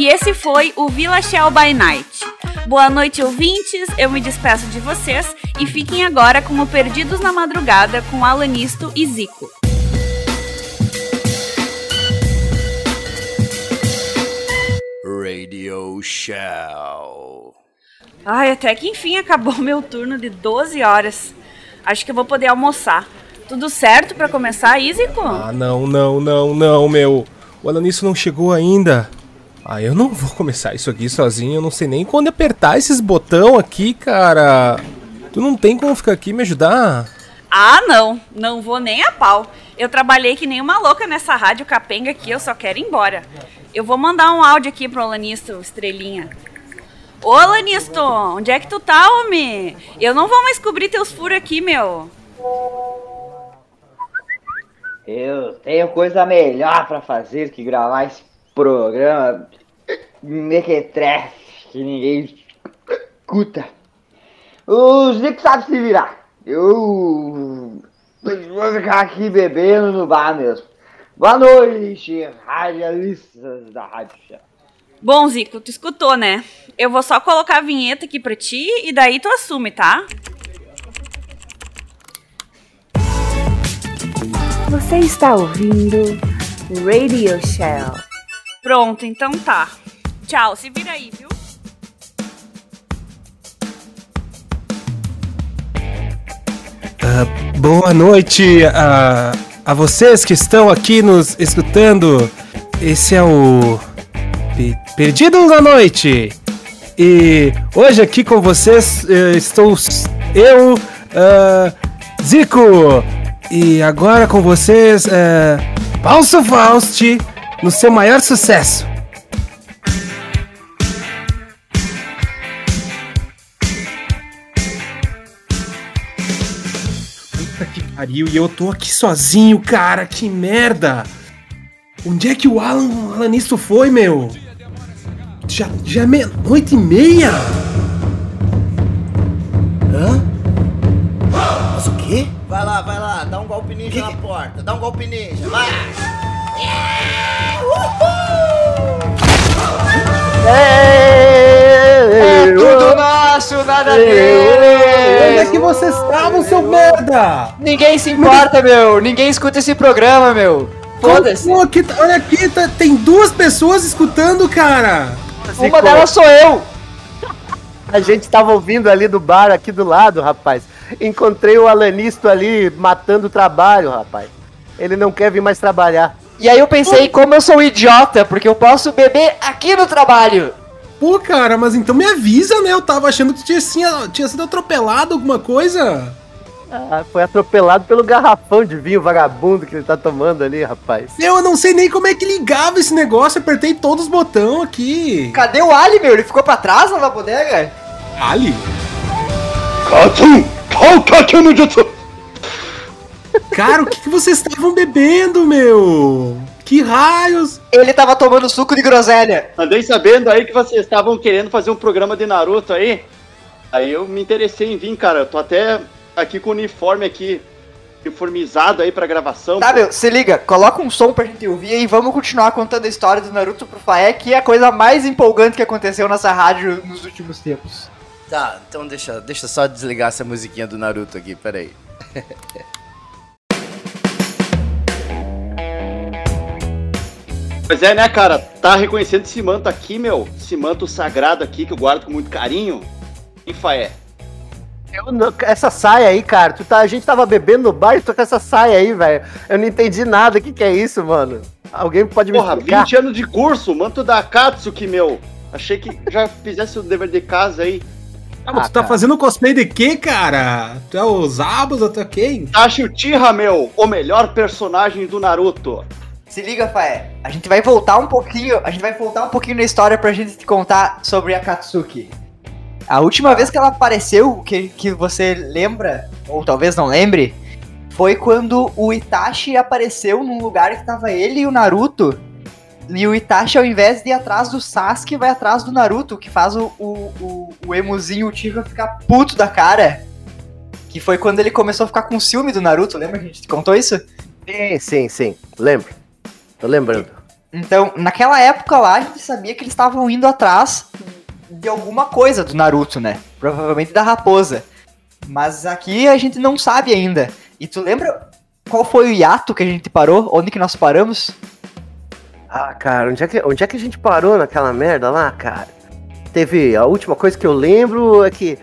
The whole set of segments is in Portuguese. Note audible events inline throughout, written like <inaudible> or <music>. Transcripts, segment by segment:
E esse foi o Villa Shell by Night. Boa noite, ouvintes. Eu me despeço de vocês e fiquem agora com o Perdidos na Madrugada com Alanisto e Zico. Radio Shell. Ai, até que enfim acabou <laughs> meu turno de 12 horas. Acho que eu vou poder almoçar. Tudo certo para começar, Isico? Ah, não, não, não, não, meu. O Alanisto não chegou ainda. Ah, eu não vou começar isso aqui sozinho. Eu não sei nem quando apertar esses botão aqui, cara. Tu não tem como ficar aqui e me ajudar? Ah, não. Não vou nem a pau. Eu trabalhei que nem uma louca nessa rádio capenga aqui, eu só quero ir embora. Eu vou mandar um áudio aqui pro Alanisto, estrelinha. Ô, Alanisto, onde é que tu tá, homem? Eu não vou mais cobrir teus furos aqui, meu. Eu tenho coisa melhor pra fazer que gravar esse programa mequetrefe que ninguém escuta. O Zico sabe se virar. Eu vou ficar aqui bebendo no bar mesmo. Boa noite, radialistas da Rádio Chá. Bom, Zico, tu escutou, né? Eu vou só colocar a vinheta aqui pra ti e daí tu assume, tá? Você está ouvindo Radio Shell. Pronto, então tá. Tchau, se vira aí, viu? Uh, boa noite a, a vocês que estão aqui nos escutando. Esse é o Pe Perdidos na Noite. E hoje aqui com vocês uh, estou eu, uh, Zico. E agora com vocês, uh, Falso Faust, no seu maior sucesso. Puta que pariu, e eu tô aqui sozinho, cara, que merda! Onde é que o Alan Alanisto foi, meu? Já, já é meia-noite e meia? Hã? Mas o quê? Vai lá, vai lá, dá um golpe ninja que? na porta, dá um golpe ninja, vai! É, é tudo nosso, nada dele! Onde é que vocês estavam, seu merda? Ninguém se importa, meu! Ninguém escuta esse programa, meu! Foda-se! Aqui, olha aqui, tá, tem duas pessoas escutando, cara! Uma delas sou eu! A gente tava ouvindo ali do bar, aqui do lado, rapaz. Encontrei o Alanisto ali matando o trabalho, rapaz. Ele não quer vir mais trabalhar. E aí eu pensei, como eu sou um idiota, porque eu posso beber aqui no trabalho. Pô, cara, mas então me avisa, né? Eu tava achando que tu tinha, tinha, tinha sido atropelado, alguma coisa. Ah, foi atropelado pelo garrafão de vinho vagabundo que ele tá tomando ali, rapaz. Meu, eu não sei nem como é que ligava esse negócio, apertei todos os botões aqui. Cadê o Ali, meu? Ele ficou pra trás lá na bodega? Ali? Katsu! Kaukake no Jutsu! Cara, o que, que vocês estavam bebendo, meu? Que raios! Ele tava tomando suco de groselha. Andei sabendo aí que vocês estavam querendo fazer um programa de Naruto aí. Aí eu me interessei em vir, cara. Eu tô até aqui com o uniforme aqui, uniformizado aí pra gravação. Tá, meu, se liga, coloca um som pra gente ouvir e vamos continuar contando a história do Naruto pro Faé, que é a coisa mais empolgante que aconteceu nessa rádio nos últimos tempos. Tá, então deixa, deixa só desligar essa musiquinha do Naruto aqui, peraí. <laughs> Pois é, né, cara? Tá reconhecendo esse manto aqui, meu? Esse manto sagrado aqui que eu guardo com muito carinho? Quem é? Eu não, essa saia aí, cara, tu tá, a gente tava bebendo no bar e tô com essa saia aí, velho. Eu não entendi nada. O que, que é isso, mano? Alguém pode me Porra, explicar? 20 anos de curso, manto da Akatsuki, meu. Achei que já <laughs> fizesse o dever de casa aí. Ah, mas tu tá fazendo cosplay de quê, cara? Tu é o Zabuza, tu é quem? Tashi Uchiha, meu, o melhor personagem do Naruto. Se liga, Faé. A gente vai voltar um pouquinho, a gente vai voltar um pouquinho na história pra gente te contar sobre a Katsuki. A última vez que ela apareceu, que, que você lembra, ou talvez não lembre, foi quando o Itachi apareceu num lugar que tava ele e o Naruto. E o Itachi, ao invés de ir atrás do Sasuke, vai atrás do Naruto, que faz o, o, o, o emuzinho Uchiha ficar puto da cara. Que foi quando ele começou a ficar com ciúme do Naruto, lembra que a gente contou isso? Sim, sim, sim. Lembro. Tô lembrando. Então, naquela época lá, a gente sabia que eles estavam indo atrás de alguma coisa do Naruto, né? Provavelmente da raposa. Mas aqui a gente não sabe ainda. E tu lembra qual foi o hiato que a gente parou? Onde que nós paramos? Ah, cara, onde é, que, onde é que a gente parou naquela merda lá, cara? Teve. A última coisa que eu lembro é que.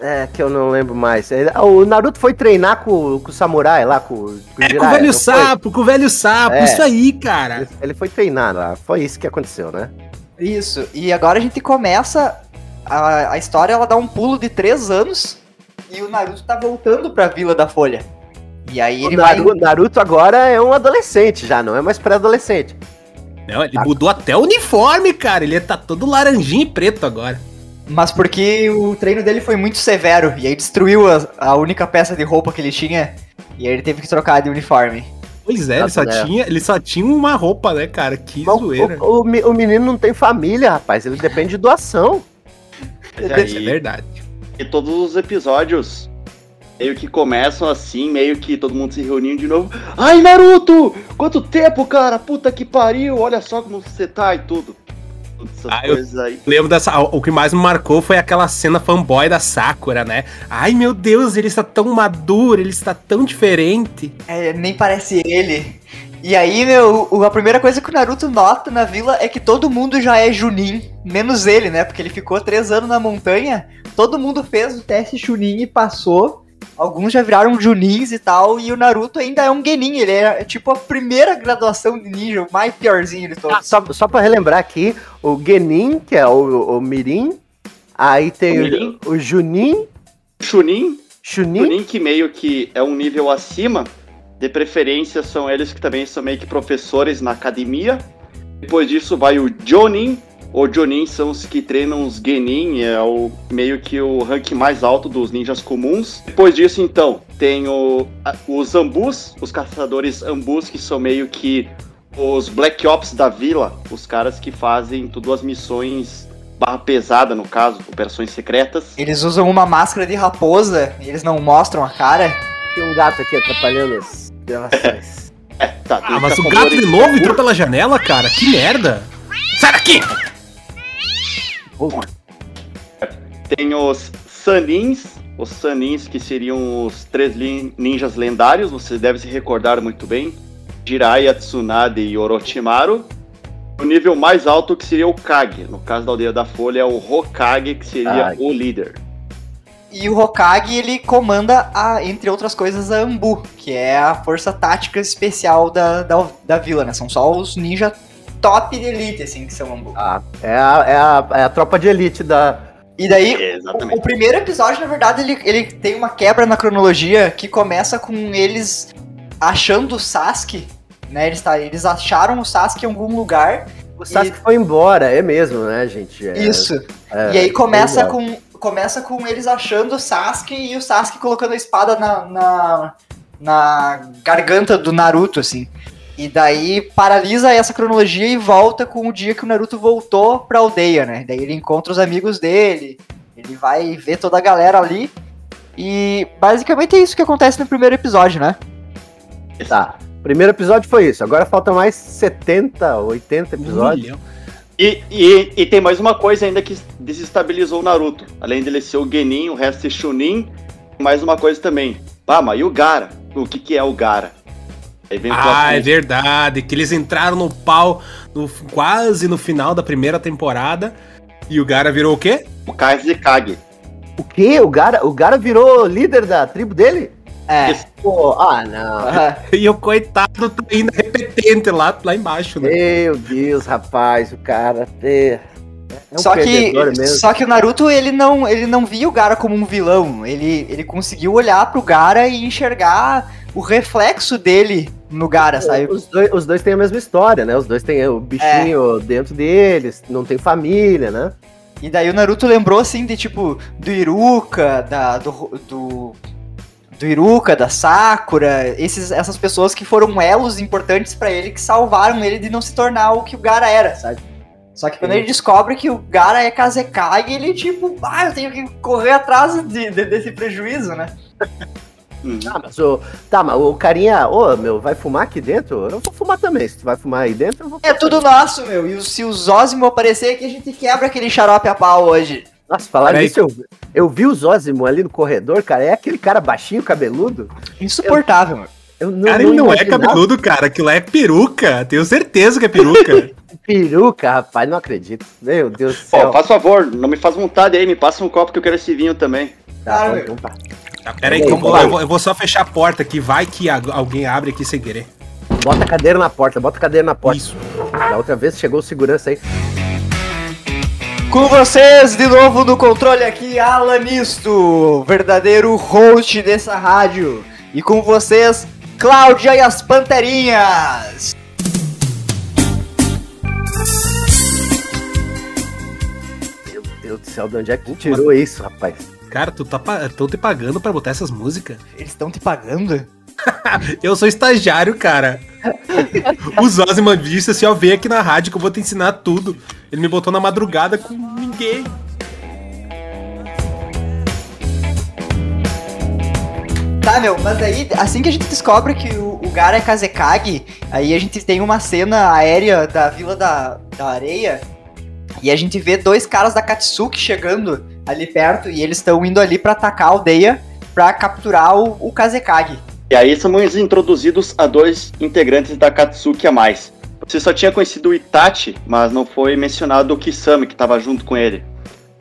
É, que eu não lembro mais. É, O Naruto foi treinar com, com o samurai lá, com, com o É com o Jiraiya, velho não foi? sapo, com o velho sapo, É. isso aí, cara. Ele, ele foi treinar lá. Foi isso que aconteceu, né? Isso. E agora a gente começa. A, a história ela dá um pulo de três anos. E o Naruto tá voltando pra Vila da Folha. E aí O ele vai. Naruto, Naruto agora é um adolescente já, não é mais pré-adolescente. Não, ele mudou até o uniforme, cara. Ele tá todo laranjinho e preto agora. Mas porque o treino dele foi muito severo. E aí destruiu a, a única peça de roupa que ele tinha. E aí ele teve que trocar de uniforme. Pois é, ele só, né? tinha, ele só tinha uma roupa, né, cara? Que Mas zoeira. O, o, o menino não tem família, rapaz. Ele depende de doação. Isso é verdade. e todos os episódios meio que começam assim, meio que todo mundo se reunindo de novo. Ai, Naruto! Quanto tempo, cara? Puta que pariu! Olha só como você tá e tudo. Ah, eu- aí. Lembro dessa. O que mais me marcou foi aquela cena fanboy da Sakura, né? Ai meu Deus, ele está tão maduro, ele está tão diferente. É, nem parece ele. E aí, meu, a primeira coisa que o Naruto nota na vila é que todo mundo já é Junin, menos ele, né? Porque ele ficou três anos na montanha, todo mundo fez o teste Chunin e passou. Alguns já viraram Junins e tal, e o Naruto ainda é um Genin, ele é tipo a primeira graduação de ninja, o mais piorzinho de Ah, todos. só, só pra relembrar aqui, o Genin, que é o, o Mirim. Aí tem O o, o Junin, Chunin, Chunin. Chunin que meio que é um nível acima. De preferência são eles que também são meio que professores na academia. Depois disso vai o Jonin. O Jonin são os que treinam os Genin, é o meio que o rank mais alto dos ninjas comuns. Depois disso, então, tem o, a- os Ambus, os caçadores Ambus, que são meio que os Black Ops da vila, os caras que fazem tudo as missões barra pesada, no caso, operações secretas. Eles usam uma máscara de raposa, e eles não mostram a cara. Tem um gato aqui atrapalhando as gravações. <laughs> Tá, tem Ah, mas o gato de novo entrou pela janela, cara. Que merda. Sai daqui! Tem os Sanins, os Sanins que seriam os três ninjas lendários, você deve se recordar muito bem. Jiraiya, Tsunade e Orochimaru. O nível mais alto que seria o Kage. No caso da Aldeia da Folha é o Hokage, que seria Kage. o líder. E o Hokage, ele comanda, a, entre outras coisas, a Ambu, que é a força tática especial da, da, da vila, né? São só os ninja top de elite, assim, que são Ambu. Ah, é a, é, a, é a tropa de elite da. E daí, É, o, o primeiro episódio, na verdade, ele, ele tem uma quebra na cronologia que começa com eles achando o Sasuke, né? Eles, tá, eles acharam o Sasuke em algum lugar. O Sasuke foi embora, é mesmo, né, gente? É, Isso. é, e aí começa com, começa com eles achando o Sasuke e o Sasuke colocando a espada na, na, na garganta do Naruto, assim. E daí paralisa essa cronologia e volta com o dia que o Naruto voltou pra aldeia, né? Daí ele encontra os amigos dele, ele vai ver toda a galera ali. E basicamente é isso que acontece no primeiro episódio, né? Tá. Primeiro episódio foi isso. Agora falta mais 70, 80 Um episódios. E, e, e tem mais uma coisa ainda que desestabilizou o Naruto. Além dele ser o Genin, o resto é Chunin. Mais uma coisa também. Ah, mas e o Gara? O que, que é o Gara? Aí vem o Ah, é verdade. Que eles entraram no pau no- quase no final da primeira temporada. E o Gara virou o quê? o Kazekage. O quê? O Gara, o Gara virou líder da tribo dele? É. Pô, ah, não. <laughs> E o coitado tá ainda repetente lá, lá embaixo, né? Meu Deus, rapaz, o cara. É, é um só, que, só que o Naruto, ele não, ele não via o Gara como um vilão. Ele, ele conseguiu olhar pro Gara e enxergar o reflexo dele no Gara, sabe? Os dois, os dois têm a mesma história, né? Os dois têm o bichinho dentro deles, não tem família, né? E daí o Naruto lembrou, assim, de tipo, do Iruka, da, do, do, do Iruka, da Sakura, esses, essas pessoas que foram elos importantes pra ele, que salvaram ele de não se tornar o que o Gara era, sabe? Só que quando Sim. ele descobre que o Gara é Kazekage, ele tipo, ah, eu tenho que correr atrás de- de- desse prejuízo, né? <laughs> Uhum. Ah, mas o. Tá, mas o carinha, ô, meu, vai fumar aqui dentro? Eu vou fumar também. Se tu vai fumar aí dentro, eu vou É tudo nosso, meu. E se o Zózimo aparecer aqui, a gente quebra aquele xarope a pau hoje. Nossa, falar Peraí. disso, eu, eu vi o Zózimo ali no corredor, cara. É aquele cara baixinho, cabeludo. Insuportável, meu. Eu não, Cara, ele não é cabeludo, cara. Aquilo lá é peruca. Tenho certeza que é peruca. <laughs> Peruca, rapaz, não acredito. Meu Deus do céu. faz favor, não me faz vontade aí, me passa um copo que eu quero esse vinho também. Tá, Claro, bom, então tá. Tá, pera aí, que eu vou, eu, vou, eu vou só fechar a porta aqui. Vai que a- alguém abre aqui sem querer. Bota a cadeira na porta, bota a cadeira na porta. Isso. Da outra vez chegou o segurança aí. Com vocês, de novo no controle aqui, Alanisto, verdadeiro host dessa rádio. E com vocês, Cláudia e as Panterinhas. Meu Deus do céu, de onde é que tirou isso, rapaz? Cara, tu tá tão te pagando pra botar essas músicas? Eles estão te pagando? <laughs> Eu sou estagiário, cara. <laughs> o Zosman disse assim, ó, vem aqui na rádio que eu vou te ensinar tudo. Ele me botou na madrugada com ninguém. Tá, meu, mas aí, assim que a gente descobre que o, o Gara é Kazekage, aí a gente tem uma cena aérea da Vila da, da Areia, e a gente vê dois caras da Katsuki chegando ali perto, e eles estão indo ali pra atacar a aldeia pra capturar o, o Kazekage. E aí somos introduzidos a dois integrantes da Katsuki a mais. Você só tinha conhecido o Itachi, mas não foi mencionado o Kisame, que estava junto com ele,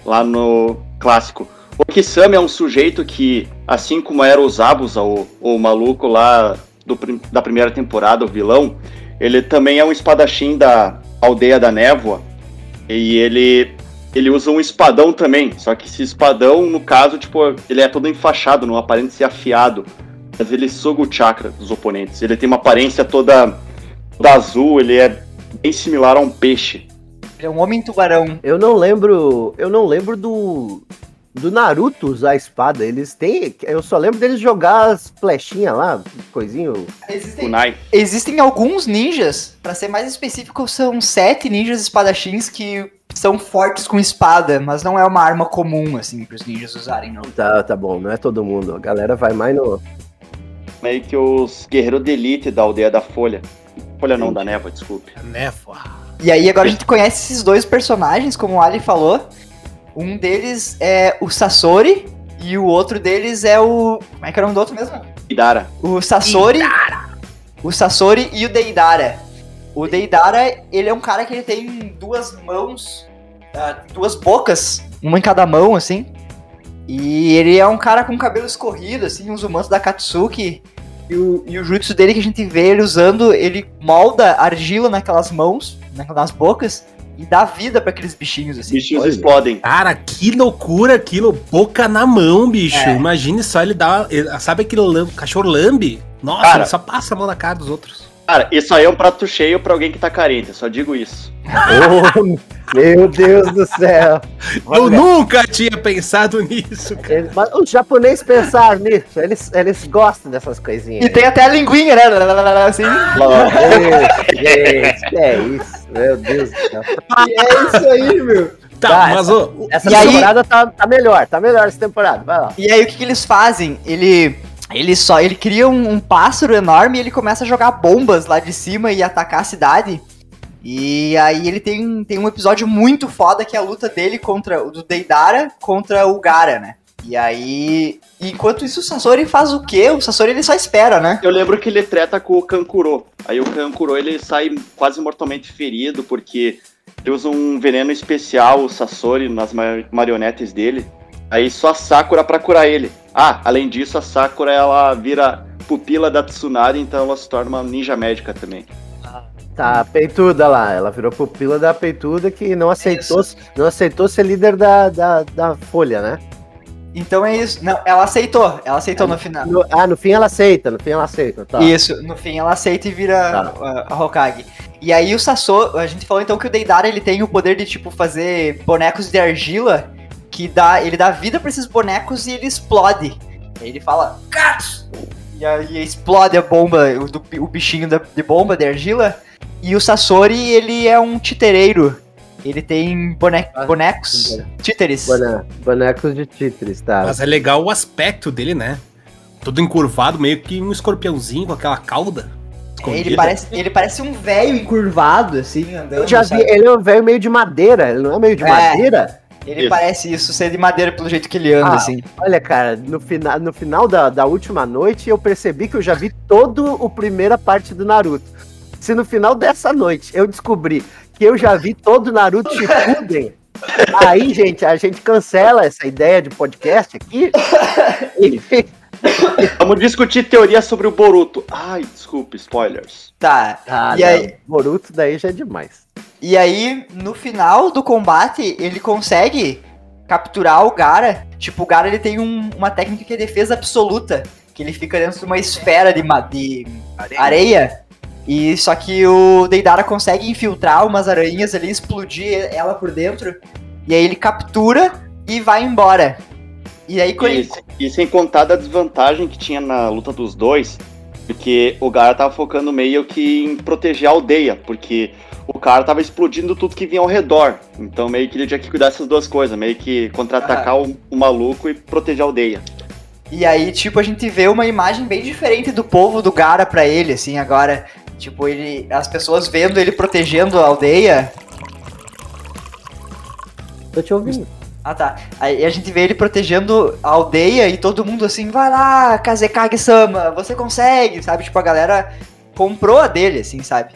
lá no clássico. O Kisame é um sujeito que, assim como era o Zabuza, o, o maluco lá do da primeira temporada, o vilão, ele também é um espadachim da aldeia da névoa. E ele, ele usa um espadão também, só que esse espadão, no caso, tipo, ele é todo enfaixado, não aparenta ser afiado mas ele suga o chakra dos oponentes. Ele tem uma aparência toda, toda azul, ele é bem similar a um peixe. Ele é um homem tubarão. Eu não lembro. Eu não lembro do. Do Naruto usar a espada. Eles têm. Eu só lembro deles jogar as flechinhas lá, coisinho. Existem, Kunai. existem alguns ninjas, pra ser mais específico, são sete ninjas espadachins que são fortes com espada, mas não é uma arma comum, assim, pros ninjas usarem, não. Tá, tá bom, não é todo mundo. A galera vai mais no. Meio que os guerreiros de elite da aldeia da Folha. Folha não, da névoa, desculpe. Névoa. E aí agora a gente conhece esses dois personagens, como o Ali falou. Um deles é o Sasori e o outro deles é o. Como é que era o nome do outro mesmo? Idara. O Sasori. O Sasori e o Deidara. O Deidara, ele é um cara que ele tem duas mãos, ah, duas bocas, uma em cada mão, assim. E ele é um cara com cabelo escorrido, assim, uns humanos da Katsuki. E o, e o jutsu dele que a gente vê ele usando, ele molda argila naquelas mãos, na- nas bocas, e dá vida pra aqueles bichinhos, assim. Bichinhos olha. explodem. Cara, que loucura aquilo. Boca na mão, bicho. É. Imagine só ele dar. ele- sabe aquele lam- cachorro lambe? Nossa, Cara. ele só passa a mão na cara dos outros. Cara, isso aí é um prato cheio pra alguém que tá carente, eu só digo isso. Oh, meu Deus do céu! Eu Olha, nunca tinha pensado nisso, cara. eles- mas os japoneses pensaram nisso, eles, eles gostam dessas coisinhas. E tem até a linguinha, né? Assim. Gente, gente, que é isso? Meu Deus do céu. E é isso aí, meu. Tá, Tá, mas ô, o- Essa E aí- temporada tá, tá melhor, tá melhor essa temporada. Vai lá. E aí o que, que eles fazem? Ele. Ele só. Ele cria um, um pássaro enorme e ele começa a jogar bombas lá de cima e atacar a cidade. E aí ele tem, tem um episódio muito foda que é a luta dele contra o do Deidara contra o Gara, né? E aí. Enquanto isso, o Sasori faz o quê? O Sasori ele só espera, né? Eu lembro que ele treta com o Kankuro. Aí o Kankuro ele sai quase mortalmente ferido porque ele usa um veneno especial, o Sasori, nas ma- marionetes dele. Aí só a Sakura pra curar ele. Ah, além disso, a Sakura ela vira pupila da Tsunade, então ela se torna uma ninja médica também. Tá, a peituda lá. Ela virou pupila da peituda que não aceitou, não aceitou ser líder da, da, da Folha, né? Então é isso. Não, ela aceitou. Ela aceitou no final. No- ah, no fim ela aceita, no fim ela aceita. Tá. Isso, no fim ela aceita e vira Tá. a, a Hokage. E aí o Sasori, a gente falou então que o Deidara ele tem o poder de tipo fazer bonecos de argila que dá, ele dá vida pra esses bonecos e ele explode. Aí ele fala, Katsu! E aí explode a bomba, o, do- o bichinho da- de bomba de argila. E o Sasori, ele é um titereiro. Ele tem bone, Ah, bonecos, títeres. Bone- bonecos de títeres, tá? mas é legal o aspecto dele, né? todo encurvado, meio que um escorpiãozinho com aquela cauda. Ele escondida. parece, ele parece um velho encurvado, assim, andando. Eu já vi, sabe? ele é um velho meio de madeira, ele não é meio de É. madeira? Ele Isso. parece isso, ser de madeira pelo jeito que ele anda, Ah, assim. Olha, cara, no, fina, no final da, da última noite eu percebi que eu já vi toda a primeira parte do Naruto. Se no final dessa noite eu descobri que eu já vi todo o Naruto Shippuden, <laughs> aí, gente, a gente cancela essa ideia de podcast aqui. <laughs> E, <coughs> Vamos discutir teoria sobre o Boruto. Ai, desculpe, spoilers. Tá. ah, e, não, aí, Boruto daí já é demais. e aí, no final do combate, ele consegue capturar o Gara. Tipo, o Gara ele tem um- uma técnica que é defesa absoluta. Que ele fica dentro de uma esfera de, de areia. E só que o Deidara consegue infiltrar umas aranhas ali, explodir ela por dentro. E aí ele captura e vai embora. E aí quando E, ele, e sem contar da desvantagem que tinha na luta dos dois, porque o Gara tava focando meio que em proteger a aldeia, porque o cara tava explodindo tudo que vinha ao redor. Então meio que ele tinha que cuidar dessas duas coisas, meio que contra-atacar o, o maluco e proteger a aldeia. E aí, tipo, a gente vê uma imagem bem diferente do povo do Gara pra ele, assim, agora. Tipo, ele. As pessoas vendo ele protegendo a aldeia. Tô te ouvindo. Ah tá. Aí a gente vê ele protegendo a aldeia e todo mundo assim, vai lá, Kazekage-sama, você consegue, sabe? Tipo, a galera comprou a dele, assim, sabe?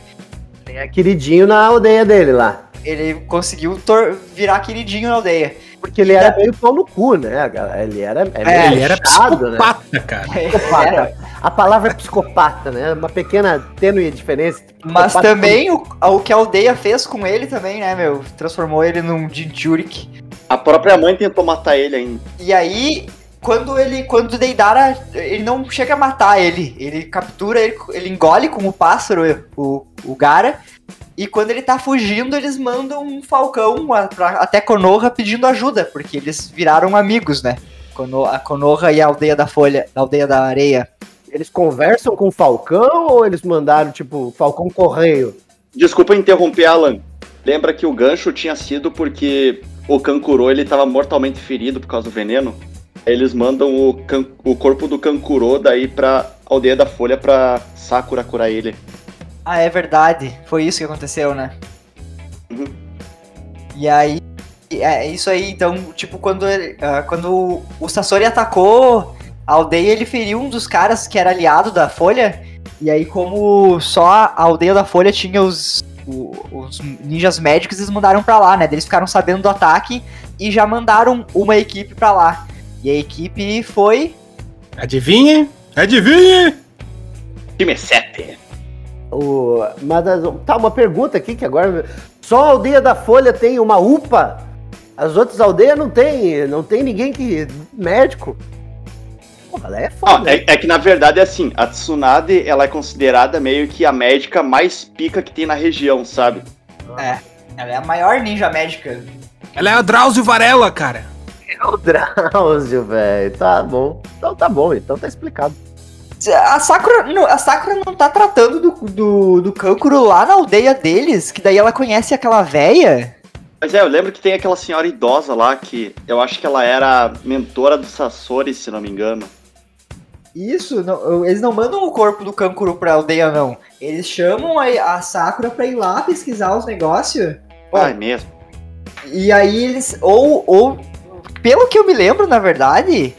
É queridinho na aldeia dele lá. Ele conseguiu tor- virar queridinho na aldeia. Porque ele era meio pau no cu, né? galera? Ele era, é meio Ele era né? psicopata, cara. Psicopata. A palavra é psicopata, né? Uma pequena tênue diferença. Mas também o, o que a aldeia fez com ele também, né, meu? Transformou ele num Jinchurik. A própria mãe tentou matar ele ainda. E aí, quando ele. Quando o Deidara. Ele não chega a matar ele. Ele captura, ele, ele engole com o pássaro o, o Gara. E quando ele tá fugindo, eles mandam um falcão a- pra- até Konoha pedindo ajuda, porque eles viraram amigos, né? Kono- A Konoha e a aldeia da Folha, a aldeia da areia. Eles conversam com o Falcão ou eles mandaram, tipo, Falcão Correio? Desculpa interromper, Alan. Lembra que o gancho tinha sido porque o Kankuro ele tava mortalmente ferido por causa do veneno? Eles mandam o, can- o corpo do Kankuro daí pra aldeia da Folha pra Sakura curar ele. Ah, é verdade. Foi isso que aconteceu, né? Uhum. E aí. É isso aí, então, tipo, quando, ah, quando o Sasori atacou a aldeia, ele feriu um dos caras que era aliado da Folha. E aí, como só a aldeia da Folha tinha os, o- os ninjas médicos, eles mandaram pra lá, né? Eles ficaram sabendo do ataque e já mandaram uma equipe pra lá. E a equipe foi. Adivinhe? Adivinhe? Time 7. O... Mas as- tá uma pergunta aqui que agora. Só a aldeia da Folha tem uma UPA? As outras aldeias não tem, não tem ninguém que. médico. Porra, ela é Ah, foda. é, é que na verdade é assim, a Tsunade ela é considerada meio que a médica mais pica que tem na região, sabe? É, ela é a maior ninja médica. Ela é a Drauzio Varela, cara. É o Drauzio, velho. Tá bom. Então tá bom, então tá explicado. A Sakura, não, a Sakura não tá tratando do, do, do Kankuro lá na aldeia deles, que daí ela conhece aquela véia. Mas é, eu lembro que tem aquela senhora idosa lá que eu acho que ela era mentora do Sasori, se não me engano. Isso, não- eles não mandam o corpo do Kankuro pra aldeia, não. Eles chamam a, a Sakura pra ir lá pesquisar os negócios. Ah, é mesmo. E aí eles. Ou, ou. Pelo que eu me lembro, na verdade,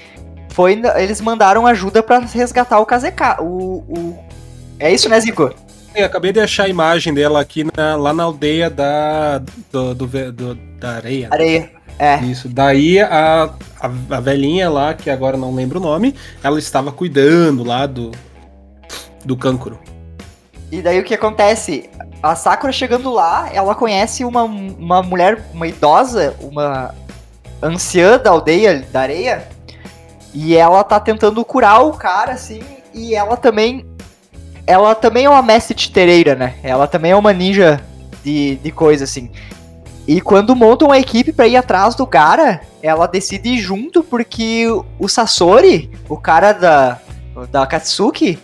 foi. Eles mandaram ajuda pra resgatar o KZK. O, o... É isso, né, Zico? Eu acabei de achar a imagem dela aqui na- lá na aldeia da, do, do do- da areia. né? Areia. É. Isso. Daí a, a, a velhinha lá, que agora não lembro o nome, ela estava cuidando lá do, do cancro. E daí o que acontece? A Sakura chegando lá, ela conhece uma, uma mulher, uma idosa, uma anciã da aldeia da areia. E ela tá tentando curar o cara, assim, e ela também. Ela também é uma mestre titereira, né? Ela também é uma ninja de, de coisa, assim. E quando montam uma equipe pra ir atrás do cara, ela decide ir junto porque o Sasori, o cara da, da Katsuki,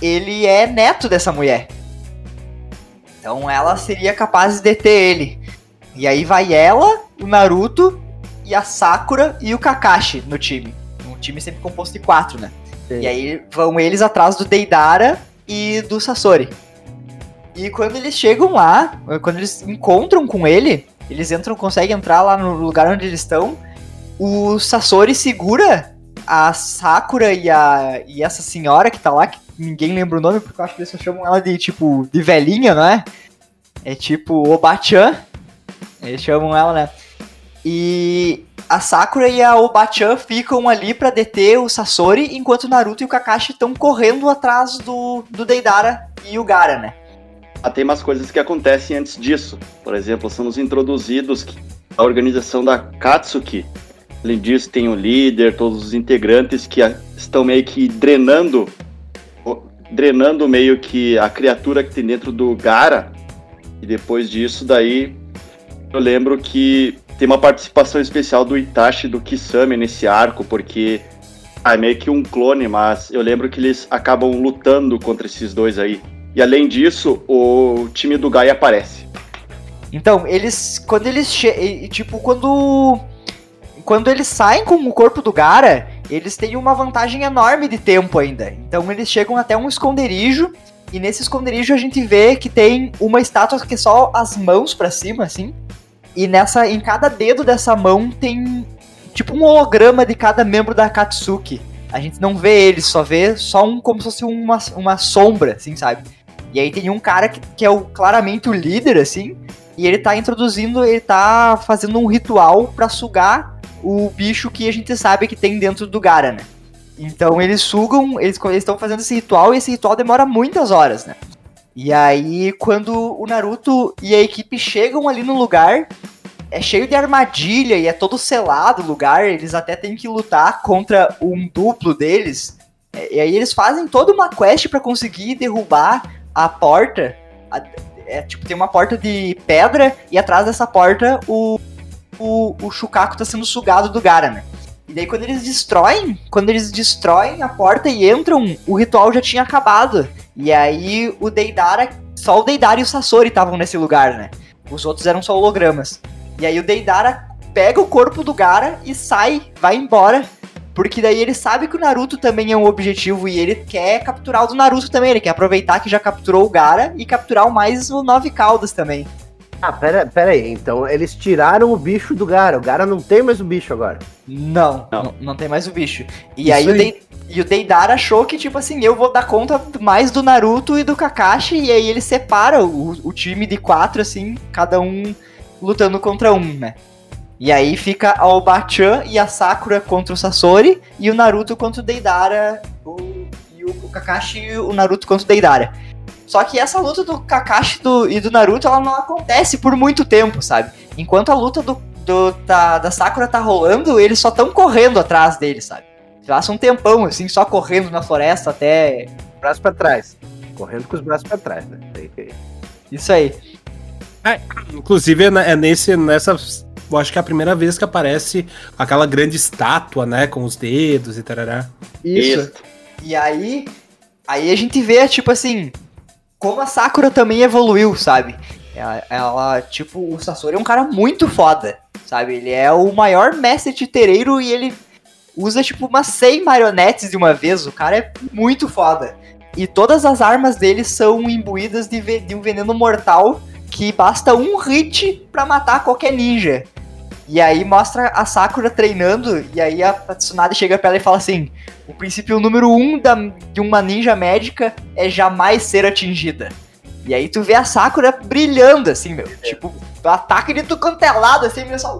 ele é neto dessa mulher. Então ela seria capaz de deter ele. E aí vai ela, o Naruto, e a Sakura e o Kakashi no time. Um time sempre composto de quatro, né? Sim. E aí vão eles atrás do Deidara e do Sasori. E quando eles chegam lá, quando eles encontram com ele, eles entram, conseguem entrar lá no lugar onde eles estão. O Sasori segura a Sakura e, a, e essa senhora que tá lá, que ninguém lembra o nome, porque eu acho que eles só chamam ela de tipo de velhinha, não é? É tipo Obachan. Eles chamam ela, né? E a Sakura e a Obachan ficam ali pra deter o Sasori, enquanto Naruto e o Kakashi estão correndo atrás do, do Deidara e o Gara, né? Tem umas coisas que acontecem antes disso. Por exemplo, somos introduzidos a organização da Katsuki. Além disso, tem o líder, todos os integrantes que estão meio que drenando, drenando meio que a criatura que tem dentro do Gara. E depois disso, daí eu lembro que tem uma participação especial do Itachi do Kisame nesse arco, porque ah, é meio que um clone, mas eu lembro que eles acabam lutando contra esses dois aí. E além disso, o time do Gai aparece. Então, eles. Quando eles. Tipo, quando. Quando eles saem com o corpo do Gara, eles têm uma vantagem enorme de tempo ainda. Então, eles chegam até um esconderijo. E nesse esconderijo a gente vê que tem uma estátua que é só as mãos pra cima, assim. E nessa, em cada dedo dessa mão tem tipo um holograma de cada membro da Katsuki. A gente não vê eles, só vê só um como se fosse uma, uma sombra, assim, sabe? E aí tem um cara que, que é o, claramente o líder, assim, e ele tá introduzindo, ele tá fazendo um ritual pra sugar o bicho que a gente sabe que tem dentro do Gara, né? Então eles sugam, eles estão fazendo esse ritual e esse ritual demora muitas horas, né? E aí quando o Naruto e a equipe chegam ali no lugar, é cheio de armadilha e é todo selado o lugar, eles até têm que lutar contra um duplo deles. E aí eles fazem toda uma quest pra conseguir derrubar a porta. A- é, tipo, tem uma porta de pedra e atrás dessa porta o, o, o Shukaku tá sendo sugado do Gara, né? E daí quando eles destroem, quando eles destroem a porta e entram, o ritual já tinha acabado. E aí o Deidara, só o Deidara e o Sasori estavam nesse lugar, né? Os outros eram só hologramas. E aí o Deidara pega o corpo do Gara e sai, vai embora. Porque daí ele sabe que o Naruto também é um objetivo e ele quer capturar o do Naruto também. Ele quer aproveitar que já capturou o Gara e capturar o mais o Nove Caudas também. Ah, pera, pera aí. Então eles tiraram o bicho do Gara. O Gara não tem mais o bicho agora. Não, Não. não, não tem mais o bicho. E Isso aí, o aí. Dei- e o Deidara achou que, tipo assim, eu vou dar conta mais do Naruto e do Kakashi. E aí ele separa o, o time de quatro, assim, cada um lutando contra um, né? E aí fica a Obachan e a Sakura contra o Sasori e o Naruto contra o Deidara o, e o, o Kakashi e o Naruto contra o Deidara. Só que essa luta do Kakashi do- e do Naruto, ela não acontece por muito tempo, sabe? Enquanto a luta do, do- da, da Sakura tá rolando, eles só estão correndo atrás dele, sabe? Passa um tempão, assim, só correndo na floresta até... Braço pra trás. Correndo com os braços pra trás, né? Isso aí. Inclusive, é é nesse, nessa. Eu acho que é a primeira vez que aparece aquela grande estátua, né? Com os dedos e tarará. Isso. E aí, aí a gente vê, tipo assim, como a Sakura também evoluiu, sabe? Ela, ela, tipo, o Sasori é um cara muito foda, sabe? Ele é o maior mestre titereiro e ele usa, tipo, umas 100 marionetes de uma vez. O cara é muito foda. E todas as armas dele são imbuídas de, de um veneno mortal que basta um hit pra matar qualquer ninja. E aí mostra a Sakura treinando, e aí a Tsunade chega pra ela e fala assim: o princípio número um da, de uma ninja médica é jamais ser atingida. E aí tu vê a Sakura brilhando, assim, meu. Tipo, ataque de tu quanto é lado, assim, meu, só...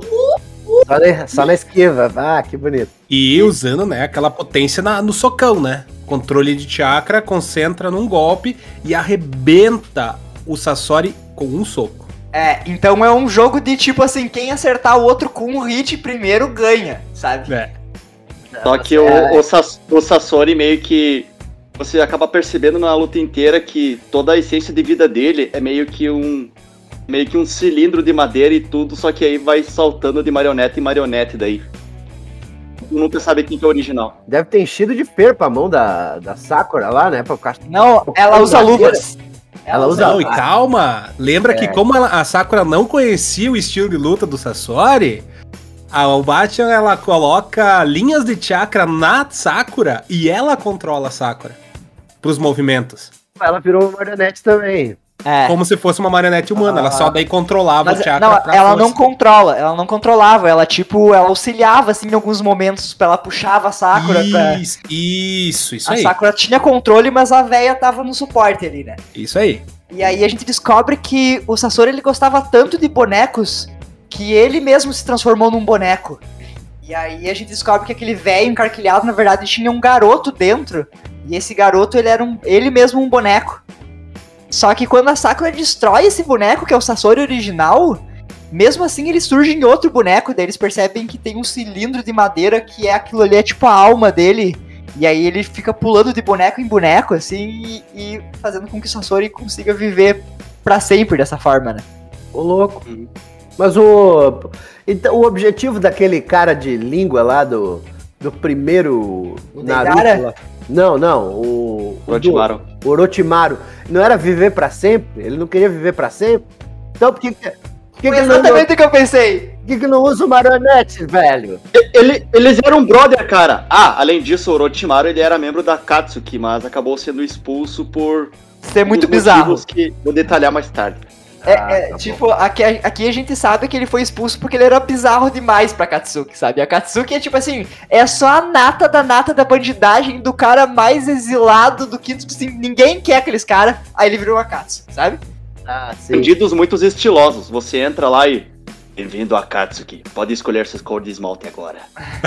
Só, na, só na esquiva. Ah, que bonito. E usando, né, aquela potência na- no socão, né? Controle de chakra, concentra num golpe e arrebenta o Sasori com um soco. É, então é um jogo de tipo assim, quem acertar o outro com um hit primeiro ganha, sabe? É. Só que o, o, Sas- o Sasori meio que. Você acaba percebendo na luta inteira que toda a essência de vida dele é meio que um. Meio que um cilindro de madeira e tudo, só que aí vai saltando de marionete em marionete daí. Tu Nunca sabe quem que é o original. Deve ter enchido de ferpa a mão da, da Sakura lá, né? Pra ficar... Não, ela usa luvas. Ela usa- Não, e calma, lembra que como ela- a Sakura não conhecia o estilo de luta do Sasori, A Obachan, ela coloca linhas de chakra na Sakura e ela controla a Sakura pros movimentos. Ela virou uma marionete também. É. Como se fosse uma marionete humana. Ela só daí controlava Mas, o chakra não, ela força. não controla, ela não controlava, ela tipo, ela auxiliava assim em alguns momentos, ela puxava a Sakura pra... Isso, isso, isso A aí. Sakura tinha controle, mas a véia tava no suporte ali, né? Isso aí. E aí a gente descobre que o Sasori ele gostava tanto de bonecos que ele mesmo se transformou num boneco. E aí a gente descobre que aquele velho encarquilhado, na verdade, tinha um garoto dentro. E esse garoto, ele era um, ele mesmo um boneco. Só que quando a Sakura destrói esse boneco, que é o Sasori original, mesmo assim ele surge em outro boneco, daí eles percebem que tem um cilindro de madeira que é aquilo ali, é tipo a alma dele. E aí ele fica pulando de boneco em boneco, assim, e, e fazendo com que o Sasori consiga viver pra sempre dessa forma, né? Ô louco. Mas o. Então, o objetivo daquele cara de língua lá do. Do primeiro O Naruto Deidara? lá. Não, não. O. o Orochimaru. O Orochimaru. Não era viver pra sempre? Ele não queria viver pra sempre? Então por que. que- que, ele não, exatamente o que eu pensei. por que, que não usa o marionete, velho? Ele- eles eram brother, cara. Ah, além disso, o Orochimaru ele era membro da Katsuki, mas acabou sendo expulso por Isso é muito bizarro. que vou detalhar mais tarde. É, Ah, é, tá tipo, aqui, aqui a gente sabe que ele foi expulso porque ele era bizarro demais pra Katsuki, sabe? A Katsuki é tipo assim, é só a nata da nata da bandidagem do cara mais exilado do que, tipo assim, ninguém quer aqueles caras, aí ele virou uma Katsuki, sabe? Ah, sim. Bandidos muito estilosos. Você entra lá e. Bem-vindo a Katsuki. Pode escolher suas cores de esmalte agora.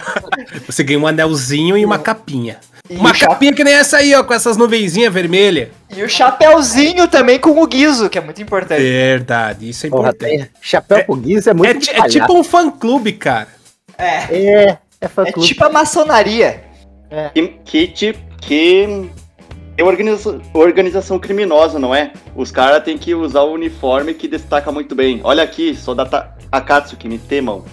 <laughs> Você ganha um anelzinho e uma capinha. E, Uma cha- capinha que nem essa aí, ó, com essas nuvenzinhas vermelhas. e o chapéuzinho também com o guizo, que é muito importante. Verdade, isso é Porra, importante. chapéu pro guiz é muito É, é tipo um fã-clube, cara. É, É, é fã é tipo a maçonaria. Que, que, ti- que é organiza- organização criminosa, não é? Os caras têm que usar o uniforme que destaca muito bem. Olha aqui, sou da Akatsuki, me temam.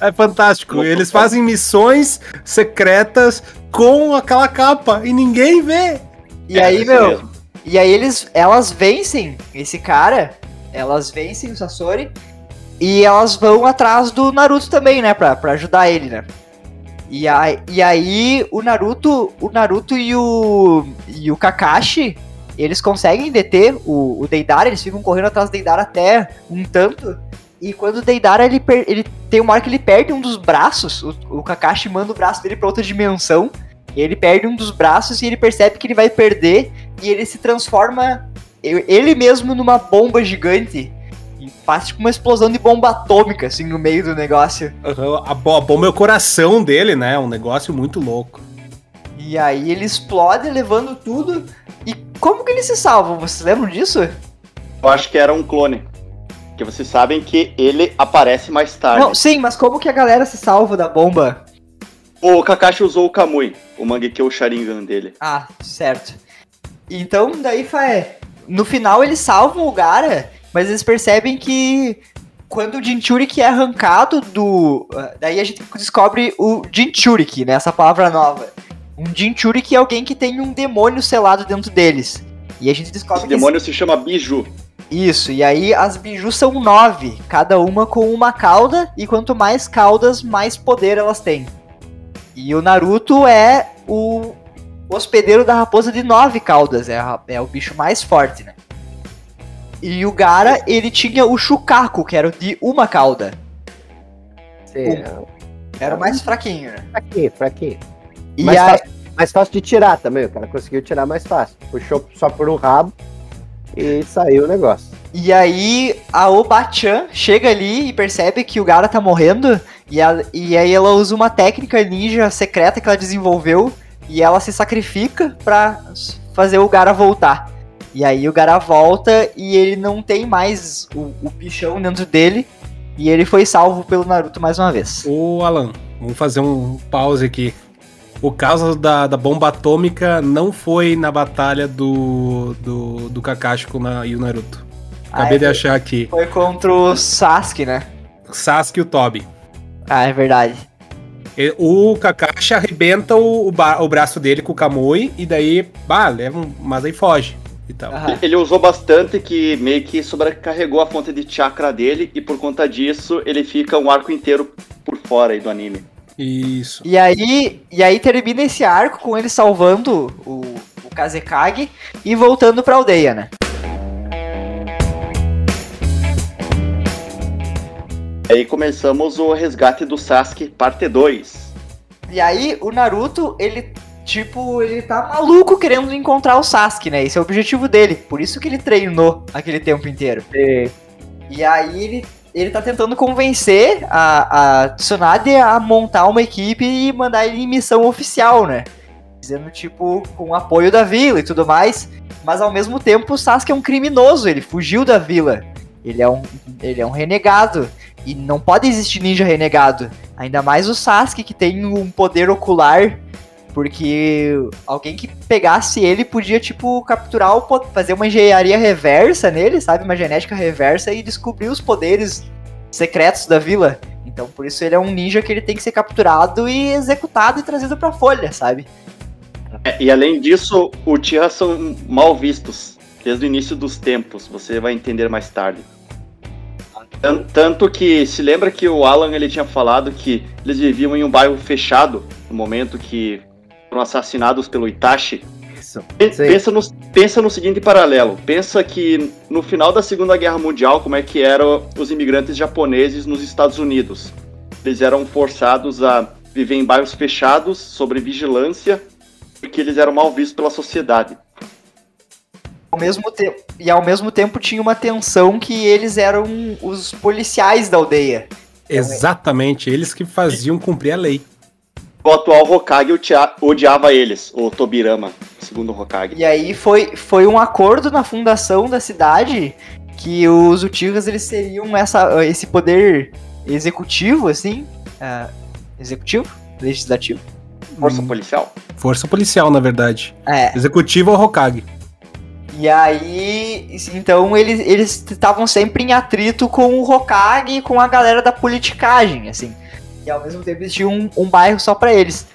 É fantástico. Eles fazem missões secretas com aquela capa e ninguém vê. E É, aí, isso meu, mesmo. E aí eles, elas vencem esse cara, elas vencem o Sasori e elas vão atrás do Naruto também, né, pra, pra ajudar ele, né? E aí, e aí o Naruto, o Naruto e o e o Kakashi, eles conseguem deter o, o Deidara, eles ficam correndo atrás do Deidara até um tanto. E quando o Deidara ele, per- ele tem uma hora que ele perde um dos braços, o, o Kakashi manda o braço dele pra outra dimensão. E ele perde um dos braços e ele percebe que ele vai perder e ele se transforma ele mesmo numa bomba gigante. E faz tipo uma explosão de bomba atômica, assim, no meio do negócio. A, bo- a bomba é o coração dele, né? Um negócio muito louco. E aí ele explode, levando tudo. E como que ele se salva? Vocês lembram disso? Eu acho que era um clone. Porque vocês sabem que ele aparece mais tarde. Não, sim, mas como que a galera se salva da bomba? O Kakashi usou o Kamui, o Mangekyo Sharingan dele. Ah, certo. Então, daí foi. No final eles salvam o Gara, mas eles percebem que quando o Jinchuriki é arrancado do. Daí a gente descobre o Jinchuriki, né? Essa palavra nova. Um Jinchuriki é alguém que tem um demônio selado dentro deles. E a gente descobre Esse que demônio se chama Biju. Isso, e aí as bijus são nove, cada uma com uma cauda, e quanto mais caudas, mais poder elas têm. E o Naruto é o hospedeiro da raposa de nove caudas, é, a- é o bicho mais forte, né? E o Gara, ele tinha o Shukaku, que era o de uma cauda. Sim, Era o mais fraquinho, né? pra quê? Pra quê? E mais, aí, fácil, mais fácil de tirar também, o cara conseguiu tirar mais fácil. Puxou só por um rabo e saiu o negócio. e aí a Oba-chan chega ali e percebe que o Gara tá morrendo, e, ela- e aí ela usa uma técnica ninja secreta que ela desenvolveu, e ela se sacrifica pra fazer o Gara voltar. E aí o Gara volta e ele não tem mais o, o bichão dentro dele, e ele foi salvo pelo Naruto mais uma vez. Ô, Alan, vamos fazer um pause aqui. O caso da, da bomba atômica não foi na batalha do, do, do Kakashi com na- e o Naruto. Acabei Ah, de é? achar aqui. Foi contra o Sasuke, né? Sasuke e o Tobi. Ah, é verdade. E- O Kakashi arrebenta o, o, ba- o braço dele com o Kamui e daí, bah, leva um, mas aí foge e tal. Aham. Ele usou bastante que meio que sobrecarregou a fonte de chakra dele e por conta disso ele fica um arco inteiro por fora aí do anime. Isso. E aí, e aí termina esse arco com ele salvando o, o Kazekage e voltando pra aldeia, né? Aí começamos o resgate do Sasuke, parte 2. E aí o Naruto, ele tipo, ele tá maluco querendo encontrar o Sasuke, né? Esse é o objetivo dele. Por isso que ele treinou aquele tempo inteiro. Sim. E aí ele, ele tá tentando convencer a, a Tsunade a montar uma equipe e mandar ele em missão oficial, né? Dizendo, tipo, com o apoio da vila e tudo mais. Mas ao mesmo tempo o Sasuke é um criminoso, ele fugiu da vila. Ele é um, ele é um renegado. E não pode existir ninja renegado. Ainda mais o Sasuke, que tem um poder ocular. Porque alguém que pegasse ele podia, tipo, capturar o fazer uma engenharia reversa nele, sabe? Uma genética reversa e descobrir os poderes secretos da vila. Então, por isso ele é um ninja que ele tem que ser capturado e executado e trazido pra folha, sabe? É, e além disso, o Tira são mal vistos desde o início dos tempos. Você vai entender mais tarde. Tan- Tanto que se lembra que o Alan ele tinha falado que eles viviam em um bairro fechado no momento que foram assassinados pelo Itachi. Isso. Pensa no, pensa no seguinte paralelo. Pensa que no final da Segunda Guerra Mundial, como é que eram os imigrantes japoneses nos Estados Unidos. Eles eram forçados a viver em bairros fechados, sob vigilância, porque eles eram mal vistos pela sociedade. Ao mesmo tempo, e ao mesmo tempo tinha uma tensão que eles eram os policiais da aldeia. Exatamente, eles que faziam cumprir a lei. O atual Hokage odia- odiava eles, o Tobirama, segundo o Hokage. E aí foi, foi um acordo na fundação da cidade que os Uchihas eles teriam essa, esse poder executivo, assim. ah, executivo? Legislativo? Força Hum. policial. Força policial, na verdade. É. Executivo ou Hokage. E aí, então eles eles estavam sempre em atrito com o Hokage e com a galera da politicagem, assim. E ao mesmo tempo eles tinham um, um bairro só pra eles.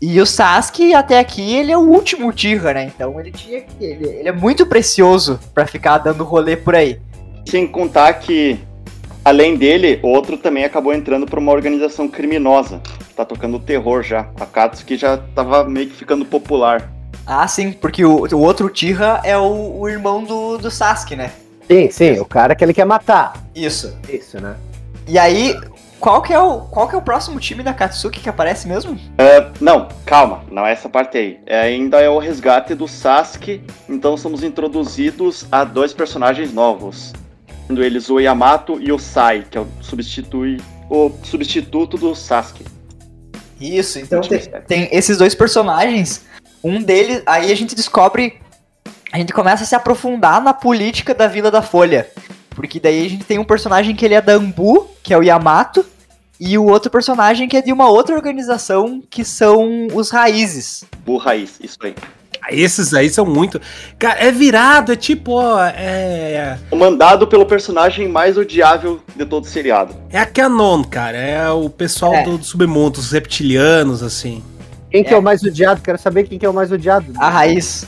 E o Sasuke, até aqui, ele é o último Uchiha, né? Então ele tinha que. Ele, ele é muito precioso pra ficar dando rolê por aí. Sem contar que, além dele, outro também acabou entrando para uma organização criminosa. Tá tocando terror já. A Katsuki já tava meio que ficando popular. Ah, sim, porque o, o outro Uchiha é o, o irmão do, do Sasuke, né? Sim, sim, o cara que ele quer matar. Isso. Isso, né? E aí, qual que é o, qual que é o próximo time da Katsuki que aparece mesmo? Não, calma, não é essa parte aí. É, ainda é o resgate do Sasuke, então somos introduzidos a dois personagens novos. Sendo eles o Yamato e o Sai, que é o, substitui, o substituto do Sasuke. Isso, então Último tem, tem esses dois personagens. Um deles, aí a gente descobre. A gente começa a se aprofundar na política da Vila da Folha. Porque daí a gente tem um personagem que ele é da Ambu, que é o Yamato, e o outro personagem que é de uma outra organização, que são os Raízes. Bu Raiz, isso aí. Esses aí são muito. Cara, é virado, é tipo, ó, é. Comandado pelo personagem mais odiável de todo o seriado. É a Canon, cara. É o pessoal É. do, do submundo, os reptilianos, assim. Quem que é o mais odiado? Quero saber quem que é o mais odiado. A Raiz.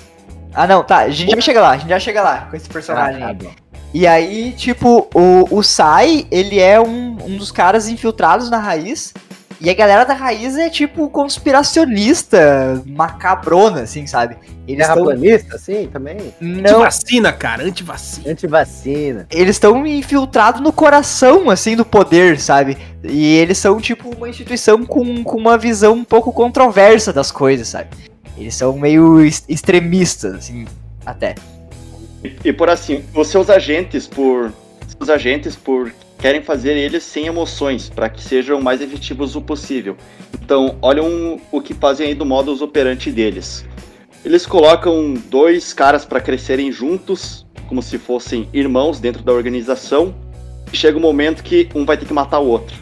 Ah, não, tá, a gente já chega lá, a gente já chega lá com esse personagem. Ah, tá. E aí, tipo, o, o Sai, ele é um, um dos caras infiltrados na raiz. E a galera da raiz é, tipo, conspiracionista, macabrona, assim, sabe? Eles estão. Terraplanista, sim, também. Não. Antivacina, cara, antivacina. Antivacina. Eles estão infiltrados no coração, assim, do poder, sabe? E eles são, tipo, uma instituição com, com uma visão um pouco controversa das coisas, sabe? Eles são meio ex- extremistas, assim, até. E, e por assim, os seus agentes, por. Seus agentes, por querem fazer eles sem emoções, para que sejam o mais efetivos o possível. Então, olham o que fazem aí do modus operandi deles. Eles colocam dois caras para crescerem juntos, como se fossem irmãos dentro da organização. E chega um momento que um vai ter que matar o outro.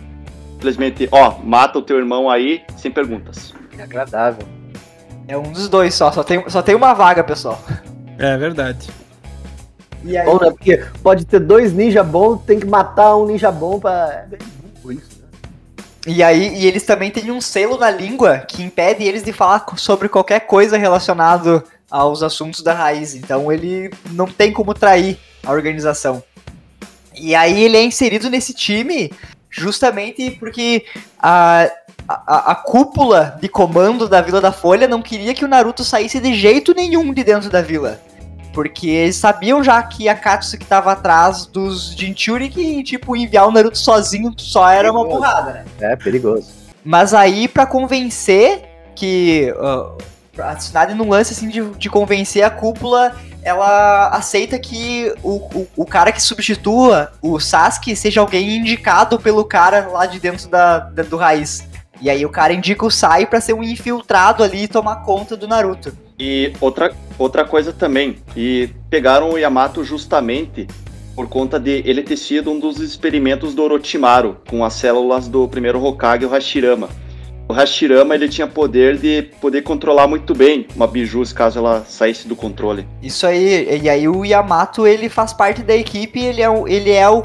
Simplesmente, ó, mata o teu irmão aí, sem perguntas. É agradável. É um dos dois só, só tem, só tem uma vaga, pessoal. É verdade. E aí, Bom, né? Porque pode ter dois ninja bons, tem que matar um ninja bom pra. É bem burro isso, né? E aí, e eles também têm um selo na língua que impede eles de falar sobre qualquer coisa relacionado aos assuntos da raiz. Então ele não tem como trair a organização. E aí ele é inserido nesse time justamente porque a, a, a cúpula de comando da Vila da Folha não queria que o Naruto saísse de jeito nenhum de dentro da vila. Porque eles sabiam já que a Katsuki tava atrás dos Jinchuri que, tipo, enviar o Naruto sozinho só era uma burrada, né? É perigoso. Mas aí, pra convencer que. Uh, a Tsunade num lance assim de, de convencer a cúpula, ela aceita que o, o, o cara que substitua o Sasuke seja alguém indicado pelo cara lá de dentro da, da- do raiz. E aí o cara indica o Sai pra ser um infiltrado ali e tomar conta do Naruto. E outra, outra coisa também, e pegaram o Yamato justamente por conta de ele ter sido um dos experimentos do Orochimaru, com as células do primeiro Hokage, o Hashirama. O Hashirama ele tinha poder de poder controlar muito bem uma Biju caso ela saísse do controle. Isso aí, e aí o Yamato ele faz parte da equipe, ele é ele é o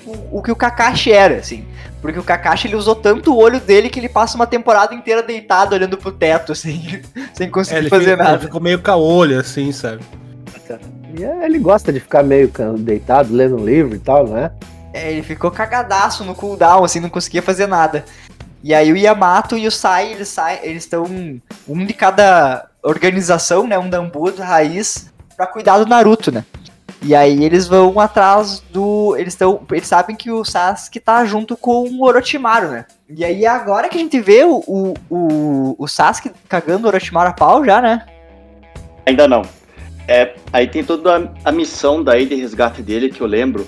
tipo o que o Kakashi era, assim. Porque o Kakashi ele usou tanto o olho dele que ele passa uma temporada inteira deitado olhando pro teto, assim, <laughs> sem É, conseguir ele, fazer fica- ele nada. ficou meio caolho, assim, sabe? E é, ele gosta de ficar meio deitado, lendo um livro e tal, né? É, ele ficou cagadaço no cooldown, assim, não conseguia fazer nada. E aí o Yamato e o Sai, eles saem, eles estão um de cada organização, né, um da Ambu, da Raiz, pra cuidar do Naruto, né? E aí eles vão atrás do, eles estão, eles sabem que o Sasuke tá junto com o Orochimaru, né? E aí agora que a gente vê o, o, o, o Sasuke cagando o Orochimaru a pau já, né? Ainda não. É, aí tem toda a, a missão daí de resgate dele que eu lembro.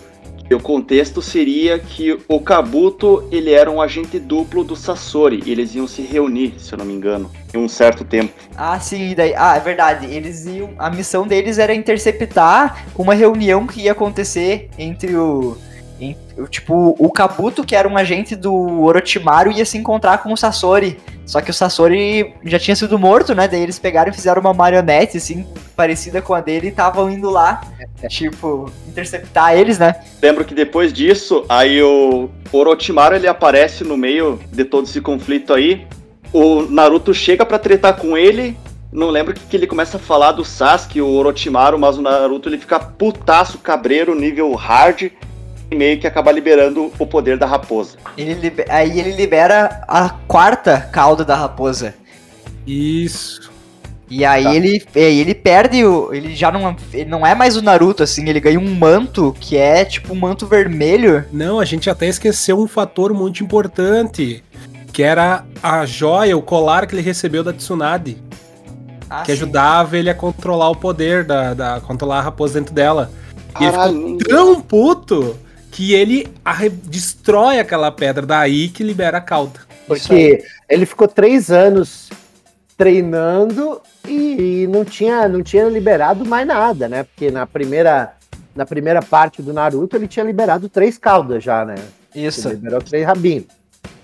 Que o contexto seria que o Kabuto ele era um agente duplo do Sasori. E eles iam se reunir, se eu não me engano, em um certo tempo. Ah, sim, e daí, ah, é verdade. Eles iam, a missão deles era interceptar uma reunião que ia acontecer entre o, o- tipo, o Kabuto, que era um agente do Orochimaru, ia se encontrar com o Sasori. Só que o Sasori já tinha sido morto, né? Daí eles pegaram e fizeram uma marionete, assim, parecida com a dele e estavam indo lá, tipo, interceptar eles, né? Lembro que depois disso, aí o Orochimaru ele aparece no meio de todo esse conflito aí. O Naruto chega pra tretar com ele. Não lembro que, que ele começa a falar do Sasuke, o Orochimaru, mas o Naruto ele fica putaço, cabreiro, nível hard. Meio que acaba liberando o poder da raposa. Ele aí ele libera a quarta cauda da raposa. Isso. E aí Tá. ele, aí ele perde o. Ele já não, ele não é mais o Naruto, assim, ele ganha um manto que é tipo um manto vermelho. Não, a gente até esqueceu um fator muito importante. Que era a joia, o colar que ele recebeu da Tsunade. Ah, que sim. ajudava ele a controlar o poder, da, da controlar a raposa dentro dela. E ele Caralho, ficou tão puto que ele destrói aquela pedra daí que libera a cauda. Porque ele ficou três anos treinando e não tinha, não tinha liberado mais nada, né? Porque na primeira, na primeira parte do Naruto ele tinha liberado três caudas já, né? Isso. Ele liberou três rabinos.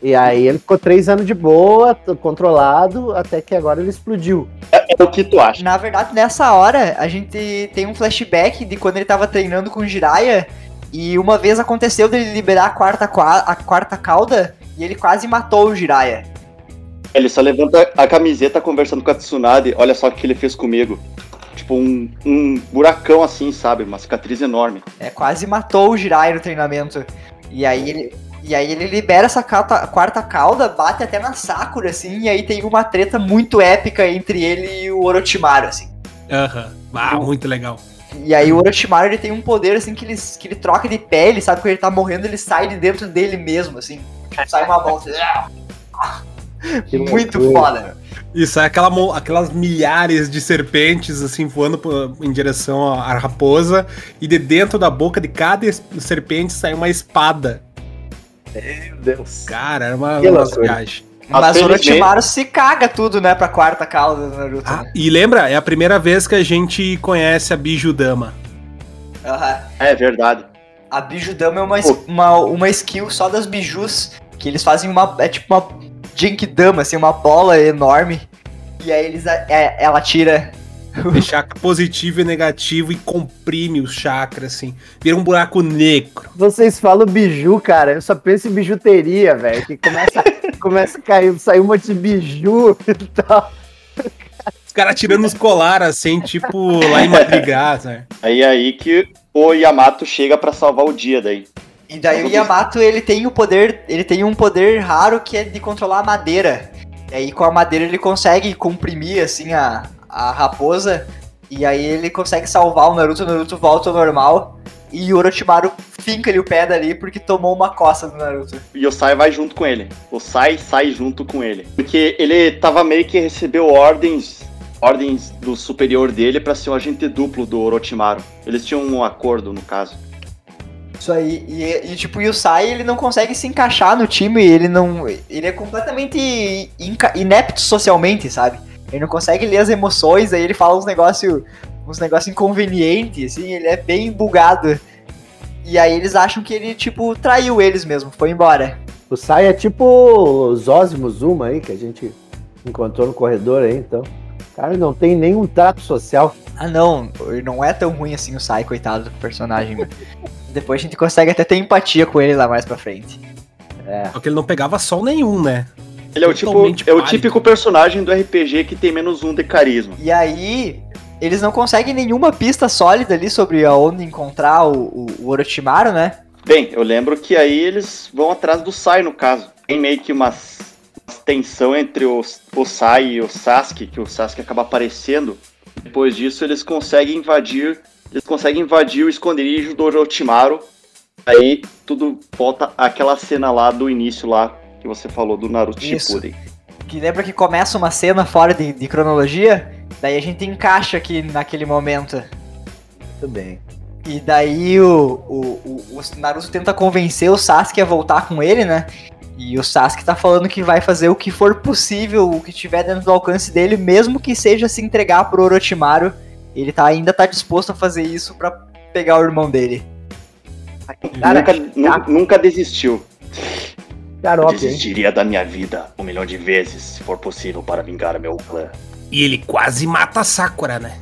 E aí ele ficou três anos de boa, controlado, até que agora ele explodiu. É o que tu acha. Na verdade, nessa hora, a gente tem um flashback de quando ele tava treinando com o Jiraiya. E uma vez aconteceu dele liberar a quarta, qua- a quarta cauda e ele quase matou o Jiraiya. Ele só levanta a camiseta conversando com a Tsunade. Olha só o que ele fez comigo. Tipo um, um buracão assim, sabe? Uma cicatriz enorme. É, quase matou o Jiraiya no treinamento. E aí ele, e aí ele libera essa cauta- quarta cauda, bate até na Sakura, assim, e aí tem uma treta muito épica entre ele e o Orochimaru, assim. Aham. Ah, muito legal. E aí o Orochimaru ele tem um poder assim que ele, que ele troca de pele, sabe? Quando ele tá morrendo, ele sai de dentro dele mesmo, assim. Tipo, sai uma mão. assim, Que muito loucura. foda. Isso, é aquela, aquelas milhares de serpentes assim voando em direção à raposa e de dentro da boca de cada serpente sai uma espada. Meu Deus. Cara, era uma, Que uma loucura. viagem. Mas o Orochimaru se caga tudo, né, pra quarta cauda do Naruto. Ah, né? e lembra, é a primeira vez que a gente conhece a Bijudama. Aham. É verdade. A Bijudama é uma, uma, uma skill só das bijus, que eles fazem uma. É tipo uma Genkidama, assim, uma bola enorme. E aí eles. é- ela tira. <laughs> Tem chakra positivo e negativo e comprime os chakras, assim. Vira um buraco negro. Vocês falam biju, cara. Eu só penso em bijuteria, velho. Que começa, <laughs> começa a cair, sair um monte de biju e tal. Os caras tirando os colares, assim, tipo lá em Madrigal, né? Aí é aí que o Yamato chega pra salvar o dia daí. E daí o Yamato, ele tem o poder, ele tem um poder raro que é de controlar a madeira. E aí com a madeira ele consegue comprimir assim a, a raposa e aí ele consegue salvar o Naruto, o Naruto volta ao normal e o Orochimaru finca ali o pé dali porque tomou uma coça do Naruto. E o Sai vai junto com ele. O Sai sai junto com ele. Porque ele tava meio que recebeu ordens ordens do superior dele pra ser o agente duplo do Orochimaru. Eles tinham um acordo, no caso. Isso aí, e, e, tipo, e o Sai, ele não consegue se encaixar no time, ele não. Ele é completamente inepto socialmente, sabe? Ele não consegue ler as emoções, aí ele fala uns negócios uns negócio inconvenientes, assim, ele é bem bugado. E aí eles acham que ele, tipo, traiu eles mesmo, foi embora. O Sai é tipo os Osmos Uma aí, que a gente encontrou no corredor aí, então. Cara, não tem nenhum trato social. Ah não, não é tão ruim assim o Sai, coitado do personagem. Depois a gente consegue até ter empatia com ele lá mais pra frente. Só que ele não pegava sol nenhum, né? Ele é o, tipo, é o típico personagem do RPG que tem menos um de carisma. E aí, eles não conseguem nenhuma pista sólida ali sobre aonde encontrar o, o, o Orochimaru, né? Bem, eu lembro que aí eles vão atrás do Sai, no caso. Tem meio que uma tensão entre o, o Sai e o Sasuke, que o Sasuke acaba aparecendo. Depois disso, eles conseguem invadir. Eles conseguem invadir o esconderijo do Orochimaru. Aí tudo volta àquela cena lá do início lá que você falou do Naruto Isso. Shippuden. Que lembra que começa uma cena fora de, de cronologia, daí a gente encaixa aqui naquele momento. Muito bem. E daí o, o, o, o Naruto tenta convencer o Sasuke a voltar com ele, né? E o Sasuke tá falando que vai fazer o que for possível, o que tiver dentro do alcance dele, mesmo que seja se entregar pro Orochimaru. Ele tá, ainda tá disposto a fazer isso pra pegar o irmão dele. Cara, nunca, nu- nunca desistiu. Xarope, hein? Desistiria da minha vida um milhão de vezes, se for possível, para vingar meu clã. E ele quase mata a Sakura, né?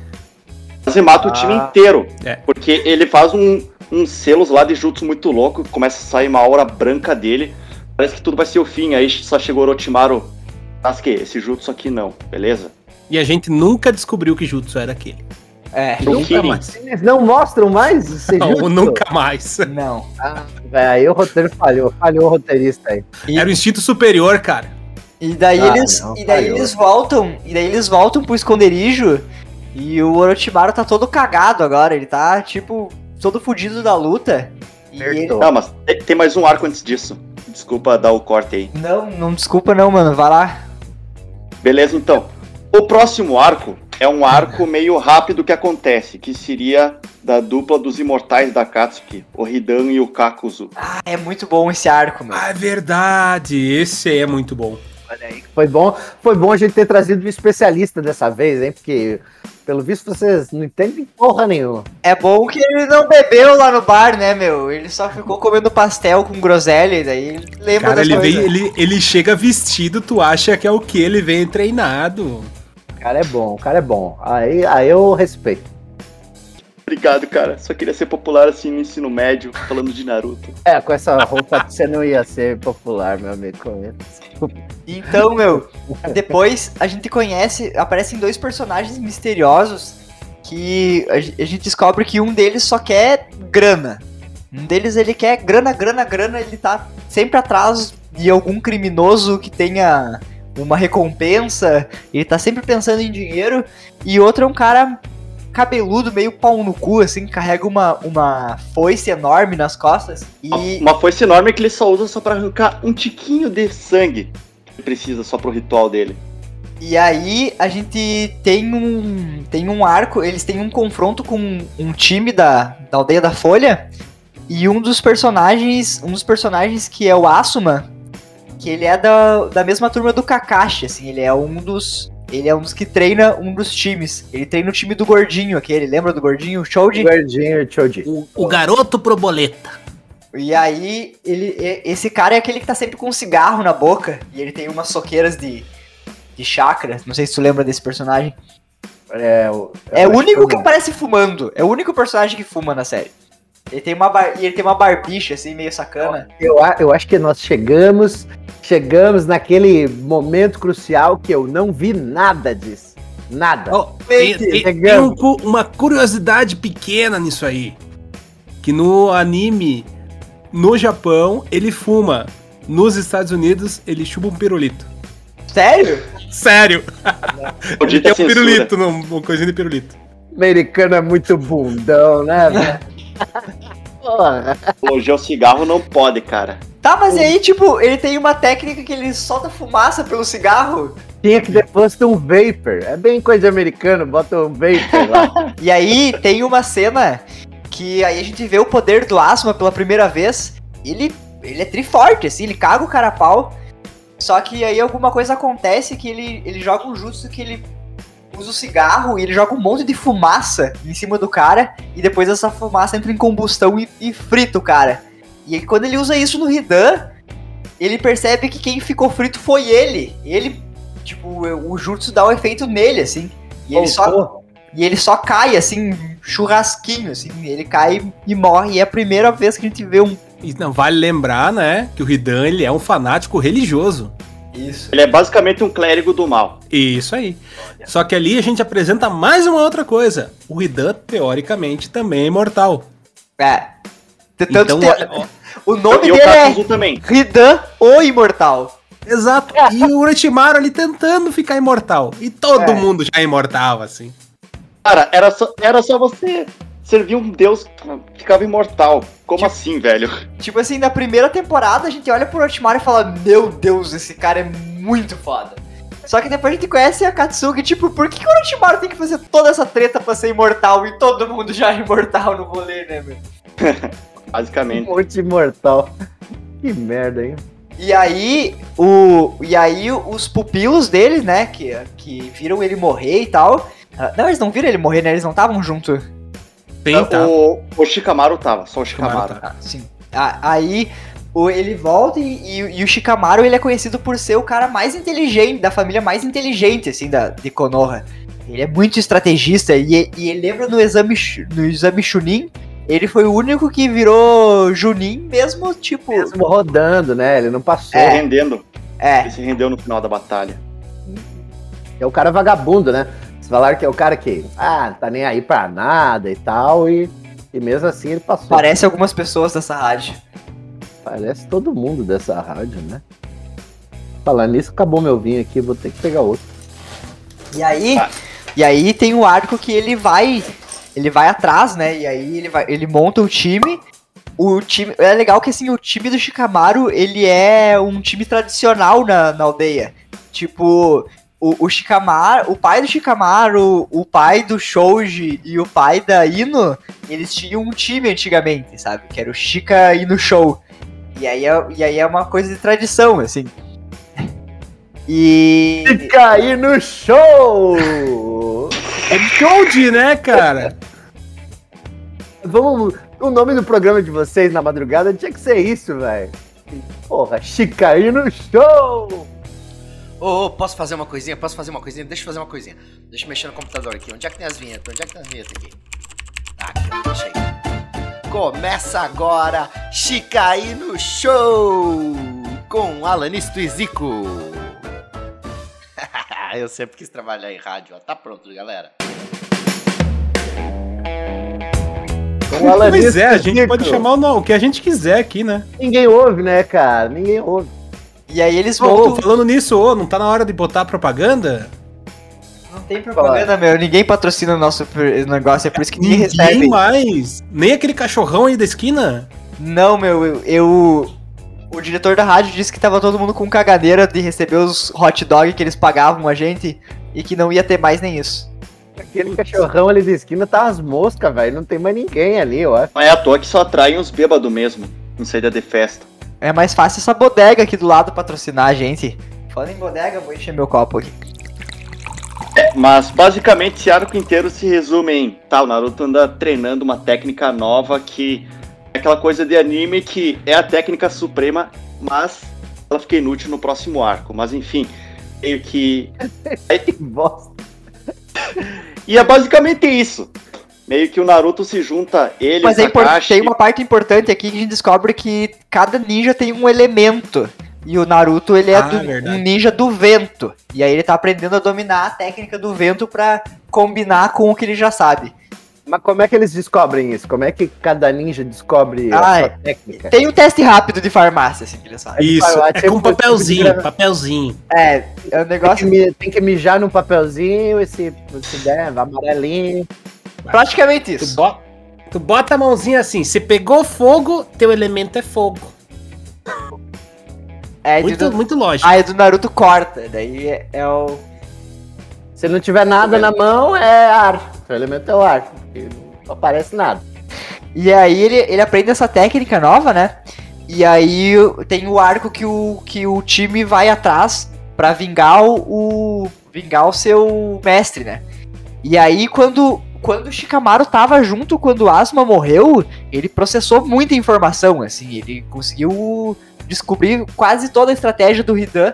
Você mata o time Ah. inteiro. É. Porque ele faz um, uns selos lá de jutsu muito louco, começa a sair uma aura branca dele. Parece que tudo vai ser o fim. Aí só chegou o Orochimaru. Sasuke, esse jutsu aqui não, beleza? E a gente nunca descobriu que Jutsu era aquele. É, O Nunca Kirin. mais. Eles não mostram mais esse Não, jutsu? nunca mais. não. É, aí o roteiro falhou, falhou o roteirista aí. E- Era o instinto superior, cara. E daí Ah, eles, não, e daí falhou. eles voltam, e daí eles voltam pro esconderijo e o Orochimaru tá todo cagado agora, ele tá tipo todo fudido da luta. Ele. Não, mas tem, tem mais um arco antes disso. Desculpa dar o corte aí. não, não desculpa não, mano, vai lá. Beleza, então. O próximo arco é um arco meio rápido que acontece, que seria da dupla dos imortais da Katsuki, o Hidan e o Kakuzu. Ah, é muito bom esse arco, meu. Ah, é verdade. Esse é muito bom. Olha aí. Foi bom, foi bom a gente ter trazido um especialista dessa vez, hein? Porque, pelo visto, vocês não entendem porra nenhuma. É bom que ele não bebeu lá no bar, né, meu? Ele só ficou comendo pastel com groselha, e daí ele lembra Cara, das ele, vem, ele, ele chega vestido, tu acha que é o que? Ele vem treinado. O cara é bom, o cara é bom. Aí, aí eu respeito. Obrigado, cara. Só queria ser popular assim no ensino médio, falando de Naruto. É, com essa roupa <laughs> você não ia ser popular, meu amigo. Então, meu, depois a gente conhece, aparecem dois personagens misteriosos que a gente descobre que um deles só quer grana. Um deles ele quer grana, grana, grana, ele tá sempre atrás de algum criminoso que tenha uma recompensa, ele tá sempre pensando em dinheiro, e outro é um cara cabeludo, meio pau no cu, assim, que carrega uma, uma foice enorme nas costas. E Uma foice enorme que ele só usa só pra arrancar um tiquinho de sangue. que precisa só pro ritual dele. E aí a gente tem um tem um arco, eles têm um confronto com um time da, da aldeia da Folha e um dos personagens, um dos personagens que é o Asuma, que ele é da, da mesma turma do Kakashi, assim, ele é um dos ele é um dos que treina um dos times. Ele treina o time do gordinho aquele, lembra do gordinho, o Shoji? Verdinho Choji. O, o garoto proboleta. E aí, ele, esse cara é aquele que tá sempre com um cigarro na boca. E ele tem umas soqueiras de, de chakra. Não sei se tu lembra desse personagem. É, o- É o único que não. aparece fumando. É o único personagem que fuma na série. Ele tem uma, bar... e ele tem uma barbicha, assim, meio sacana. Eu, eu acho que nós chegamos, chegamos naquele momento crucial que eu não vi nada disso. Nada. Ó, tem, tem- um uma curiosidade pequena nisso aí. Que no anime no Japão ele fuma. Nos Estados Unidos ele chupa um pirulito. Sério? Sério! Tem <laughs> um censura. pirulito, num- uma coisinha de pirulito. Americano é muito bundão, né, velho? Porra. Apologia ao cigarro não pode, cara. Tá, mas e aí, tipo, ele tem uma técnica que ele solta fumaça pelo cigarro. Tinha que depois ter um vapor. É bem coisa de americano, bota um vapor lá. <laughs> E aí tem uma cena que aí a gente vê o poder do asma pela primeira vez. Ele, ele é triforte, assim, ele caga o cara a pau. Só que aí alguma coisa acontece que ele, ele joga um jutsu que ele usa o cigarro e ele joga um monte de fumaça em cima do cara. E depois essa fumaça entra em combustão e, e frita o cara. E aí quando ele usa isso no Hidan, ele percebe que quem ficou frito foi ele. Ele, tipo, o jutsu dá um efeito nele, assim. E ele só, e ele só cai, assim, churrasquinho, assim. Ele cai e morre. E é a primeira vez que a gente vê um. E não, vale lembrar, né, que o Hidan ele é um fanático religioso. Isso. Ele é basicamente um clérigo do mal. Isso aí. Só que ali a gente apresenta mais uma outra coisa. O Hidan, teoricamente, também é imortal. É. Tanto Então, olha, <laughs> o nome e dele é também. Hidan, o Imortal. exato. E o Orochimaru ali tentando ficar imortal. E todo É. mundo já é imortal, assim. Cara, era só, era só você servir um deus que ficava imortal. Como Tipo- assim, velho? Tipo assim, na primeira temporada a gente olha pro Orochimaru e fala: Meu Deus, esse cara é muito foda. Só que depois a gente conhece a Katsuki, tipo, por que, que o Orochimaru tem que fazer toda essa treta pra ser imortal e todo mundo já é imortal no rolê, né, meu? <laughs> Basicamente. monte imortal. <laughs> Que merda, hein? E aí, o. E aí os pupilos dele, né, que, que viram ele morrer e tal. ah, Não, eles não viram ele morrer, né? Eles não estavam junto. Sim, tá. O, o Shikamaru tava, só o Shikamaru Shikamaru. tá. Ah, sim. Ah, aí o, ele volta e, e- e o Shikamaru ele é conhecido por ser o cara mais inteligente, da família mais inteligente, assim, da, de Konoha. Ele é muito estrategista e, e ele lembra no exame, no exame Chunin, ele foi o único que virou Junin mesmo, tipo... Mesmo rodando, né? Ele não passou. Se É, rendendo. É, Ele se rendeu no final da batalha. o cara vagabundo, né? Vocês falaram que é o cara que, ah, tá nem aí pra nada e tal, e, e mesmo assim ele passou. parece algumas pessoas dessa rádio. Parece todo mundo dessa rádio, né? Falando nisso, acabou meu vinho aqui, vou ter que pegar outro. E aí, Ah. e aí tem um arco que ele vai, ele vai atrás, né? E aí ele vai, ele monta o time. O time é legal que assim o time do Shikamaru ele é um time tradicional na, na aldeia. Tipo o, o Shikamaru, o pai do Shikamaru, o pai do Shoji e o pai da Ino, eles tinham um time antigamente, sabe? Que era o Shika Ino Show. E aí é, e aí é uma coisa de tradição, assim. <laughs> E E cair no show! É Gold, né, cara? <laughs> Vamos. O nome do programa de vocês na madrugada tinha que ser isso, velho. Porra, Chicaí no show! Ô, ô, posso fazer uma coisinha? Posso fazer uma coisinha? Deixa eu fazer uma coisinha. Deixa eu mexer no computador aqui. Onde é que tem as vinhetas? Onde é que tem as vinhetas aqui? Aqui, ó, deixa aí. Começa agora Chicaí no Show com Alanisto e Zico. <laughs> eu sempre quis trabalhar em rádio. Ó. Tá pronto, galera. Com Alan Pois é, a gente pode chamar o, nome, o que a gente quiser aqui, né? Ninguém ouve, né, cara? Ninguém ouve. E aí eles Ô, voltam. falando nisso, ô, não tá na hora de botar propaganda? Não tem propaganda, meu. Ninguém patrocina o nosso negócio, é por isso que ninguém Ninguém recebe. mais. Nem aquele cachorrão aí da esquina? Não, meu, eu, eu- O diretor da rádio disse que tava todo mundo com cagadeira de receber os hot dog que eles pagavam a gente e que não ia ter mais nem isso. Aquele cachorrão ali da esquina tá as moscas, velho. Não tem mais ninguém ali, eu acho. Não é à toa que só atraem os bêbados mesmo, em saída de festa. É mais fácil essa bodega aqui do lado patrocinar a gente. Falando em bodega, vou encher meu copo aqui. Mas basicamente esse arco inteiro se resume em tá, o Naruto anda treinando uma técnica nova que é aquela coisa de anime que é a técnica suprema, mas ela fica inútil no próximo arco. Mas enfim, meio que. <laughs> Que bosta. E é basicamente isso. Meio que o Naruto se junta, ele, Mas o é impor- Kakashi, tem uma parte importante aqui que a gente descobre que cada ninja tem um elemento. E o Naruto, ele é Ah, do- um ninja do vento. E aí ele tá aprendendo a dominar a técnica do vento pra combinar com o que ele já sabe. Mas como é que eles descobrem isso? Como é que cada ninja descobre a Ai, sua técnica? Tem um teste rápido de farmácia, assim, que eles fazem. Isso, é tipo, com papelzinho, tipo de- papelzinho. É, é um Tem que, negócio tem que mijar num papelzinho, esse, se der, amarelinho. praticamente Tu, isso. bo- tu bota a mãozinha assim, se pegou fogo, teu elemento é fogo. É, Muito, do... muito lógico. Ah, é do Naruto corta, daí é, é o... Se não tiver nada na mão, é ar. O elemento é o ar. Não aparece nada. E aí ele, ele aprende essa técnica nova, né? E aí tem o arco que o, que o time vai atrás pra vingar o, o- vingar o seu mestre, né? E aí quando quando o Shikamaru tava junto quando o Asuma morreu, ele processou muita informação, assim, ele conseguiu descobrir quase toda a estratégia do Hidan.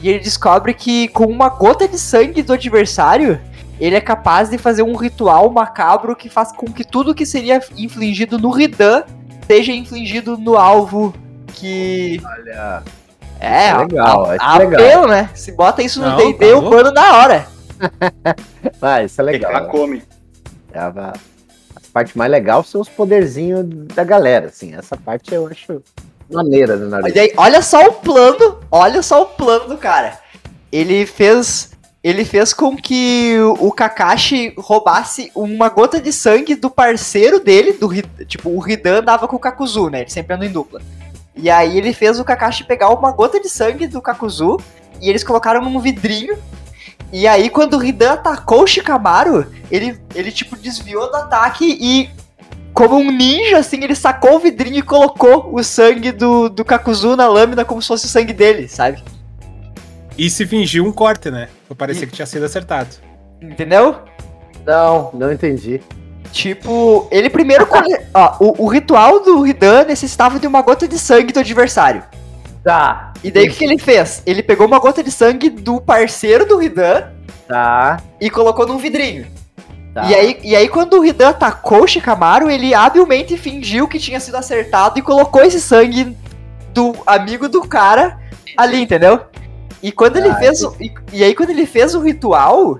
E ele descobre que com uma gota de sangue do adversário, ele é capaz de fazer um ritual macabro que faz com que tudo que seria infligido no Hidan seja infligido no alvo que. Olha. É, Legal, a, acho a, legal. apelo, né? Se bota isso no D&D, tá o bano na hora. Vai, <laughs> isso é legal. come. É a, a parte mais legal são os poderzinhos da galera, assim. Essa parte eu acho maneira do Naruto. Olha só o plano, olha só o plano do cara. Ele fez, ele fez com que o Kakashi roubasse uma gota de sangue do parceiro dele, do tipo, o Hidan andava com o Kakuzu, né? Ele sempre anda em dupla. E aí ele fez o Kakashi pegar uma gota de sangue do Kakuzu e eles colocaram num vidrinho. E aí quando o Hidan atacou o Shikamaru, ele ele tipo desviou do ataque e como um ninja, assim, ele sacou o vidrinho e colocou o sangue do, do Kakuzu na lâmina como se fosse o sangue dele, sabe? E se fingiu um corte, né? Pra parecer que tinha sido acertado. Entendeu? Não, não entendi. Tipo, ele primeiro. cole- Ó, o, o ritual do Hidan necessitava de uma gota de sangue do adversário. Tá, E daí o que, que ele fez? Ele pegou uma gota de sangue do parceiro do Hidan tá, e colocou num vidrinho. tá. E, aí, e aí, quando o Hidan atacou o Shikamaru, ele habilmente fingiu que tinha sido acertado e colocou esse sangue do amigo do cara ali, entendeu? E quando ele Ah, fez o, e, e aí quando ele fez o ritual,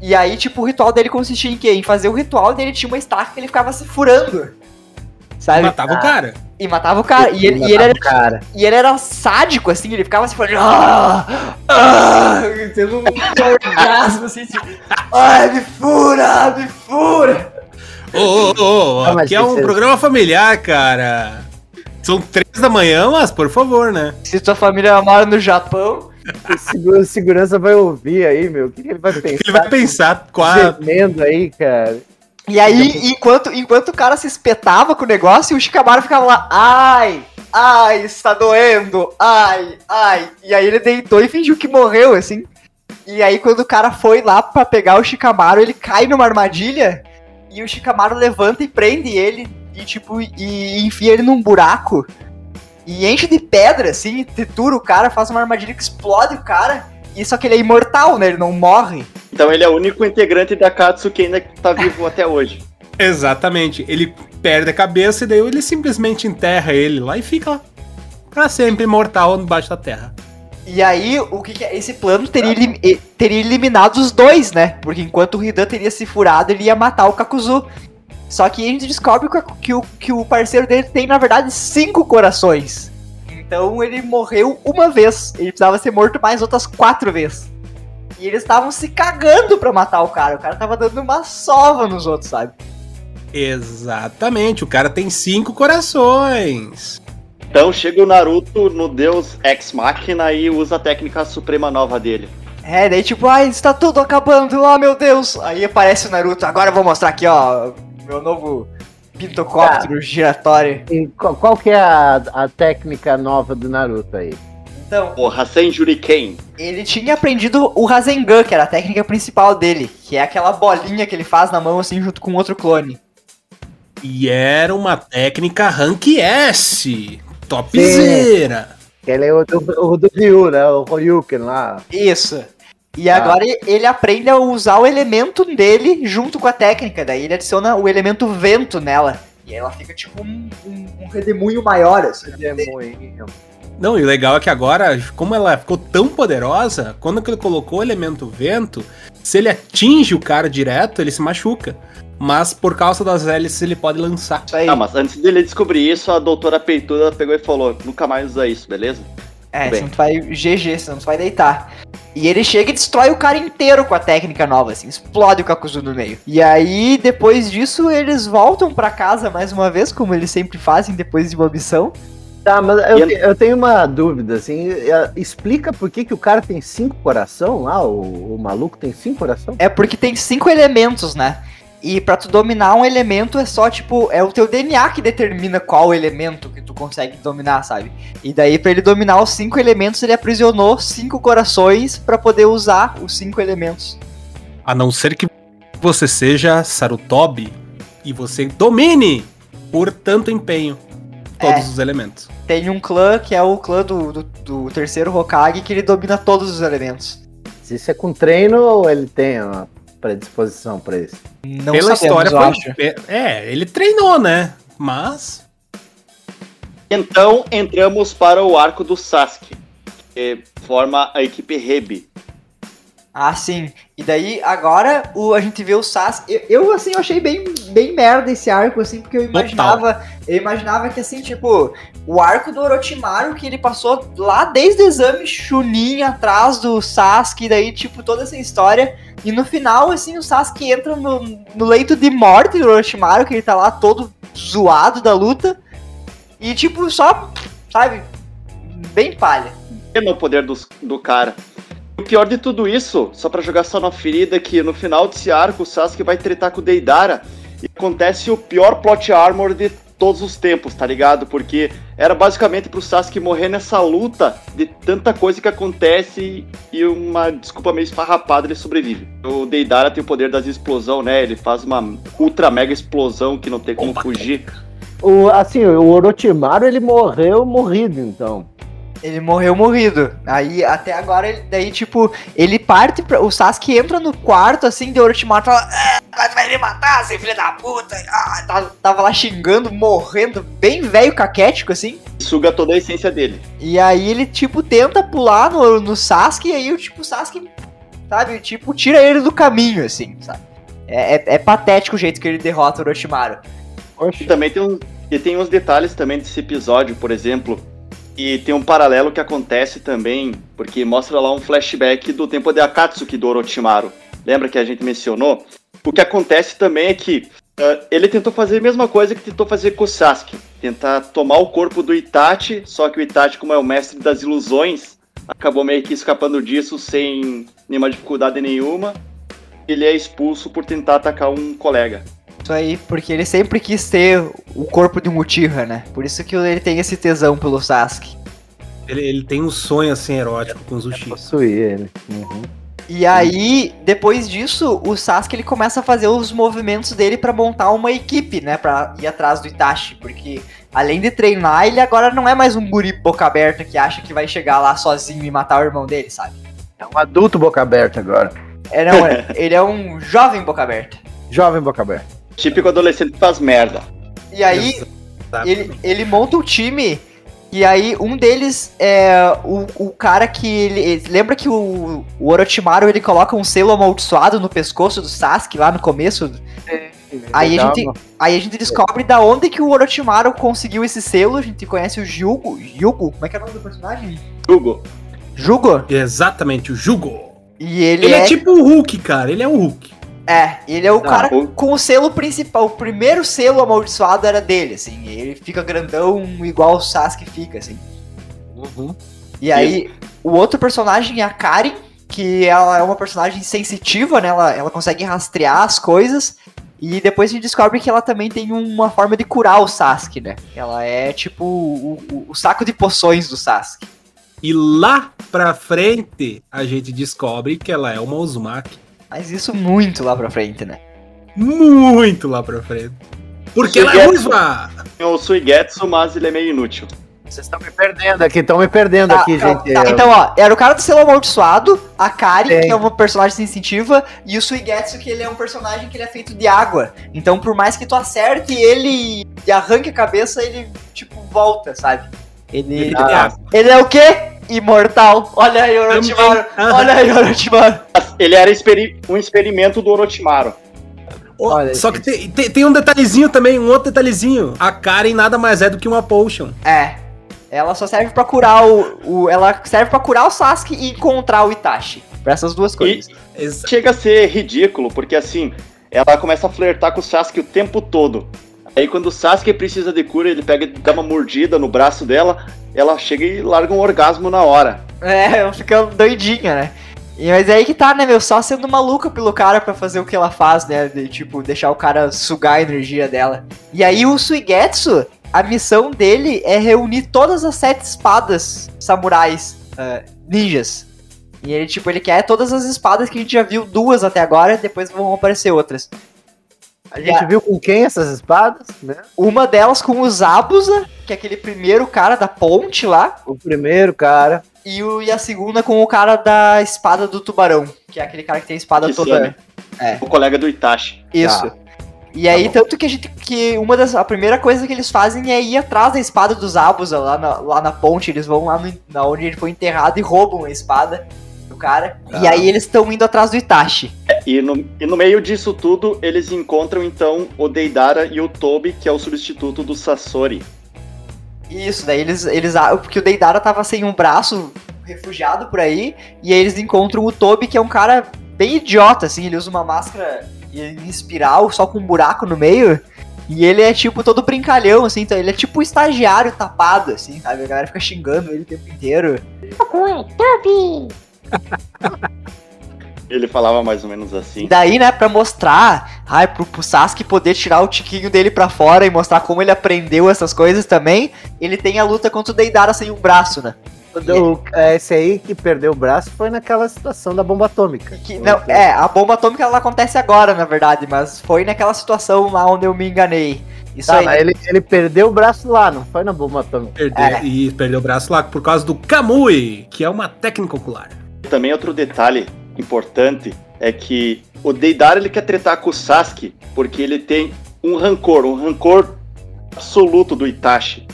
e aí tipo o ritual dele consistia em quê? Em fazer o ritual dele tinha uma estaca que ele ficava se furando. Sabe? Matava o cara. E matava o cara. E ele, e ele Matava era, o cara. e ele era sádico, assim, ele ficava se furando. Ah, ah, tendo um orgasmo assim, tipo, ai, me fura, me fura. Ô, ô, ô, Ah, aqui é um ser- programa familiar, cara. São três da manhã, mas por favor, né? Se tua família mora no Japão. O segura- o segurança vai ouvir aí, meu. O que, que ele vai pensar? Ele vai pensar quatro. Gemendo aí, cara. E aí, enquanto, enquanto o cara se espetava com o negócio, o Shikamaru ficava lá, ai, ai, está doendo, ai, ai. E aí ele deitou e fingiu que morreu, assim. E aí quando o cara foi lá pra pegar o Shikamaru, ele cai numa armadilha e o Shikamaru levanta e prende ele e tipo, e enfia ele num buraco. E enche de pedra, assim, tritura o cara, faz uma armadilha que explode o cara. E só que ele é imortal, né? Ele não morre. Então ele é o único integrante da Katsu que ainda tá vivo até hoje. <laughs> Exatamente. Ele perde a cabeça e daí ele simplesmente enterra ele lá e fica lá. Pra sempre imortal embaixo da terra. E aí, o que, que é? Esse plano teria, elim- teria eliminado os dois, né? Porque enquanto o Hidan teria se furado, ele ia matar o Kakuzu. Só que a gente descobre que, o- que o, que o parceiro dele tem, na verdade, cinco corações. Então ele morreu uma vez. Ele precisava ser morto mais outras quatro vezes. E eles estavam se cagando pra matar o cara. O cara tava dando uma sova nos outros, sabe? Exatamente. O cara tem cinco corações. Então chega o Naruto no Deus Ex Machina e usa a técnica suprema nova dele. É, daí tipo, ai, está tudo acabando, oh meu Deus. Aí aparece o Naruto, agora eu vou mostrar aqui, ó, meu novo pintocóptero giratório. E qual, qual que é a, a técnica nova do Naruto aí? Então, O Rasen Juriken. ele tinha aprendido o Rasengan, que era a técnica principal dele, que é aquela bolinha que ele faz na mão assim junto com outro clone. E era uma técnica rank S. Topzera. Que ele é o do, o do Ryu, né? O Ryuken lá. Isso. E agora ele aprende a usar o elemento dele junto com a técnica, daí ele adiciona o elemento vento nela. E ela fica tipo um, um, um redemoinho maior, assim. Não, e o legal é que agora, como ela ficou tão poderosa, quando que ele colocou o elemento vento, se ele atinge o cara direto, ele se machuca. mas por causa das hélices ele pode lançar. Isso aí. Ah, mas antes dele descobrir isso, a doutora Peituda pegou e falou: nunca mais usa isso, beleza? É, Bem. senão tu vai GG, senão tu vai deitar. E ele chega e destrói o cara inteiro com a técnica nova, assim, explode o Kakuzu no meio. E aí, depois disso, eles voltam pra casa mais uma vez, como eles sempre fazem depois de uma missão. Tá, mas eu, E- te- eu tenho uma dúvida, assim. é, Explica por que, que o cara tem cinco coração lá, o, o maluco tem cinco coração? É porque tem cinco elementos, né? E pra tu dominar um elemento é só, tipo, é o teu DNA que determina qual elemento que tu consegue dominar, sabe? E daí, pra ele dominar os cinco elementos, ele aprisionou cinco corações pra poder usar os cinco elementos. A não ser que você seja Sarutobi e você domine por tanto empenho todos É. os elementos. Tem um clã que é o clã do, do, do terceiro Hokage que ele domina todos os elementos. Se isso é com treino ou ele tem uma predisposição pra isso? Não Pela sabemos, história, eu foi- acho. é, ele treinou, né? Mas Então entramos para o arco do Sasuke, que forma a equipe Rebe. Ah, sim. E daí, agora, o, a gente vê o Sasuke. Eu, eu, assim, eu achei bem, bem merda esse arco, assim, porque eu imaginava. Eu imaginava que, assim, tipo, o arco do Orochimaru, que ele passou lá desde o exame Chunin atrás do Sasuke, daí, tipo, toda essa história. E no final, assim, o Sasuke entra no, no leito de morte do Orochimaru, que ele tá lá todo zoado da luta. E, tipo, só, sabe, bem palha. no poder dos- do cara. O pior de tudo isso, só pra jogar só na ferida, é que no final desse arco o Sasuke vai tretar com o Deidara e acontece o pior plot armor de todos os tempos, tá ligado? Porque era basicamente pro Sasuke morrer nessa luta de tanta coisa que acontece e uma desculpa meio esfarrapada ele sobrevive. O Deidara tem o poder das explosão, né? Ele faz uma ultra mega explosão que não tem como fugir. O, assim, o Orochimaru, ele morreu morrido, então. Ele morreu morrido. Aí até agora, ele- daí tipo, ele parte pra, O Sasuke entra no quarto assim, de Orochimaru fala. Ah, vai me matar, seu filho da puta. Ah, tava, tava lá xingando, morrendo, bem velho caquético assim. Suga toda a essência dele. E aí ele, tipo, tenta pular no, no Sasuke, e aí o tipo, Sasuke, sabe, tipo, tira ele do caminho, assim, sabe? É, é, é patético o jeito que ele derrota o Orochimaru. E também tem, um, e tem uns detalhes também desse episódio, por exemplo, e tem um paralelo que acontece também, porque mostra lá um flashback do tempo de Akatsuki do Orochimaru. Lembra que a gente mencionou? O que acontece também é que ah, ele tentou fazer a mesma coisa que tentou fazer com o Sasuke. Tentar tomar o corpo do Itachi, só que o Itachi, como é o mestre das ilusões, acabou meio que escapando disso sem nenhuma dificuldade nenhuma. Ele é expulso por tentar atacar um colega. Isso aí, porque ele sempre quis ter o corpo de um Uchiha, né? Por isso que ele tem esse tesão pelo Sasuke. ele, ele tem um sonho assim erótico com os Uchiha. Possuir ele. Uhum. E aí, depois disso, o Sasuke ele começa a fazer os movimentos dele pra montar uma equipe, né, Pra ir atrás do Itachi, porque além de treinar, ele agora não é mais um guri boca aberta que acha que vai chegar lá sozinho e matar o irmão dele, sabe? É um adulto boca aberta agora. É, não, é, ele é um jovem boca aberta. Jovem boca aberta. Típico adolescente que faz merda. E aí, ele, ele monta o time e aí um deles é o, o cara que ele, lembra que o, o Orochimaru ele coloca um selo amaldiçoado no pescoço do Sasuke lá no começo. Aí a gente aí a gente descobre da onde que o Orochimaru conseguiu esse selo. A gente conhece o Jugo, Jugo, como é que é o nome do personagem? Hugo, Jugo. Exatamente, o Jugo. E ele, Ele é, é tipo o Hulk, cara. Ele é o Hulk. É, ele é o cara o- com o selo principal. O primeiro selo amaldiçoado era dele, assim. Ele fica grandão igual o Sasuke fica, assim. E aí, o outro personagem é a Karen, que ela é uma personagem sensitiva, né? Ela, ela consegue rastrear as coisas. E depois a gente descobre que ela também tem uma forma de curar o Sasuke, né? Ela é tipo o, o- o saco de poções do Sasuke. E lá pra frente, a gente descobre que ela é uma Uzumaki. Mas isso muito lá pra frente, né? Muito lá pra frente. Porque ela é Suigetsu. ruiva! tem o Suigetsu, mas ele é meio inútil. Vocês estão me perdendo aqui, estão me perdendo Tá, aqui, tá, gente. tá, então, ó, era o cara do selo amaldiçoado, a Kari, Tem. que é uma personagem sensitiva, e o Suigetsu, que ele é um personagem que ele é feito de água. Então, por mais que tu acerte ele e arranque a cabeça, ele, tipo, volta, sabe? Ele, Ah, ele é o quê? Imortal. Olha aí, Orochimaru. Olha aí, Orochimaru. Ele era experi- um experimento do Orochimaru. Ô, Olha, só que tem, tem, tem um detalhezinho também, um outro detalhezinho. A Karen nada mais é do que uma potion. É. Ela só serve pra curar o, o. Ela serve pra curar o Sasuke e encontrar o Itachi. Pra essas duas coisas. Exa- Chega a ser ridículo, porque assim, ela começa a flertar com o Sasuke o tempo todo. Aí quando o Sasuke precisa de cura, ele pega e dá uma mordida no braço dela, ela chega e larga um orgasmo na hora. É, fica doidinha, né? E, mas é aí que tá, né, meu? Só sendo maluca pelo cara pra fazer o que ela faz, né? De, tipo, deixar o cara sugar a energia dela. E aí o Suigetsu, a missão dele é reunir todas as sete espadas samurais ah, ninjas. E ele, tipo, ele quer todas as espadas que a gente já viu, duas até agora, depois vão aparecer outras. A gente viu com quem essas espadas, né? Uma delas com o Zabuza, que é aquele primeiro cara da ponte lá. O primeiro cara. E, o, e a segunda com o cara da espada do tubarão, que é aquele cara que tem a espada Kisame. toda. O colega do Itachi. Isso. Tá. E aí, tanto que a gente. que uma das. A primeira coisa que eles fazem é ir atrás da espada dos Abusa lá na, lá na ponte. Eles vão lá no, na onde ele foi enterrado e roubam a espada cara. E Ah. aí eles estão indo atrás do Itachi. E no, e no meio disso tudo, eles encontram então o Deidara e o Tobi, que é o substituto do Sasori. Isso, daí eles. eles porque o Deidara tava sem um braço, refugiado por aí. E aí eles encontram o Tobi, que é um cara bem idiota, assim. Ele usa uma máscara em espiral, só com um buraco no meio. E ele é tipo todo brincalhão, assim, então ele é tipo um estagiário tapado, assim, sabe? A galera fica xingando ele o tempo inteiro. <laughs> Ele falava mais ou menos E assim. daí, né, pra mostrar, ai, pro, pro Sasuke poder tirar o tiquinho dele pra fora e mostrar como ele aprendeu essas coisas também, ele tem a luta contra o Deidara sem um braço, né? O, é, esse aí que perdeu o braço foi naquela situação da bomba atômica. Que, não, é, a bomba atômica ela acontece agora, na verdade, mas foi naquela situação lá onde eu me enganei. Isso Tá, aí. ele, ele perdeu o braço lá, não foi na bomba atômica. Perdeu, É. E perdeu o braço lá por causa do Kamui, que é uma técnica ocular. Também outro detalhe importante é que o Deidara ele quer tretar com o Sasuke porque ele tem um rancor, um rancor absoluto do Itachi.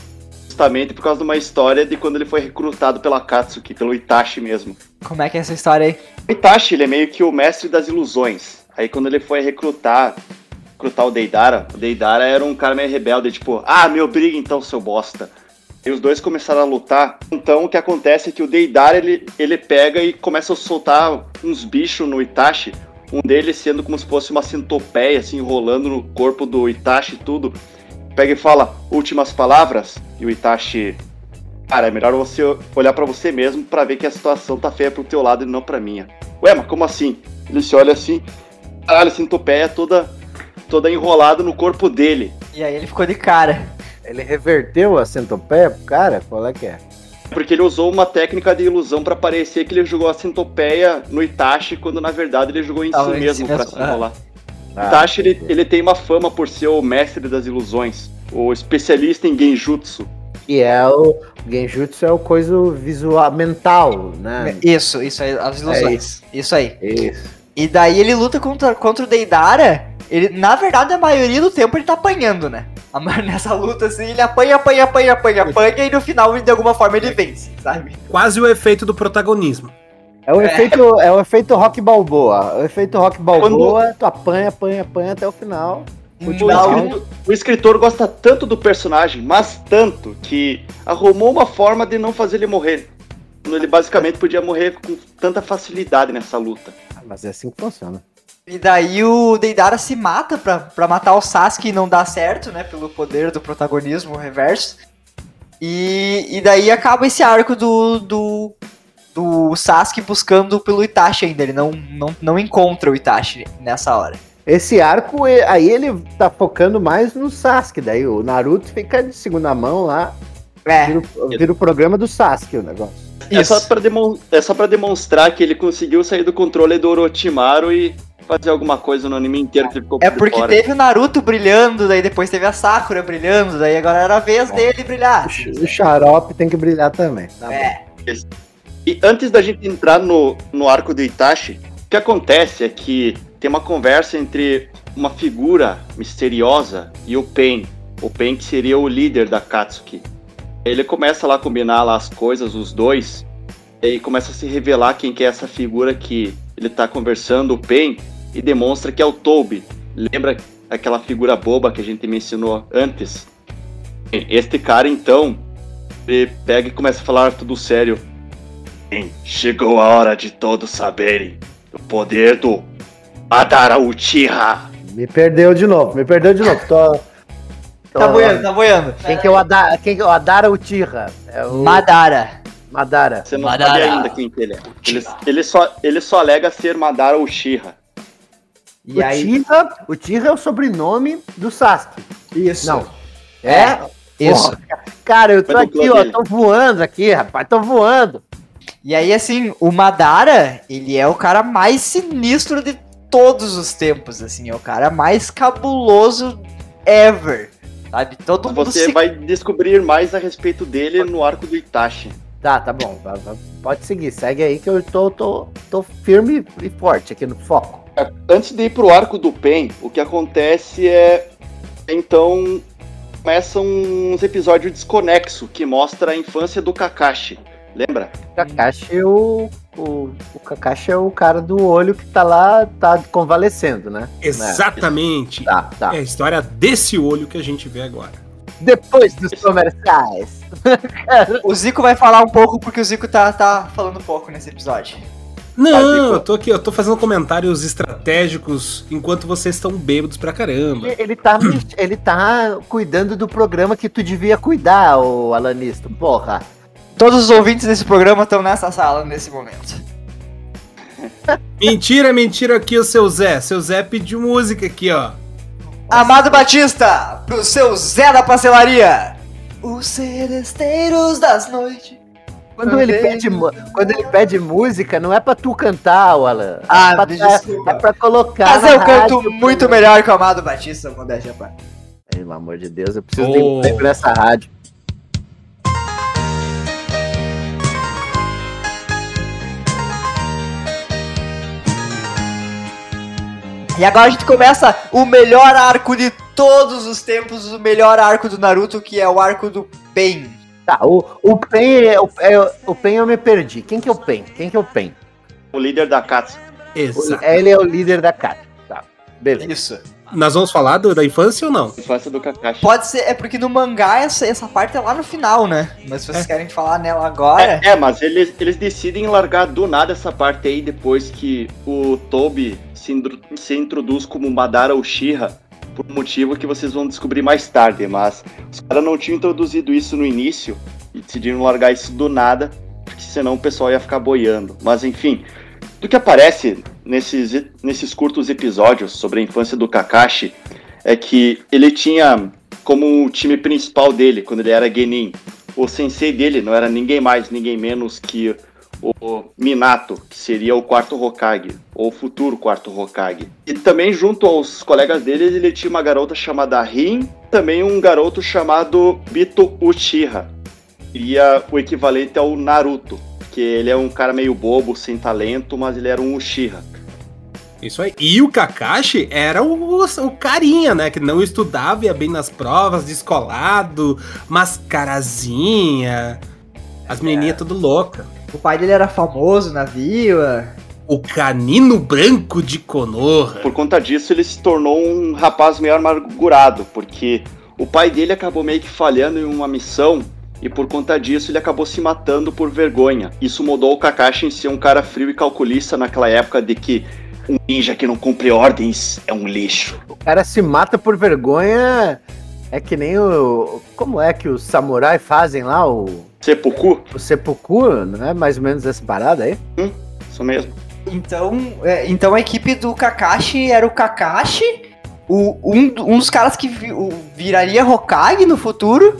Justamente por causa de uma história de quando ele foi recrutado pela Katsuki, pelo Itachi mesmo. Como é que é essa história aí? O Itachi, ele é meio que o mestre das ilusões. Aí quando ele foi recrutar, recrutar o Deidara, o Deidara era um cara meio rebelde, tipo, ah, me obriga então, seu bosta. E os dois começaram a lutar. Então o que acontece é que o Deidara, ele, ele pega e começa a soltar uns bichos no Itachi. Um deles sendo como se fosse uma centopeia, assim, enrolando no corpo do Itachi e tudo. Pega e fala, últimas palavras. E o Itachi, cara, é melhor você olhar pra você mesmo pra ver que a situação tá feia pro teu lado e não pra minha. Ué, mas como assim? Ele se olha assim, caralho, a centopeia toda, toda enrolada no corpo dele. E aí ele ficou de cara. Ele reverteu a centopeia pro cara? Qual é que é? Porque ele usou uma técnica de ilusão pra parecer que ele jogou a centopeia no Itachi, quando na verdade ele jogou em Tava si mesmo mesmo, se é. enrolar. Ah, Itachi, ele, ele tem uma fama por ser o mestre das ilusões, o especialista em genjutsu. E é o Genjutsu é o coisa visual mental, né? Isso, isso aí, as ilusões. isso aí. Isso. E daí ele luta contra, contra o Deidara. Ele, na verdade, a maioria do tempo ele tá apanhando, né? <laughs> Nessa luta, assim, ele apanha, apanha, apanha, apanha, apanha, e no final, de alguma forma, ele vence, sabe? Quase o efeito do protagonismo. É o efeito, é o efeito rock balboa. O efeito rock balboa, tu apanha, apanha, apanha até o final. O Não. round. escritor, o escritor gosta tanto do personagem, mas tanto, que arrumou uma forma de não fazer ele morrer. Ele basicamente podia morrer com tanta facilidade nessa luta. Ah, Mas é assim que funciona. E daí o Deidara se mata pra, pra matar o Sasuke e não dá certo, né? Pelo poder do protagonismo reverso. E, e daí acaba esse arco do, do, do Sasuke buscando pelo Itachi ainda. Ele não, não, não encontra o Itachi nessa hora. Esse arco, aí ele tá focando mais no Sasuke. Daí o Naruto fica de segunda mão lá. É, Vira, o- vira o programa do Sasuke o negócio. É só, isso. pra demon- é só pra demonstrar que ele conseguiu sair do controle do Orochimaru e fazer alguma coisa no anime inteiro que ele ficou É por porque fora. teve o Naruto brilhando, daí depois teve a Sakura brilhando, daí agora era a vez dele brilhar. O xarope tem que brilhar também. Tá É. E antes da gente entrar no, no arco do Itachi, o que acontece é que tem uma conversa entre uma figura misteriosa e o Pain. O Pain que seria o líder da Katsuki. Ele começa lá a combinar lá as coisas, os dois, e aí começa a se revelar quem que é essa figura que ele tá conversando, o Pain, e demonstra que é o Toby. Lembra aquela figura boba que a gente mencionou antes? Este cara, então, ele pega e começa a falar tudo sério. Bem, chegou a hora de todos saberem o poder do Madara Uchiha. Me perdeu de novo, me perdeu de novo. Tô- Tá boiando, tá boiando. Quem que é o Adara? Quem que é o Adara Uchiha? É o Madara. Madara. Você não Madara. sabe ainda quem que ele é. Ele, ele só, ele só alega ser Madara Uchiha. E aí. Uchiha, Uchiha é o sobrenome do Sasuke. Isso. Não. É? Isso. Porra, Cara, eu tô aqui, ó, dele. tô voando aqui, rapaz, tô voando. E aí, assim, o Madara, ele é o cara mais sinistro de todos os tempos, assim. É o cara mais cabuloso ever. Sabe? Todo mundo Você se... vai descobrir mais a respeito dele no arco do Itachi. Tá, tá bom, pode seguir, segue aí que eu tô, tô, tô firme e forte aqui no foco. Antes de ir pro arco do Pen, o que acontece é. Então. Começam uns episódios desconexos que mostra a infância do Kakashi. Lembra? O Kakashi, é o, o, o Kakashi é o cara do olho que tá lá, tá convalescendo, né? Exatamente. Tá, tá. É a história desse olho que a gente vê agora. Depois dos comerciais. O Zico vai falar um pouco porque o Zico tá, tá falando pouco nesse episódio. Não, eu tô aqui, eu tô fazendo comentários estratégicos enquanto vocês estão bêbados pra caramba. Ele, tá, <clears throat> ele tá cuidando do programa que tu devia cuidar, ô Alanisto. Porra. Todos os ouvintes desse programa estão nessa sala nesse momento. <laughs> Mentira, mentira aqui o seu Zé. Seu Zé pediu música aqui, ó. Amado Batista, pro seu Zé da Pastelaria. Os seresteiros das noites. Quando ele, pede, quando ele pede música, não é pra tu cantar, Alan. Ah, é pra, desculpa. é pra colocar. Mas eu canto rádio, muito melhor que o Amado Batista, modéstia parte. Pelo amor de Deus, eu preciso Oh. de um tempo nessa rádio. E agora a gente começa o melhor arco de todos os tempos, o melhor arco do Naruto, que é o arco do Pain. Tá, o, o Pen, é, o, é, o Pen eu me perdi. Quem que é o Pen? Quem que é o Pen? O líder da Katsu. Exato. Ele é o líder da Kat. Tá, beleza. Isso. Nós vamos falar do- da infância ou não? Infância do Kakashi. Pode ser, é porque no mangá essa, essa parte é lá no final, né? Mas se vocês querem falar nela agora. É, é, mas eles, eles decidem largar do nada essa parte aí depois que o Toby se, se introduz como Madara Uchiha, por um motivo que vocês vão descobrir mais tarde, mas os caras não tinham introduzido isso no início e decidiram largar isso do nada, porque senão o pessoal ia ficar boiando. Mas enfim, do que aparece nesses, nesses curtos episódios sobre a infância do Kakashi é que ele tinha como o time principal dele, quando ele era Genin, o sensei dele não era ninguém mais, ninguém menos que o Minato, que seria o quarto Hokage, ou o futuro quarto Hokage. E também junto aos colegas dele, ele tinha uma garota chamada Rin, também um garoto chamado Bito Uchiha. Seria o equivalente ao Naruto, que ele é um cara meio bobo, sem talento, mas ele era um Uchiha. Isso aí. E o Kakashi era o, o carinha, né? Que não estudava, ia bem nas provas, descolado, mascarazinha. As menininhas tudo louca. O pai dele era famoso na vila. O canino branco de Konoha. Por conta disso, ele se tornou um rapaz meio amargurado, porque o pai dele acabou meio que falhando em uma missão e por conta disso ele acabou se matando por vergonha. Isso mudou o Kakashi em ser um cara frio e calculista naquela época de que um ninja que não cumpre ordens é um lixo. O cara se mata por vergonha. É que nem o. Como é que os samurais fazem lá? O, Seppuku? o seppuku, não é mais ou menos essa parada aí? Isso mesmo. Então, é, então a equipe do Kakashi era o Kakashi, o, um, um dos caras que vi- o- viraria Hokage no futuro,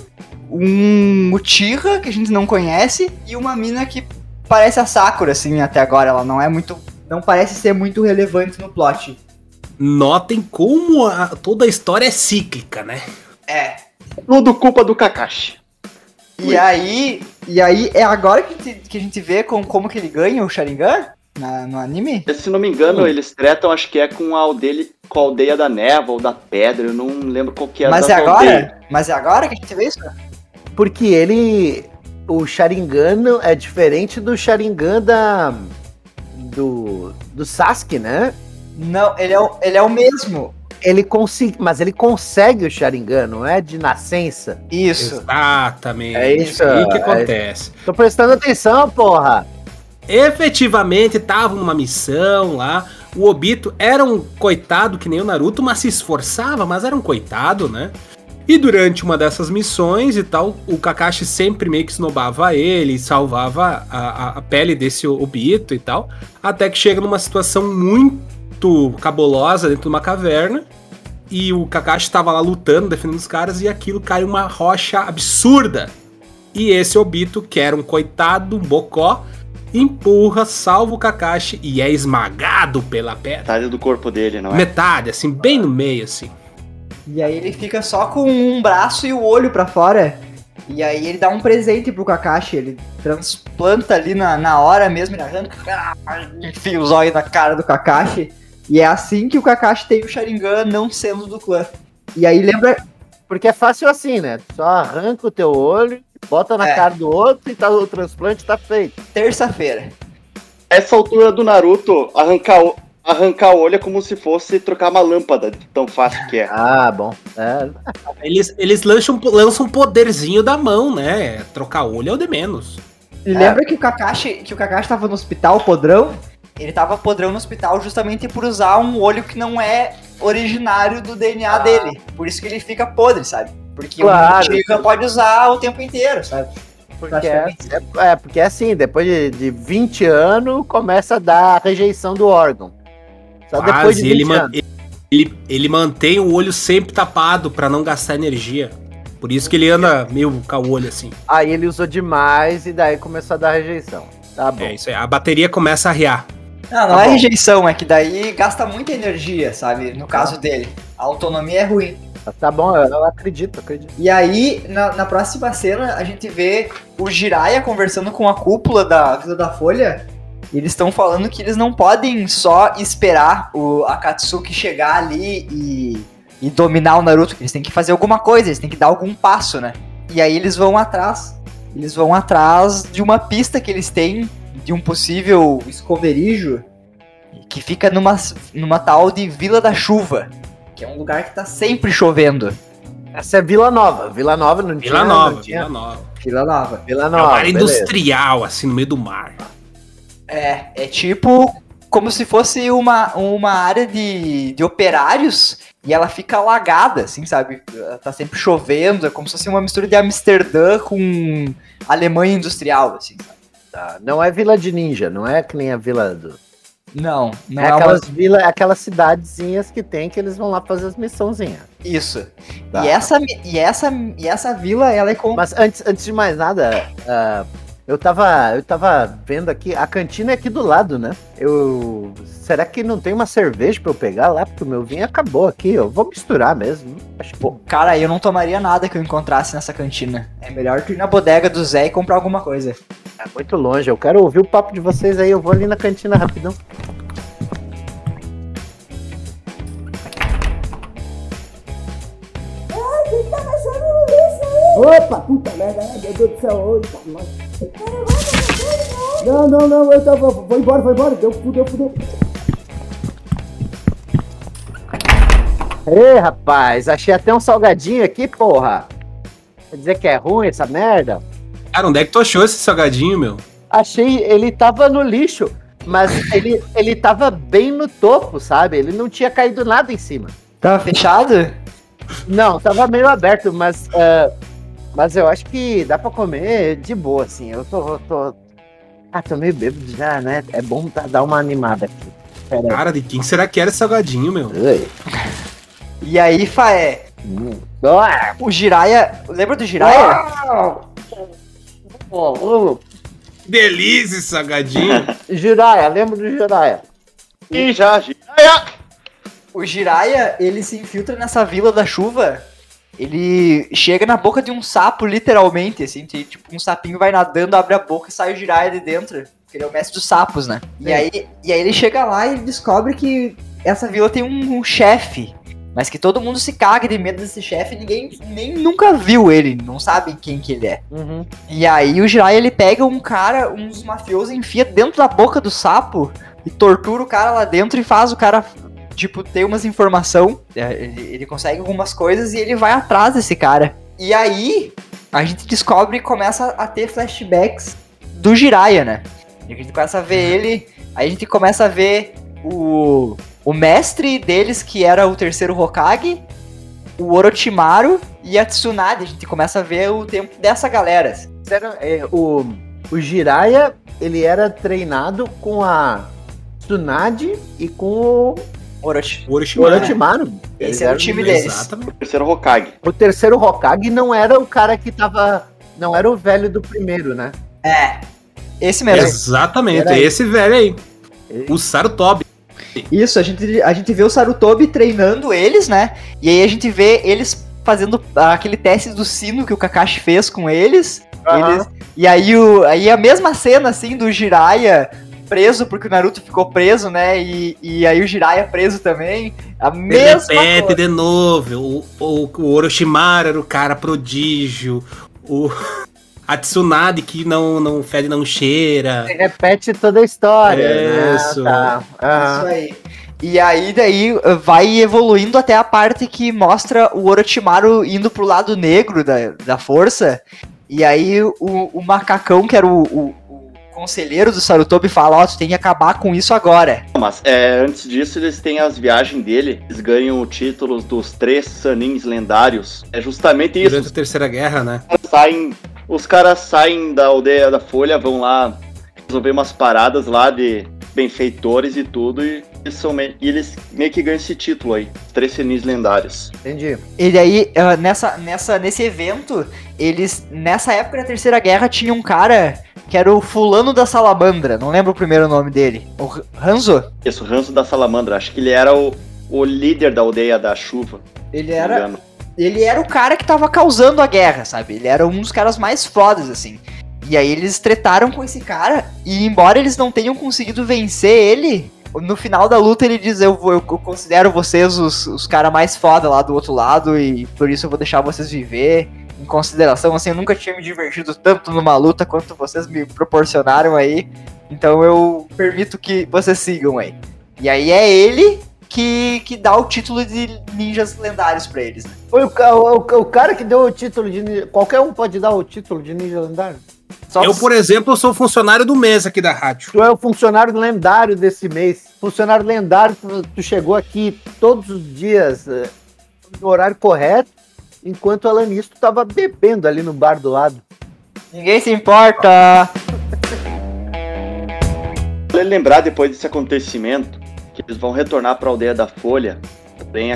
um Uchiha, que a gente não conhece, e uma mina que parece a Sakura, assim, até agora. Ela não é muito. Não parece ser muito relevante no plot. Notem como a- toda a história é cíclica, né? É. Tudo culpa do Kakashi. E aí. E aí é agora que, a gente- que a gente vê com, como que ele ganha o Sharingan na- no anime? Se não me engano, Hum. eles tretam, acho que é com a aldeia, com a aldeia da neva ou da pedra, eu não lembro qual que é Mas das é agora? aldeias. Mas é agora que a gente vê isso? Porque ele. O Sharingan é diferente do Sharingan da. Do. Do Sasuke, né? Não, ele é o, ele é o mesmo. ele consegue, mas ele consegue o Sharingan, não é de nascença. Isso. Exatamente. É isso, aí que é- acontece. Tô prestando atenção, porra. Efetivamente, tava numa missão lá. O Obito era um coitado que nem o Naruto, mas se esforçava, mas era um coitado, né? E durante uma dessas missões e tal, o Kakashi sempre meio que snobava ele, salvava a, a- a pele desse Obito e tal. Até que chega numa situação muito cabulosa dentro de uma caverna. E o Kakashi tava lá lutando, defendendo os caras, e aquilo cai uma rocha absurda. E esse Obito, que era um coitado, um bocó, empurra, salva o Kakashi e é esmagado pela pedra. Metade do corpo dele, não é? Metade, assim, bem no meio, assim. E aí ele fica só com um braço e o olho pra fora. E aí ele dá um presente pro Kakashi, ele transplanta ali na, na hora mesmo, ele arranca, <laughs> enfia os olhos na cara do Kakashi. E é assim que o Kakashi tem o Sharingan não sendo do clã. E aí lembra. Porque é fácil assim, né? Só arranca o teu olho, bota na É. cara do outro e tá, o transplante tá feito. Terça-feira. Essa altura do Naruto, arrancar o, arrancar o olho é como se fosse trocar uma lâmpada, tão fácil que é. <laughs> Ah, bom. É, Eles, eles lançam, lançam um poderzinho da mão, né? Trocar olho é o de menos. E lembra que o Kakashi, que o Kakashi tava no hospital podrão? Ele tava podrão no hospital justamente por usar um olho que não é originário do DNA dele. Por isso que ele fica podre, sabe? Porque Claro. o Sharingan pode usar o tempo inteiro, sabe? porque é, é, é, porque é assim, depois de, de 20 anos, começa a dar a rejeição do órgão. Só depois de Quase, 20 ele, man- ele, ele mantém o olho sempre tapado pra não gastar energia. Por isso que ele anda meio com o olho assim. Aí ele usou demais e daí começou a dar rejeição. Tá bom. É isso aí. A bateria começa a riar. Não, não Tá é bom. rejeição, é que daí gasta muita energia, sabe? No caso dele. A autonomia é ruim. Tá bom, eu, eu acredito, acredito. E aí, na, na próxima cena, a gente vê o Jiraiya conversando com a cúpula da Vila da Folha. E eles estão falando que eles não podem só esperar o Akatsuki chegar ali e, e dominar o Naruto. que Eles têm que fazer alguma coisa, eles têm que dar algum passo, né? E aí eles vão atrás. Eles vão atrás de uma pista que eles têm de um possível esconderijo que fica numa, numa tal de Vila da Chuva. Que é um lugar que tá sempre chovendo. Essa é Vila Nova. Vila Nova não tinha. Vila não Nova, tinha. Vila Nova. Vila Nova. Vila É uma Nova. área beleza. industrial, assim, no meio do mar. É, é tipo como se fosse uma, uma área de, de operários e ela fica alagada, assim, sabe? Tá sempre chovendo, é como se fosse uma mistura de Amsterdã com Alemanha industrial, assim, sabe? Tá, Não é Vila de Ninja, não é que nem a Vila do. Não, não é é, uma... aquelas, vila, aquelas cidadezinhas que tem que eles vão lá fazer as missãozinhas. Isso. Tá. E, essa, e, essa, e essa vila, ela é com... Mas antes, antes de mais nada, ah, eu, tava, eu tava vendo aqui, a cantina é aqui do lado, né? Eu. Será que não tem uma cerveja pra eu pegar lá? Porque o meu vinho acabou aqui. Eu vou misturar mesmo. Acho que. Pô, cara, eu não tomaria nada que eu encontrasse nessa cantina. É melhor tu ir na bodega do Zé e comprar alguma coisa. É muito longe. Eu quero ouvir o papo de vocês aí. Eu vou ali na cantina rapidão. Opa, puta merda, ai, meu Deus do céu, eita, nós. Não, não, não, eu tava, vou embora, vou embora, deu, fudeu, fudeu. Ei, rapaz, achei até um salgadinho aqui, porra. Quer dizer que é ruim essa merda? Cara, onde é que tu achou esse salgadinho, meu? Achei, ele tava no lixo, mas <laughs> ele, ele tava bem no topo, sabe? Ele não tinha caído nada em cima. Tava fechado? Não, tava meio aberto, mas. ah, mas eu acho que dá pra comer de boa, assim. Eu tô. tô... Ah, tô meio bêbado já, né? É bom dar dar uma animada aqui. Pera aí. Cara, de quem será que era esse salgadinho, meu? Ui. E aí, Faé, Hum. Ah, o Jiraiya... Lembra do Jiraiya? Que delícia salgadinho. Jiraya, lembra do Jiraya? E <laughs> já, Jiraiya! O Jiraiya, ele se infiltra nessa vila da chuva. Ele chega na boca de um sapo, literalmente, assim. tem, Tipo, um sapinho vai nadando, abre a boca e sai o Jiraiya de dentro. Porque ele é o mestre dos sapos, né? E Sim. aí, e aí ele chega lá e descobre que essa vila tem um, um chefe. Mas que todo mundo se caga de medo desse chefe. Ninguém nem nunca viu ele. Não sabe quem que ele é. Uhum. E aí o Jiraiya ele pega um cara, uns mafiosos, enfia dentro da boca do sapo e tortura o cara lá dentro e faz o cara tipo, tem umas informação, é, ele, consegue algumas coisas e ele vai atrás desse cara. E aí, a gente descobre e começa a ter flashbacks do Jiraiya, né? E a gente começa a ver ele, aí a gente começa a ver o, o mestre deles, que era o terceiro Hokage, o Orochimaru e a Tsunade. A gente começa a ver o tempo dessa galera. Era, é, o, o Jiraiya, ele era treinado com a Tsunade e com o Orochi. Orochimaru. Orochimaru. Esse era o time deles. Exatamente. O terceiro Hokage. O terceiro Hokage não era o cara que tava. Não era o velho do primeiro, né? É. Esse mesmo. Exatamente, esse velho aí. O Sarutobi. Isso, a gente, a gente vê o Sarutobi treinando eles, né? E aí a gente vê eles fazendo aquele teste do sino que o Kakashi fez com eles. Eles- e aí, o, aí a mesma cena, assim, do Jiraiya preso, porque o Naruto ficou preso, né? E, e aí o Jiraiya preso também. A mesma Repete coisa. de novo. O, o, o Orochimaru era o cara prodígio. O, <laughs> a Tsunade que não, não fede, não cheira. Repete toda a história. né? Isso. Tá. Aham. Isso aí. E aí, daí, vai evoluindo até a parte que mostra o Orochimaru indo pro lado negro da, da força. E aí, o, o macacão, que era o- o conselheiro do Sarutobi, fala: Ó, tu tem que acabar com isso agora. Mas é, antes disso, eles têm as viagens dele. Eles ganham títulos dos três Sanins lendários. É justamente isso. Durante a Terceira Guerra, né? saem, os caras saem da aldeia da Folha, vão lá resolver umas paradas lá de benfeitores e tudo, e eles, são me- e eles meio que ganham esse título aí, três senis lendários. Entendi. E daí, uh, nessa, nessa, nesse evento, eles, nessa época da Terceira Guerra, tinha um cara que era o Fulano da Salamandra. Não lembro o primeiro nome dele. O Hanzo? Isso, o Ranzo da Salamandra, acho que ele era o, o líder da aldeia da chuva. Ele era ele era o cara que tava causando a guerra, sabe? Ele era um dos caras mais fodas, assim. E aí eles tretaram com esse cara, e embora eles não tenham conseguido vencer ele, no final da luta ele diz, eu, eu considero vocês os, os caras mais foda lá do outro lado, e por isso eu vou deixar vocês viver. Em consideração, assim, eu nunca tinha me divertido tanto numa luta quanto vocês me proporcionaram aí. Então eu permito que vocês sigam aí. E aí é ele que, que dá o título de ninjas lendários pra eles, né? Foi o, o, o cara que deu o título de. Qualquer um pode dar o título de ninja lendário. Só Eu, por exemplo, sou funcionário do mês aqui da rádio. Tu é o funcionário lendário desse mês. Funcionário lendário, tu, tu chegou aqui todos os dias eh, no horário correto, enquanto o Alanisto tava bebendo ali no bar do lado. Ninguém se importa. Vale lembrar depois desse acontecimento que eles vão retornar para a aldeia da Folha. Porém,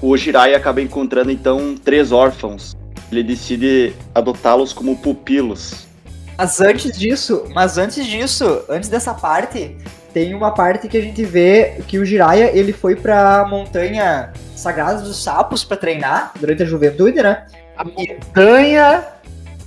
o Jiraiya acaba encontrando então três órfãos. Ele decide adotá-los como pupilos. Mas antes disso, mas antes disso, antes dessa parte, tem uma parte que a gente vê que o Jiraiya, ele foi pra montanha Sagrada dos Sapos pra treinar durante a juventude, né? A montanha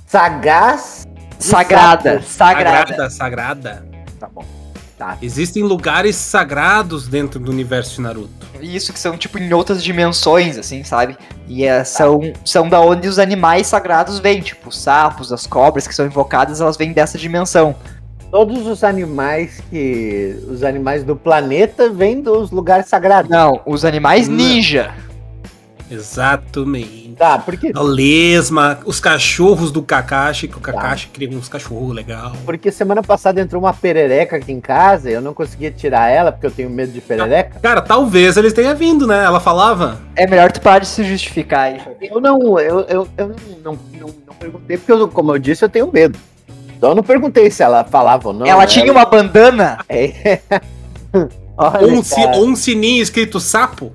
sagaz. Sagrada, sagrada. Sagrada, sagrada. Tá bom. Tá. Existem lugares sagrados dentro do universo de Naruto. Isso que são tipo em outras dimensões, assim, sabe? E é, são, são da onde os animais sagrados vêm, tipo os sapos, as cobras que são invocadas, elas vêm dessa dimensão. Todos os animais que. Os animais do planeta vêm dos lugares sagrados. Não, os animais Não. Exatamente. Tá, porque, A lesma, os cachorros do Kakashi, que o Kakashi cria uns cachorros legal. porque semana passada entrou uma perereca aqui em casa, eu não conseguia tirar ela porque eu tenho medo de perereca. Cara, talvez eles tenham vindo, né? Ela falava. É melhor tu parar de se justificar aí. Eu não, eu, eu, eu não, não, não, perguntei, porque, eu, como eu disse, eu tenho medo. Então eu não perguntei se ela falava ou não. Ela né? tinha uma bandana. É. <laughs> Olha, um, si- um sininho escrito sapo.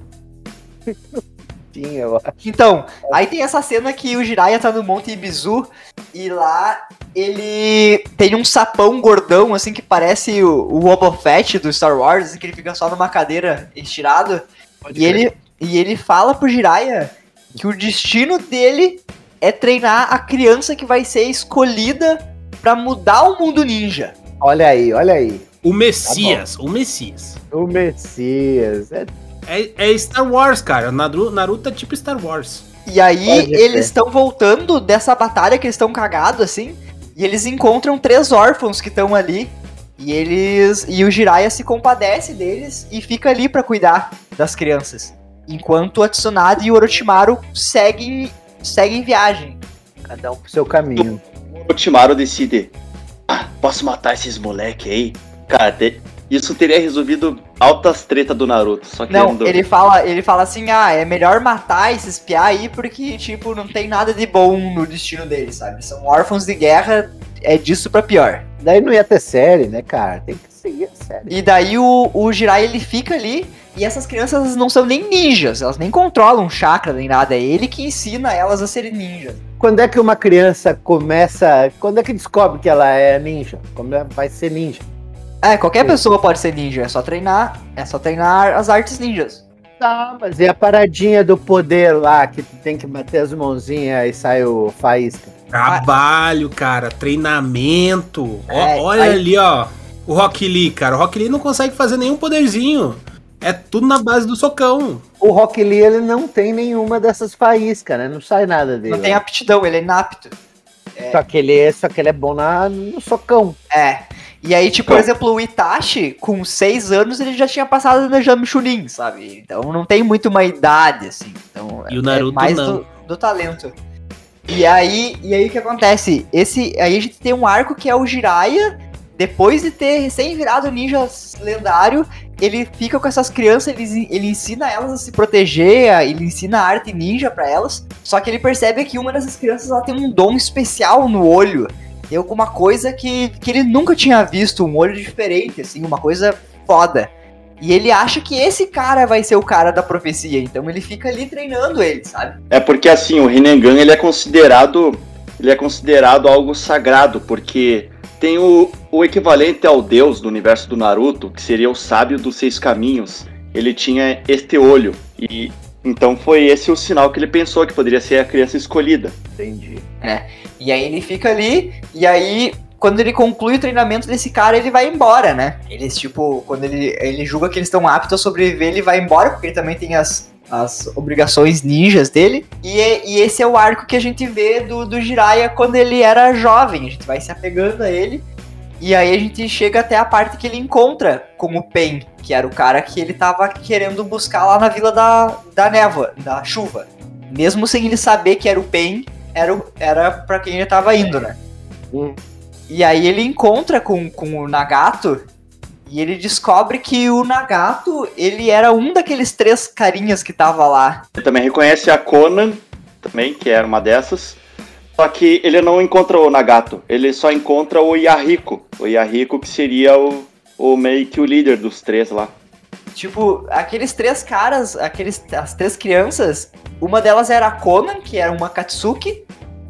Tinha, eu acho. Então, aí tem essa cena que o Jiraiya tá no Monte Ibizu e lá ele tem um sapão gordão, assim, que parece o, o Boba Fett do Star Wars, assim, que ele fica só numa cadeira estirado. E ele, e ele fala pro Jiraiya que o destino dele é treinar a criança que vai ser escolhida pra mudar o mundo ninja. Olha aí, olha aí. O Messias, o Messias. O Messias. É, É, é Star Wars, cara. Naruto, Naruto é tipo Star Wars. E aí Pode crer. eles estão voltando dessa batalha que eles estão cagados assim, e eles encontram três órfãos que estão ali. E eles. E o Jiraiya se compadece deles e fica ali pra cuidar das crianças. Enquanto a Tsunade e o Orochimaru seguem, seguem viagem. Cada um pro seu caminho. O Orochimaru decide, ah, posso matar esses moleque aí? Cara, isso teria resolvido altas tretas do Naruto, só que Não, ele fala, ele fala assim, ah, é melhor matar esses piá aí porque, tipo, não tem nada de bom no destino deles, sabe? São órfãos de guerra, é disso pra pior. Daí não ia ter série, né, cara? Tem que seguir a série. E daí o, o Jirai, ele fica ali, e essas crianças não são nem ninjas, elas nem controlam chakra nem nada, é ele que ensina elas a serem ninjas. Quando é que uma criança começa. Quando é que descobre que ela é ninja? Como é- vai ser ninja? É, qualquer pessoa pode ser ninja, é só treinar, é só treinar as artes ninjas. Tá, mas e a paradinha do poder lá, que tu tem que bater as mãozinhas e sai o faísca? Trabalho, cara, treinamento. Ó, É, olha aí- ali, ó. O Rock Lee, cara. O Rock Lee não consegue fazer nenhum poderzinho. É tudo na base do socão. O Rock Lee, ele não tem nenhuma dessas faíscas, né? Não sai nada dele. Não tem aptidão, ele é inapto. Só, que ele é, só que ele é bom na, no socão. É. E aí, tipo, por exemplo, o Itachi, com 6 anos, ele já tinha passado no Exame Chunin, sabe? Então não tem muito uma idade, assim. Então, E o Naruto é mais não. Do, do talento. E aí, e aí o que acontece? Esse, aí a gente tem um arco que é o Jiraiya, depois de ter recém virado ninja lendário, ele fica com essas crianças, ele, ele ensina elas a se proteger, ele ensina a arte ninja pra elas. Só que ele percebe que uma dessas crianças ela tem um dom especial no olho. Tem alguma coisa que, que ele nunca tinha visto, um olho diferente, assim, uma coisa foda. E ele acha que esse cara vai ser o cara da profecia, então ele fica ali treinando ele, sabe? É porque assim, o Rinnegan ele é considerado ele é considerado algo sagrado, porque tem o, o equivalente ao deus do universo do Naruto, que seria o sábio dos seis caminhos. Ele tinha este olho e então foi esse o sinal que ele pensou que poderia ser a criança escolhida. Entendi. E aí ele fica ali, e aí quando ele conclui o treinamento desse cara, ele vai embora, né? Eles, tipo, quando ele, ele julga que eles estão aptos a sobreviver, ele vai embora, porque ele também tem as, as obrigações ninjas dele. E, é- e esse é o arco que a gente vê do, do Jiraiya quando ele era jovem. A gente vai se apegando a ele. E aí a gente chega até a parte que ele encontra com o Pen, que era o cara que ele tava querendo buscar lá na Vila da, da Névoa, da Chuva. Mesmo sem ele saber que era o Pen, era, o- era pra quem ele tava indo, né? Hum. E aí ele encontra com, com o Nagato e ele descobre que o Nagato, ele era um daqueles três carinhas que tava lá. Ele também reconhece a Conan, também, que era uma dessas. Só que ele não encontra o Nagato, ele só encontra o Yahiko. O Yahiko que seria o, o meio que o líder dos três lá. Tipo, aqueles três caras, aqueles, as três crianças, uma delas era a Conan, que era uma Katsuki,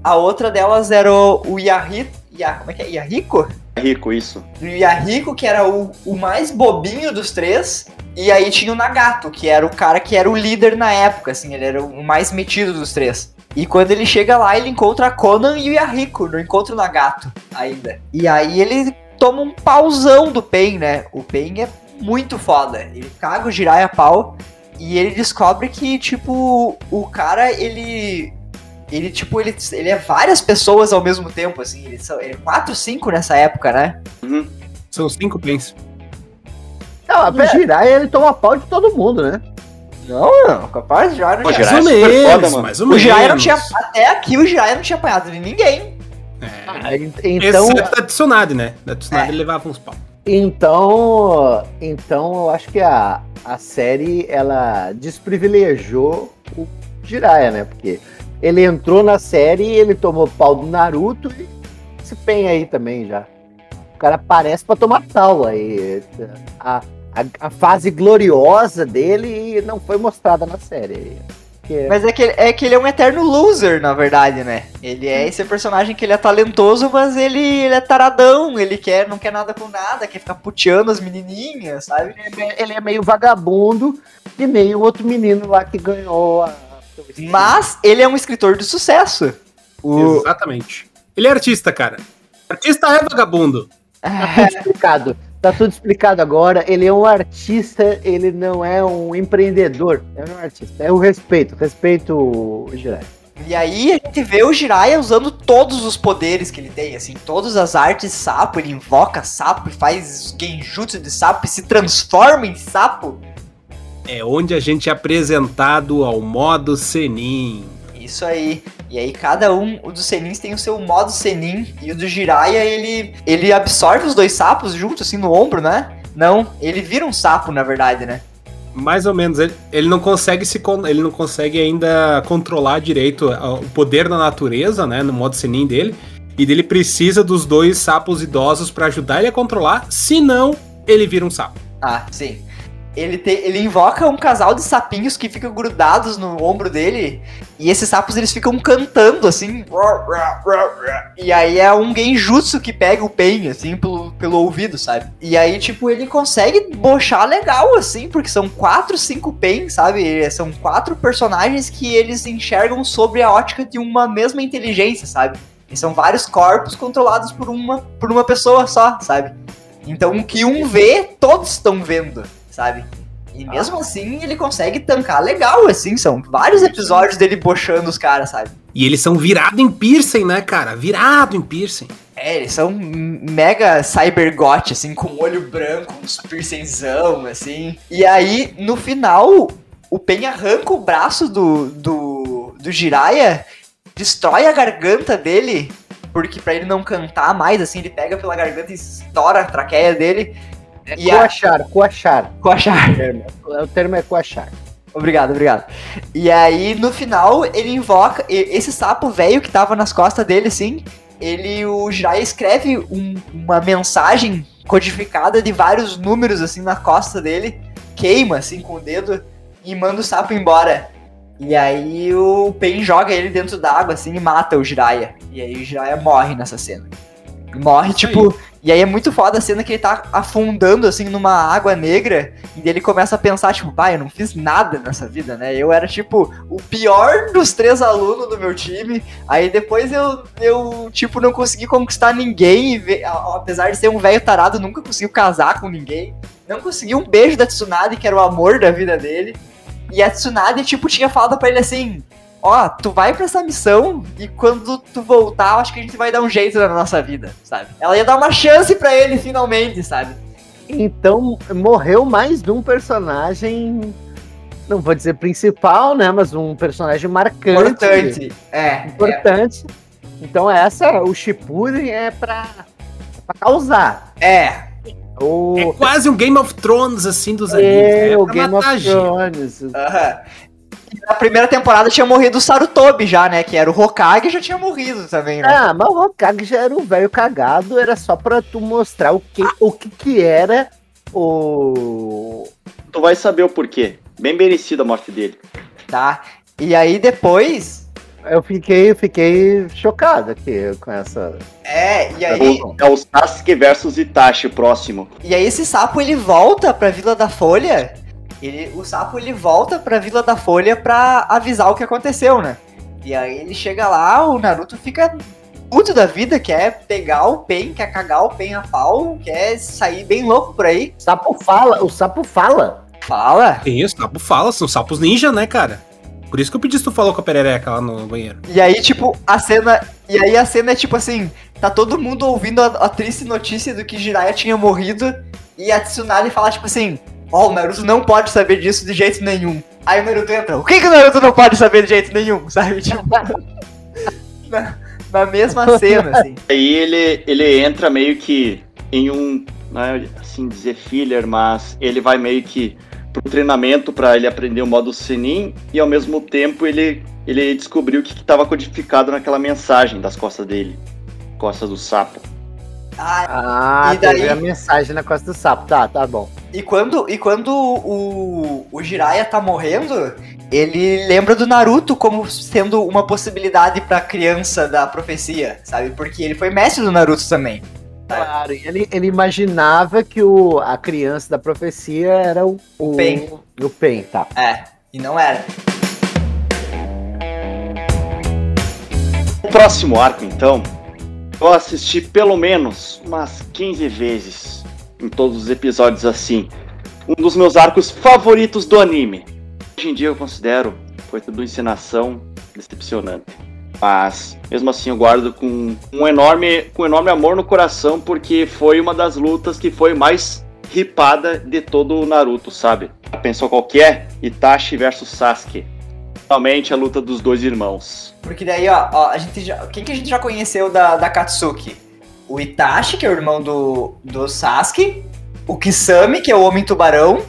a outra delas era o, o Yahi, Ya- como é que é? Yahiko? Yahiko, isso. O Yahiko, que era o, o mais bobinho dos três, e aí tinha o Nagato, que era o cara que era o líder na época, assim, ele era o mais metido dos três. E quando ele chega lá, ele encontra a Conan e o Yahiko, não encontra o Nagato ainda. E aí ele toma um pauzão do Pen, né? O Pen é muito foda. Ele caga o Jiraiya a pau e ele descobre que, tipo, o cara, ele. Ele, tipo, ele, ele é várias pessoas ao mesmo tempo, assim. Ele são ele é quatro, cinco nessa época, né? Uhum. São cinco pens. Não, o Jiraiya, ele toma pau de todo mundo, né? Não, não, capaz de Jiraiya não tinha. Jiraiya Mais ou é super menos, foda, mano. mais ou O. Jiraiya não tinha. Até aqui o Jiraiya não tinha apanhado de ninguém. É. Ah, en- Então, Exceto da Tsunade, né? Da Tsunade É. ele levava uns pau. então, então eu acho que a, a série, ela desprivilegiou o Jiraiya, né? Porque ele entrou na série, ele tomou pau do Naruto e se penha aí também já. O cara aparece pra tomar pau aí. A, a, a fase gloriosa dele não foi mostrada na série. Porque- Mas é que, é que ele é um eterno loser, na verdade, né? Ele é esse personagem que ele é talentoso, mas ele, ele é taradão, ele quer, não quer nada com nada, quer ficar puteando as menininhas, sabe? ele é meio vagabundo e meio outro menino lá que ganhou a. Mas ele é um escritor de sucesso. O... Exatamente. Ele é artista, cara. Artista é vagabundo. Tá tudo explicado. Tá tudo explicado agora. Ele é um artista, ele não é um empreendedor. É um artista. É o respeito. Respeito o Jiraiya. E aí a gente vê o Jiraiya usando todos os poderes que ele tem, assim, todas as artes sapo, ele invoca sapo, e faz genjutsu de sapo, e se transforma em sapo. É onde a gente é apresentado ao modo Senin. Isso aí. E aí cada um o dos Senins tem o seu modo Senin, e o do Jiraiya, ele, ele absorve os dois sapos juntos, assim, no ombro, né? Não, ele vira um sapo, na verdade, né? Mais ou menos, ele, ele não consegue se ele não consegue ainda controlar direito a- o poder da natureza, né, no modo Senin dele. E dele precisa dos dois sapos idosos pra ajudar ele a controlar, senão ele vira um sapo. Ah, sim. Ele, te, ele invoca um casal de sapinhos que ficam grudados no ombro dele. E esses sapos eles ficam cantando assim. E aí é um genjutsu que pega o Pain, assim, pelo, pelo ouvido, sabe? E aí, tipo, ele consegue bochar legal, assim, porque são quatro, cinco Pain, sabe? São quatro personagens que eles enxergam sobre a ótica de uma mesma inteligência, sabe? E são vários corpos controlados por uma, por uma pessoa só, sabe? Então o que um vê, todos estão vendo, sabe? E mesmo assim ele consegue tancar legal, assim, são vários episódios dele bochando os caras, sabe? E eles são virados em piercing, né, cara? Virado em piercing. É, eles são mega cybergot, assim, com olho branco, uns piercingzão, assim. E aí, no final, o Pen arranca o braço do, do, do Jiraiya, destrói a garganta dele, porque pra ele não cantar mais, assim, ele pega pela garganta e estoura a traqueia dele. É E a- coachar, coachar. Coachar. O termo, o termo é coachar. Obrigado, obrigado. E aí, no final, ele invoca. Esse sapo velho que tava nas costas dele, assim, ele, o Jiraiya escreve um- uma mensagem codificada de vários números, assim, na costa dele, queima, assim, com o dedo, e manda o sapo embora. E aí o Pen joga ele dentro d'água, assim, e mata o Jiraiya. E aí o Jiraiya morre nessa cena. Morre, tipo. E aí é muito foda a cena que ele tá afundando, assim, numa água negra. E ele começa a pensar, tipo, pai, eu não fiz nada nessa vida, né? Eu era, tipo, o pior dos três alunos do meu time. Aí depois eu, eu tipo, não consegui conquistar ninguém. E apesar de ser um velho tarado, nunca conseguiu casar com ninguém. Não consegui um beijo da Tsunade, que era o amor da vida dele. E a Tsunade, tipo, tinha falado pra ele assim: Ó, tu vai pra essa missão e quando tu voltar, eu acho que a gente vai dar um jeito na nossa vida, sabe? Ela ia dar uma chance pra ele finalmente, sabe? Então morreu mais um personagem, não vou dizer principal, né? Mas um personagem marcante. Importante. É. é. Importante. Então essa, o Shippuden é pra, pra causar. É. O, É quase um Game of Thrones, assim, dos animes. é, o Game of. Thrones. Aham. Na primeira temporada tinha morrido o Sarutobi já, né? Que era o Hokage já tinha morrido também, né? Ah, mas o Hokage já era um velho cagado, era só pra tu mostrar o que, o que, que era o. Tu vai saber o porquê. Bem merecido a morte dele. Tá. E aí depois. Eu fiquei, eu fiquei chocado aqui com essa. É, e É aí. é o Sasuke versus Itachi, o próximo. E aí esse sapo ele volta pra Vila da Folha. Ele, o sapo ele volta pra Vila da Folha pra avisar o que aconteceu, né? E aí ele chega lá, o Naruto fica puto da vida, quer pegar o Pen, quer cagar o Pen a pau, quer sair bem louco por aí. O sapo fala, o sapo fala. Fala. Isso, sapo fala, são sapos ninja, né, cara? Por isso que eu pedi se tu falou com a perereca lá no banheiro. E aí, tipo, a cena. E aí a cena é tipo assim, tá todo mundo ouvindo a, a triste notícia do que Jiraiya tinha morrido. E a Tsunade fala, tipo assim, ó, o Naruto não pode saber disso de jeito nenhum. Aí o Naruto entra, o que, que o Naruto não pode saber de jeito nenhum? <laughs> Sabe? Tipo. na, na mesma cena, assim. <laughs> Aí ele, ele entra meio que em um, não é assim dizer filler, mas ele vai meio que pro treinamento pra ele aprender o modo Senin e ao mesmo tempo ele, ele descobriu o que estava codificado naquela mensagem das costas dele, costas do sapo. Ah, Ah, E daí- teve a mensagem na costa do sapo. Tá, tá bom. e quando, e quando o, o Jiraiya tá morrendo, ele lembra do Naruto como sendo uma possibilidade pra criança da profecia, sabe? Porque ele foi mestre do Naruto também. Claro, e ele, ele imaginava que o, a criança da profecia era o, o Pen. O Pen, tá. É, e não era. O próximo arco, então, eu assisti pelo menos umas 15 vezes em todos os episódios assim. Um dos meus arcos favoritos do anime. Hoje em dia eu considero, foi tudo encenação, decepcionante. Mas, mesmo assim, eu guardo com um enorme, com enorme amor no coração, porque foi uma das lutas que foi mais ripada de todo o Naruto, sabe? Pensou qual que é? Itachi versus Sasuke. Realmente a luta dos dois irmãos. Porque daí, ó, ó, a gente já, quem que a gente já conheceu da, da Katsuki? O Itachi, que é o irmão do, do Sasuke. O Kisame, que é o Homem Tubarão.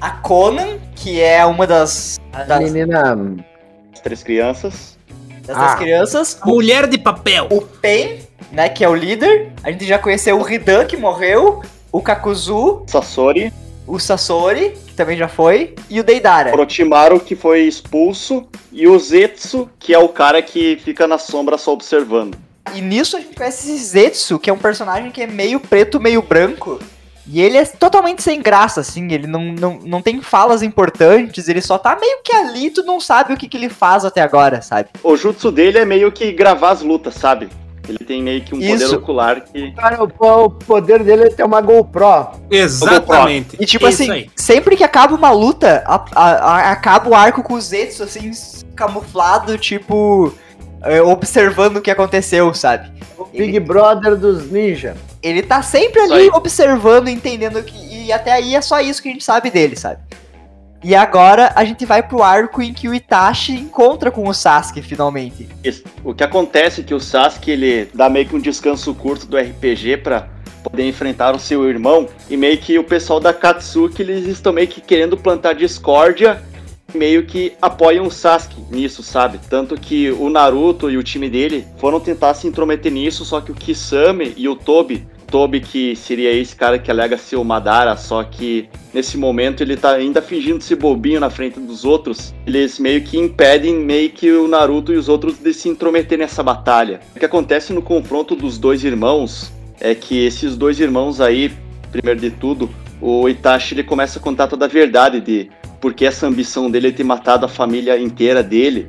A Conan, que é uma das, das, Menina. As três crianças. das Ah. crianças. O, Mulher de papel. o Pen, né, que é o líder. A gente já conheceu o Hidan, que morreu. O Kakuzu, Sasori. O Sasori, que também já foi. E o Deidara. Orochimaru, que foi expulso. E o Zetsu, que é o cara que fica na sombra só observando. E nisso a gente conhece esse Zetsu, que é um personagem que é meio preto, meio branco. E ele é totalmente sem graça, assim. Ele não, não, não tem falas importantes, ele só tá meio que ali, tu não sabe o que, que ele faz até agora, sabe? O jutsu dele é meio que gravar as lutas, sabe? Ele tem meio que um Isso. poder ocular que. Cara, o, o poder dele é ter uma GoPro. Exatamente. E tipo Isso assim, aí. sempre que acaba uma luta, a- a- a- acaba o arco com o Zetsu, assim, camuflado, tipo. é, observando o que aconteceu, sabe? Big Brother dos ninja. Ele tá sempre ali observando, entendendo que. E até aí é só isso que a gente sabe dele, sabe? E agora a gente vai pro arco em que o Itachi encontra com o Sasuke finalmente. O que acontece é que o Sasuke ele dá meio que um descanso curto do RPG pra poder enfrentar o seu irmão e meio que o pessoal da Katsuki eles estão meio que querendo plantar discórdia meio que apoiam o Sasuke nisso, sabe? Tanto que o Naruto e o time dele foram tentar se intrometer nisso, só que o Kisame e o Tobi Tobi, que seria esse cara que alega ser o Madara, só que nesse momento ele tá ainda fingindo ser bobinho na frente dos outros. Eles meio que impedem meio que o Naruto e os outros de se intrometer nessa batalha. O que acontece no confronto dos dois irmãos é que esses dois irmãos aí, primeiro de tudo, o Itachi ele começa a contar toda a verdade de por que essa ambição dele é ter matado a família inteira dele.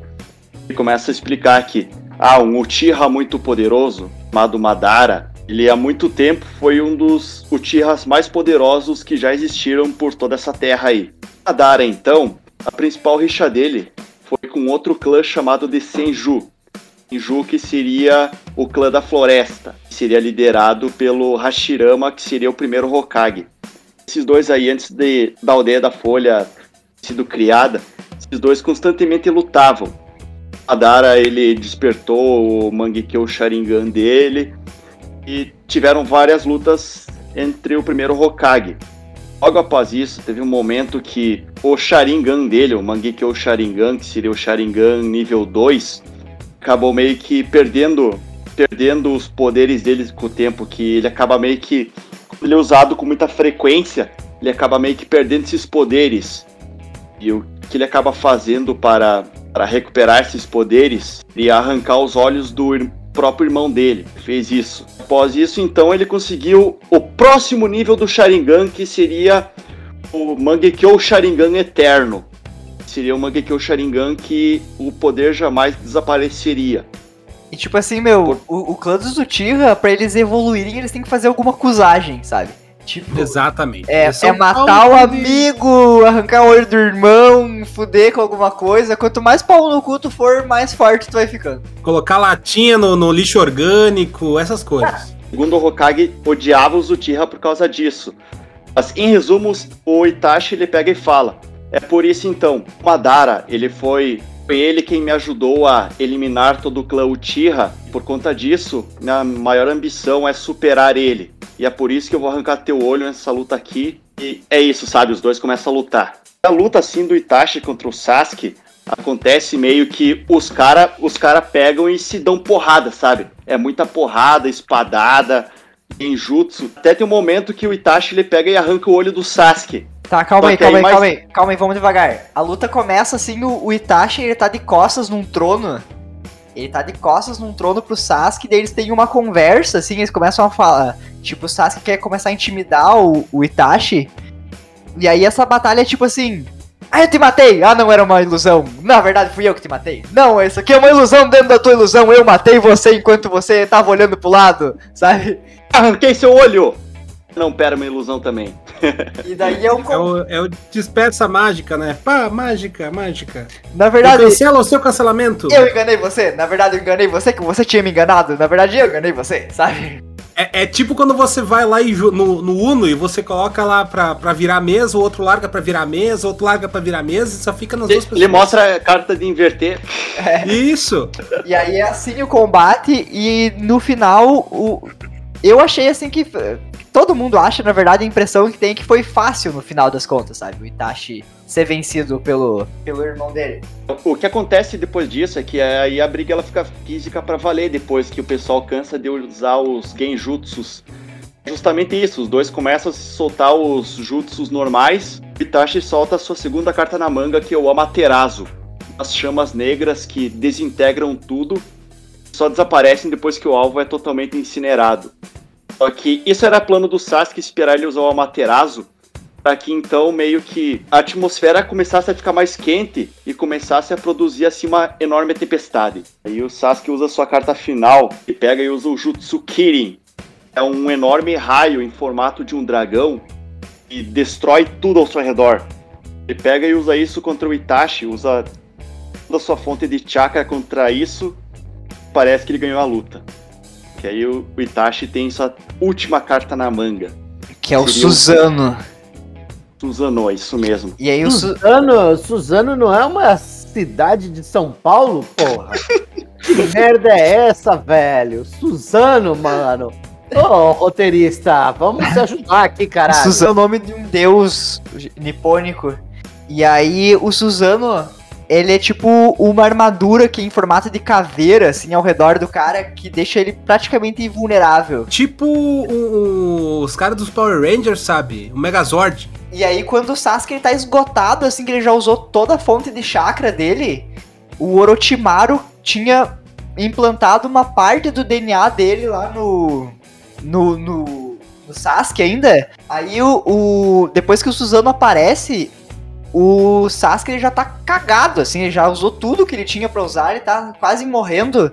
Ele começa a explicar que ah, um Uchiha muito poderoso, chamado Madara, ele há muito tempo foi um dos Uchihas mais poderosos que já existiram por toda essa terra aí. Madara, então, a principal rixa dele foi com outro clã chamado de Senju. Senju que seria o clã da floresta, que seria liderado pelo Hashirama, que seria o primeiro Hokage. Esses dois aí, antes de, da aldeia da Folha sido criada, esses dois constantemente lutavam. Madara, ele despertou o Mangekyo Sharingan dele, e tiveram várias lutas entre o primeiro Hokage. Logo após isso, teve um momento que o Sharingan dele, o Mangekyo Sharingan, que seria o Sharingan nível 2, acabou meio que perdendo perdendo os poderes dele com o tempo, que ele acaba meio que ele é usado com muita frequência, ele acaba meio que perdendo esses poderes. E o que ele acaba fazendo para, para recuperar esses poderes e arrancar os olhos do próprio irmão dele. Fez isso. Após isso, então, ele conseguiu o próximo nível do Sharingan, que seria o Mangekyo Sharingan Eterno. Seria o Mangekyo Sharingan que o poder jamais desapareceria. E tipo assim, meu, o, o clã dos Uchiha, pra eles evoluírem, eles têm que fazer alguma acusagem, sabe? Tipo, Exatamente. é, é são matar o amigo, arrancar o olho do irmão, fuder com alguma coisa. Quanto mais pau no cu tu for, mais forte tu vai ficando. Colocar latinha no, no lixo orgânico, essas coisas. Segundo o Hokage, odiava os Uchiha por causa disso. Mas, em resumo, o Itachi ele pega e fala: É por isso então, Madara, ele foi. Foi ele quem me ajudou a eliminar todo o clã Uchiha. Por conta disso, minha maior ambição é superar ele. E é por isso que eu vou arrancar teu olho nessa luta aqui. E é isso, sabe? Os dois começam a lutar. A luta assim do Itachi contra o Sasuke acontece meio que os cara, os cara pegam e se dão porrada, sabe? É muita porrada, espadada, genjutsu. Até tem um momento que o Itachi ele pega e arranca o olho do Sasuke. Tá, calma aí, calma aí, aí mais- calma aí, calma aí, vamos devagar. A luta começa assim, o, o Itachi, ele tá de costas num trono. Ele tá de costas num trono pro Sasuke, daí eles têm uma conversa, assim, eles começam a falar. Tipo, o Sasuke quer começar a intimidar o, o Itachi. E aí essa batalha é tipo assim. Ah, eu te matei! Ah, não era uma ilusão. Na verdade, fui eu que te matei. Não, isso aqui é uma ilusão dentro da tua ilusão. Eu matei você enquanto você tava olhando pro lado, <laughs> sabe? Arranquei seu olho! Não, pera, uma ilusão também. E daí é um. É o, é o dispersa mágica, né? Pá, mágica, mágica. Na verdade, Cancela o seu cancelamento. eu enganei você. Na verdade, eu enganei você, que você tinha me enganado. Na verdade, eu enganei você, sabe? É, é tipo quando você vai lá e no, no Uno e você coloca lá pra, pra virar mesa, o outro larga pra virar mesa, o outro larga pra virar mesa e só fica nas duas Ele, pessoas. ele mostra a carta de inverter. Isso! E aí é assim o combate e no final o eu achei assim que todo mundo acha, na verdade, a impressão que tem é que foi fácil no final das contas, sabe? O Itachi ser vencido pelo pelo irmão dele. O que acontece depois disso é que aí a briga ela fica física pra valer depois que o pessoal cansa de usar os genjutsus. Justamente isso, os dois começam a soltar os jutsus normais. Itachi solta a sua segunda carta na manga, que é o Amaterasu. As chamas negras que desintegram tudo, só desaparecem depois que o alvo é totalmente incinerado. Só que isso era plano do Sasuke esperar ele usar o Amaterasu para que então meio que a atmosfera começasse a ficar mais quente e começasse a produzir assim uma enorme tempestade. Aí o Sasuke usa sua carta final e pega e usa o Jutsu Kirin. É um enorme raio em formato de um dragão e destrói tudo ao seu redor. Ele pega e usa isso contra o Itachi, usa toda a sua fonte de chakra contra isso. Parece que ele ganhou a luta. Que aí o, o Itachi tem sua última carta na manga. Que é o Seria o- Suzano. Suzano, é isso mesmo. E aí o Su Suzano, Suzano não é uma cidade de São Paulo, porra? <laughs> que merda é essa, velho? Suzano, mano. Ô, roteirista, vamos se ajudar aqui, caralho. Suzano é o nome de um deus nipônico. E aí o Suzano, ele é tipo uma armadura que é em formato de caveira, assim, ao redor do cara, que deixa ele praticamente invulnerável. Tipo o- o- os caras dos Power Rangers, sabe? O Megazord. E aí, quando o Sasuke ele tá esgotado, assim, que ele já usou toda a fonte de chakra dele, o Orochimaru tinha implantado uma parte do DNA dele lá no. no. no, no Sasuke ainda. Aí o, o- Depois que o Suzano aparece, o Sasuke ele já tá cagado, assim, ele já usou tudo que ele tinha pra usar, ele tá quase morrendo.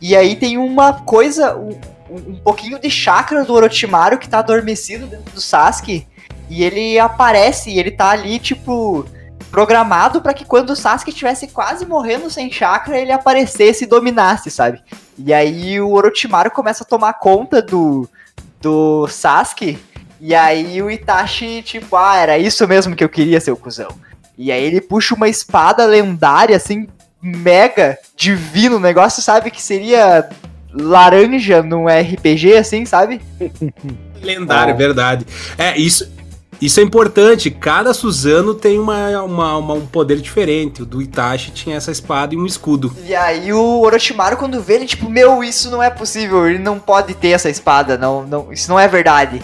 E aí tem uma coisa, um, um pouquinho de chakra do Orochimaru que tá adormecido dentro do Sasuke. E ele aparece, e ele tá ali, tipo, programado pra que quando o Sasuke estivesse quase morrendo sem chakra, ele aparecesse e dominasse, sabe? E aí o Orochimaru começa a tomar conta do, do Sasuke, e aí o Itachi, tipo, ah, era isso mesmo que eu queria, seu cuzão. E aí ele puxa uma espada lendária, assim, mega divino, um negócio, sabe, que seria laranja num RPG, assim, sabe? <laughs> Lendário, verdade. É, isso, isso é importante. Cada Suzano tem uma, uma- uma- um poder diferente. O do Itachi tinha essa espada e um escudo. E aí o Orochimaru, quando vê ele, tipo, meu, isso não é possível, ele não pode ter essa espada, não, não, isso não é verdade.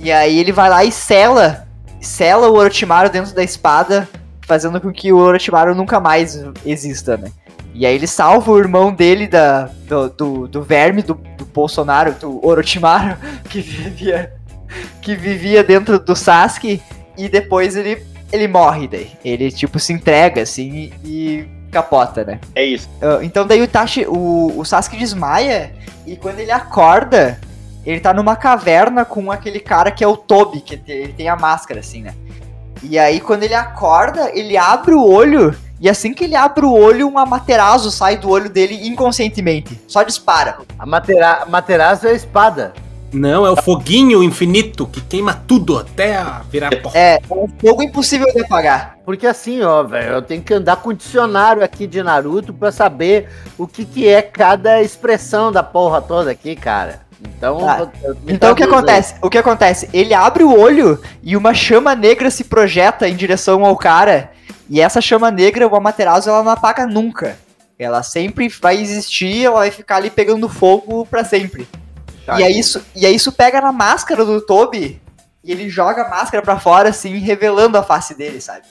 E aí ele vai lá e sela, sela o Orochimaru dentro da espada, fazendo com que o Orochimaru nunca mais exista, né? E aí ele salva o irmão dele da, do, do, do verme do, do Bolsonaro, do Orochimaru, <laughs> que vivia, que vivia dentro do Sasuke, e depois ele, ele morre daí. Ele, tipo, se entrega, assim, e, e capota, né? É isso. Ah, então daí o Itachi, o, o Sasuke desmaia e quando ele acorda, ele tá numa caverna com aquele cara que é o Tobi, que ele tem a máscara assim, né? E aí quando ele acorda, ele abre o olho e assim que ele abre o olho, um Amaterasu sai do olho dele inconscientemente. Só dispara. A matera Materazo é a espada. Não, é o foguinho infinito que queima tudo até a virar pó. É um fogo impossível de apagar. Porque assim, ó, velho, eu tenho que andar com o dicionário aqui de Naruto pra saber o que que é cada expressão da porra toda aqui, cara. Então, Tá. Então o que traduz aí. acontece? O que acontece? Ele abre o olho e uma chama negra se projeta em direção ao cara. E essa chama negra, o Amaterasu, ela não apaga nunca. Ela sempre vai existir, ela vai ficar ali pegando fogo pra sempre. Tá, e, aí isso, e aí isso pega na máscara do Toby e ele joga a máscara pra fora, assim, revelando a face dele, sabe?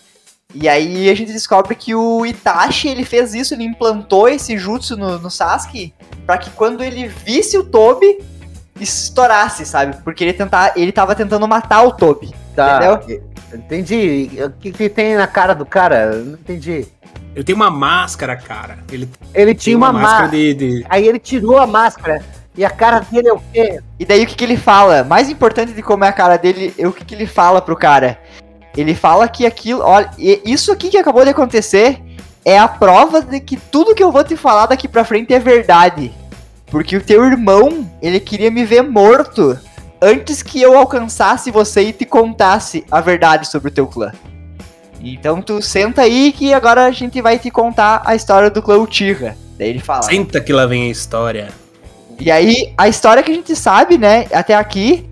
E aí a gente descobre que o Itachi, ele fez isso, ele implantou esse jutsu no, no Sasuke pra que quando ele visse o Toby, estourasse, sabe? Porque ele, tentar, ele tava tentando matar o Toby, Tá, entendeu? entendi. O que que tem na cara do cara? Eu Não entendi. Ele tem uma máscara, cara. Ele Ele tinha uma, máscara. de, de- Aí ele tirou a máscara. E a cara dele é o quê? E daí o que, que ele fala? Mais importante de como é a cara dele, é o que, que ele fala pro cara. Ele fala que aquilo. Olha, isso aqui que acabou de acontecer é a prova de que tudo que eu vou te falar daqui pra frente é verdade. Porque o teu irmão, ele queria me ver morto antes que eu alcançasse você e te contasse a verdade sobre o teu clã. Então tu senta aí que agora a gente vai te contar a história do clã Uchiha. Daí ele fala. Senta que lá vem a história. E aí, a história que a gente sabe, né, até aqui,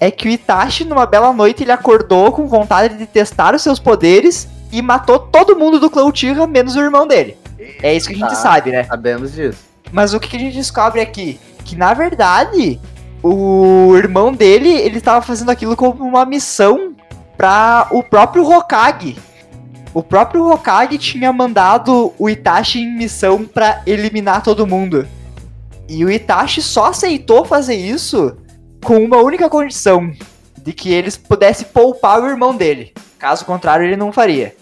é que o Itachi, numa bela noite, ele acordou com vontade de testar os seus poderes e matou todo mundo do clã Uchiha, menos o irmão dele. É isso que a gente Tá. sabe, né? Sabemos disso. Mas o que a gente descobre aqui? Que, na verdade, o irmão dele, ele estava fazendo aquilo como uma missão para o próprio Hokage. O próprio Hokage tinha mandado o Itachi em missão para eliminar todo mundo. E o Itachi só aceitou fazer isso com uma única condição: de que eles pudessem poupar o irmão dele. Caso contrário, ele não faria.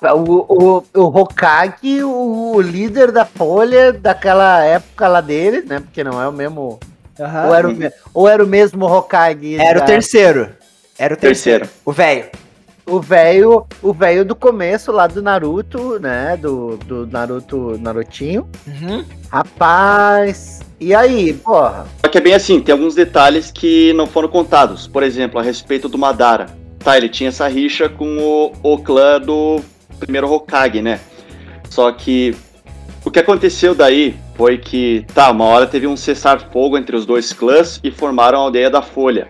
O, o, o Hokage, o líder da Folha daquela época lá dele, né? Porque não é o mesmo. Ou, era o, ou era o mesmo Hokage? Era o da- terceiro. Era o terceiro. Terceiro. O velho. O velho, o velho do começo lá do Naruto, né? Do, do Naruto, Narutinho. Uhum. Rapaz, e aí, porra? Só que é bem assim, tem alguns detalhes que não foram contados. Por exemplo, a respeito do Madara. Tá, ele tinha essa rixa com o, o clã do primeiro Hokage, né? Só que o que aconteceu daí foi que, tá, uma hora teve um cessar-fogo entre os dois clãs e formaram a aldeia da Folha.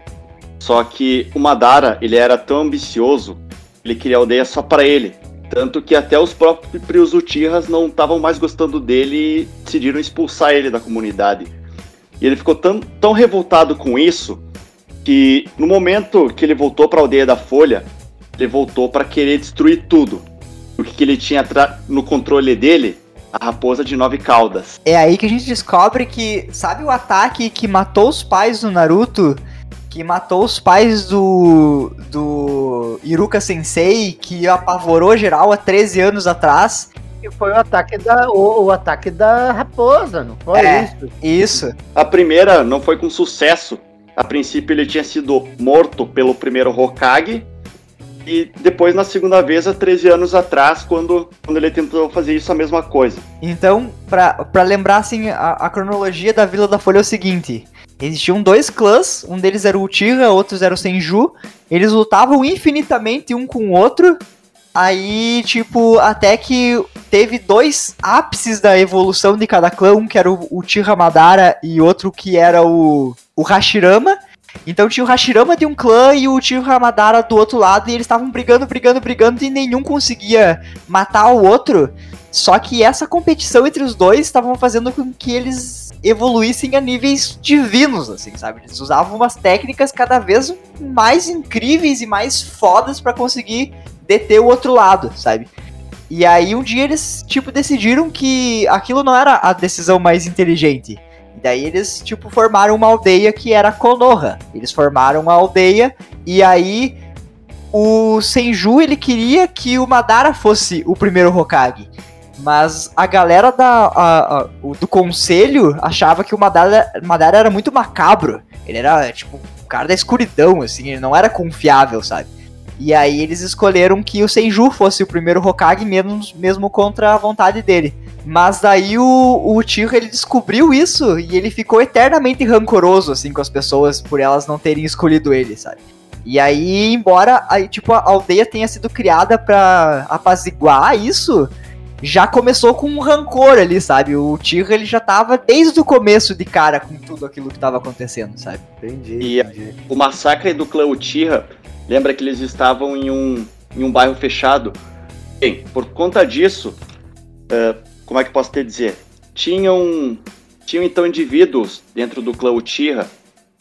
Só que o Madara, ele era tão ambicioso, ele queria a aldeia só pra ele. Tanto que até os próprios Uchihas não estavam mais gostando dele e decidiram expulsar ele da comunidade. E ele ficou tão, tão revoltado com isso que no momento que ele voltou para a aldeia da Folha, ele voltou para querer destruir tudo. O que, que ele tinha no controle dele? A raposa de nove caudas. É aí que a gente descobre que. Sabe o ataque que matou os pais do Naruto? Que matou os pais do. do. Iruka Sensei, que apavorou geral há 13 anos atrás. E foi o ataque da, o, o ataque da raposa, não foi É. isso? Isso. A primeira não foi com sucesso. A princípio ele tinha sido morto pelo primeiro Hokage. E depois na segunda vez, há 13 anos atrás, quando, quando ele tentou fazer isso a mesma coisa. Então, pra lembrar assim, a, a cronologia da Vila da Folha é o seguinte: existiam dois clãs, um deles era o Uchiha, outros era o Senju. Eles lutavam infinitamente um com o outro. Aí, tipo, até que teve dois ápices da evolução de cada clã, um que era o Uchiha Madara e outro que era o, o Hashirama. Então tinha o Hashirama de um clã e o Uchiha Madara do outro lado, e eles estavam brigando, brigando, brigando, e nenhum conseguia matar o outro. Só que essa competição entre os dois estavam fazendo com que eles evoluíssem a níveis divinos, assim, sabe? Eles usavam umas técnicas cada vez mais incríveis e mais fodas pra conseguir deter o outro lado, sabe? E aí um dia eles, tipo, decidiram que aquilo não era a decisão mais inteligente. E daí eles, tipo, formaram uma aldeia que era Konoha. Eles formaram uma aldeia e aí o Senju, ele queria que o Madara fosse o primeiro Hokage. Mas a galera da, a- a- do conselho achava que o Madara, Madara era muito macabro. Ele era, tipo, o cara da escuridão, assim, ele não era confiável, sabe? E aí eles escolheram que o Senju fosse o primeiro Hokage, mesmo, mesmo contra a vontade dele. Mas daí o, o ele descobriu isso e ele ficou eternamente rancoroso, assim, com as pessoas por elas não terem escolhido ele, sabe? E aí, embora aí, tipo, a aldeia tenha sido criada pra apaziguar isso, já começou com um rancor ali, sabe? O Uchiha, ele já tava desde o começo de cara com tudo aquilo que tava acontecendo, sabe? Entendi, E- entendi. O massacre do clã Uchiha, lembra que eles estavam em um, em um bairro fechado? Bem, por conta disso, eh, como é que posso te dizer? Tinham, tinham então indivíduos dentro do clã Uchiha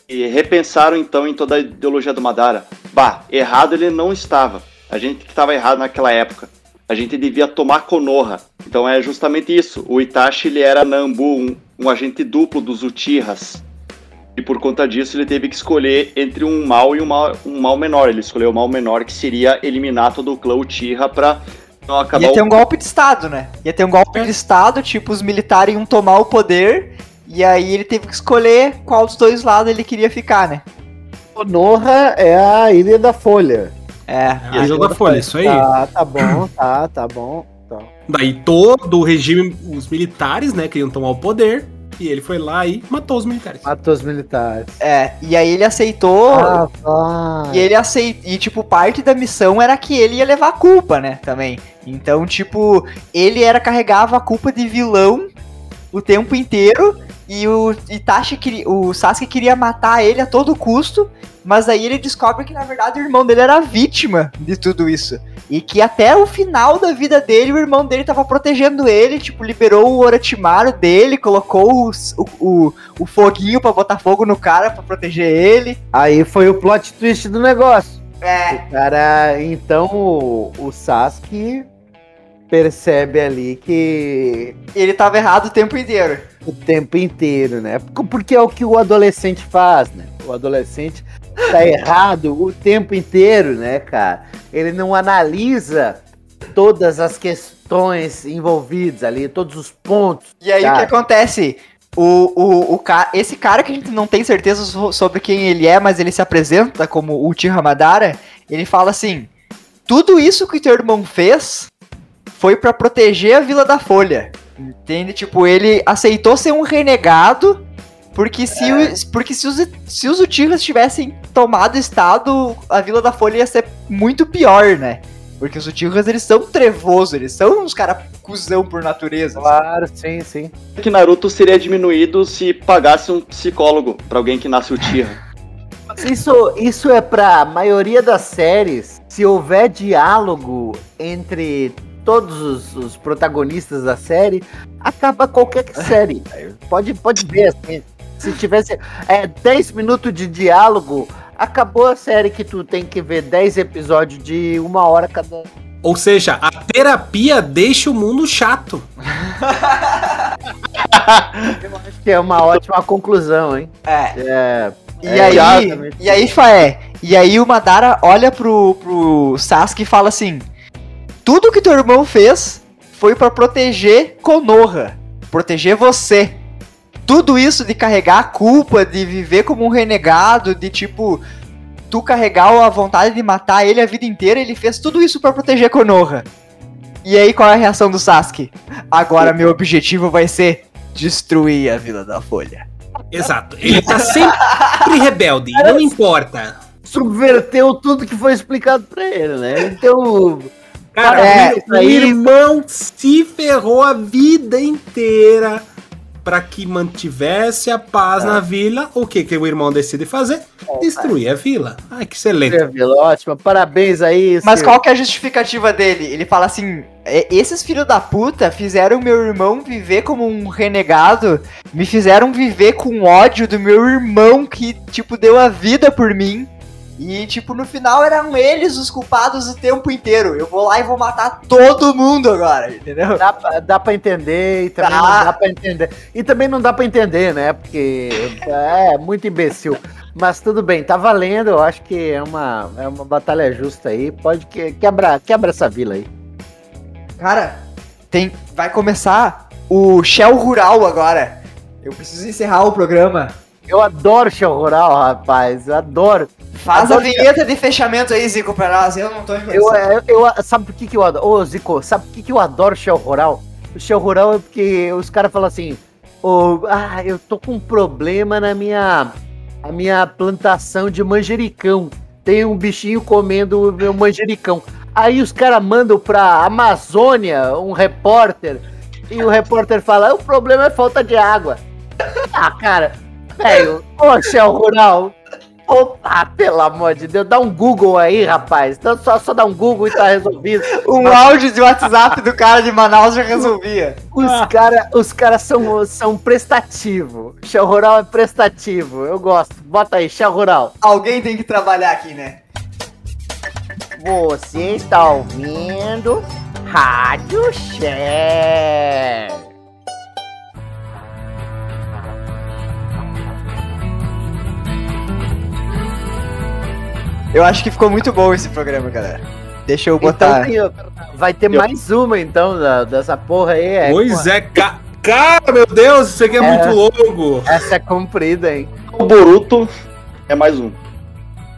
e repensaram então em toda a ideologia do Madara. Bah, errado ele não estava. A gente que estava errado naquela época. A gente devia tomar Konoha. Então é justamente isso. O Itachi ele era Nambu, um, um agente duplo dos Uchihas. E por conta disso ele teve que escolher entre um mal e um mal, um mal menor. Ele escolheu o mal menor que seria eliminar todo o clã Uchiha pra não acabar Ia ter um golpe de estado, né? Ia ter um golpe de estado, tipo, os militares iam tomar o poder E aí ele teve que escolher qual dos dois lados ele queria ficar, né? Konoha é a Ilha da Folha. É. A Ilha da Folha, isso aí. Tá, tá bom, tá, tá bom. Tá. Daí todo o regime, os militares, né, queriam tomar o poder. E ele foi lá e matou os militares. Matou os militares. É, e aí ele aceitou. Ah, vai. E ele aceitou. E, tipo, parte da missão era que ele ia levar a culpa, né? Também. Então, tipo, ele era carregava a culpa de vilão o tempo inteiro. E o Itachi queria. O Sasuke queria matar ele a todo custo. Mas aí ele descobre que, na verdade, o irmão dele era vítima de tudo isso. E que até o final da vida dele, o irmão dele tava protegendo ele, tipo, liberou o Orochimaru dele, colocou o, o, o foguinho pra botar fogo no cara pra proteger ele. Aí foi o plot twist do negócio. É, O cara, então o, o Sasuke percebe ali que ele tava errado o tempo inteiro. o tempo inteiro, né? Porque- Porque é o que o adolescente faz, né? O adolescente tá errado o tempo inteiro, né, cara? Ele não analisa todas as questões envolvidas ali, todos os pontos. E aí o Cara. que acontece? O, o, o ca... Esse cara que a gente não tem certeza so- sobre quem ele é, mas ele se apresenta como Uchiha Madara, ele fala assim: tudo isso que teu irmão fez foi pra proteger a Vila da Folha. Entende? Tipo, ele aceitou ser um renegado. Porque se, os, porque se os, se os Uchihas tivessem tomado estado, a Vila da Folha ia ser muito pior, né? Porque os Uchihas, eles são trevosos, eles são uns caras cuzão por natureza. Claro, sim, sim. Que Naruto seria diminuído se pagasse um psicólogo pra alguém que nasce o Tira. Isso, isso é pra maioria das séries. Se houver diálogo entre todos os, os protagonistas da série, acaba qualquer <laughs> série. Pode, pode ver assim. Se tivesse é, 10 minutos de diálogo, acabou a série que tu tem que ver 10 episódios de uma hora cada. Ou seja, a terapia deixa o mundo chato. <laughs> Eu acho que é uma ótima conclusão, hein? É. É, E É, aí, exatamente. e aí, Faé, e aí o Madara olha pro, pro Sasuke e fala assim: Tudo que teu irmão fez foi pra proteger Konoha, proteger você. Tudo isso de carregar a culpa, de viver como um renegado, de tipo, tu carregar a vontade de matar ele a vida inteira, ele fez tudo isso pra proteger Konoha. E aí qual é a reação do Sasuke? Agora meu objetivo vai ser destruir a Vila da Folha. Exato. Ele tá sempre rebelde, não importa. subverteu tudo que foi explicado pra ele, né? Então. Cara, É, o, o aí- irmão se ferrou a vida inteira pra que mantivesse a paz na vila. O que que o irmão decide fazer? Destruir a vila. Ai, que excelente. Vila, ótimo. Parabéns aí. Mas qual que é a justificativa dele? Ele fala assim: "É, esses filhos da puta fizeram meu irmão viver como um renegado, me fizeram viver com ódio do meu irmão que, tipo, deu a vida por mim. E, tipo, no final eram eles os culpados o tempo inteiro. Eu vou lá e vou matar todo mundo agora, entendeu? Dá, pra- dá pra entender e também Tá. não dá pra entender. E também não dá pra entender, né? Porque é muito imbecil. Mas tudo bem, tá valendo. Eu acho que é uma, é uma batalha justa aí. Pode que, quebra, quebra essa vila aí. Cara, tem, vai começar o Shell Rural agora. Eu preciso encerrar o programa. Eu adoro show rural, rapaz. Eu adoro. Faz a Adoro vinheta de fechamento aí, Zico, nós. Eu não tô Eu, eu, eu- sabe por que, que eu adoro? Ô, Zico, sabe por que, que eu adoro show rural? O show rural é porque os caras falam assim: ô, ah, eu tô com um problema na minha, a minha plantação de manjericão. Tem um bichinho comendo o meu manjericão. Aí os caras mandam pra Amazônia um repórter e o repórter fala: o problema é falta de água. Ah, cara, velho, ô, show rural. Opa, pelo amor de Deus, dá um Google aí, rapaz. Então só, só dá um Google e tá resolvido. <laughs> Um áudio de WhatsApp do cara de Manaus já resolvia. Os caras os cara são, são prestativos. Show rural é prestativo. Eu gosto. Bota aí, show rural. Alguém tem que trabalhar aqui, né? Você está ouvindo Rádio Share. Eu acho que ficou muito bom esse programa, galera. Deixa eu botar. Então vai ter Eu- mais uma então da- dessa porra aí. É, Pois é, ca- Cara, meu Deus, isso aqui é, É. muito longo. Essa é comprida, hein? O Boruto é mais um.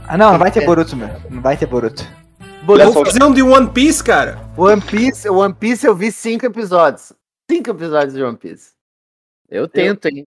Ah, não, não vai ter Boruto, meu. Não vai ter Boruto. Vamos só, fazer um de One Piece, cara. One Piece, One Piece eu vi cinco episódios. Cinco episódios de One Piece. Eu tento, hein?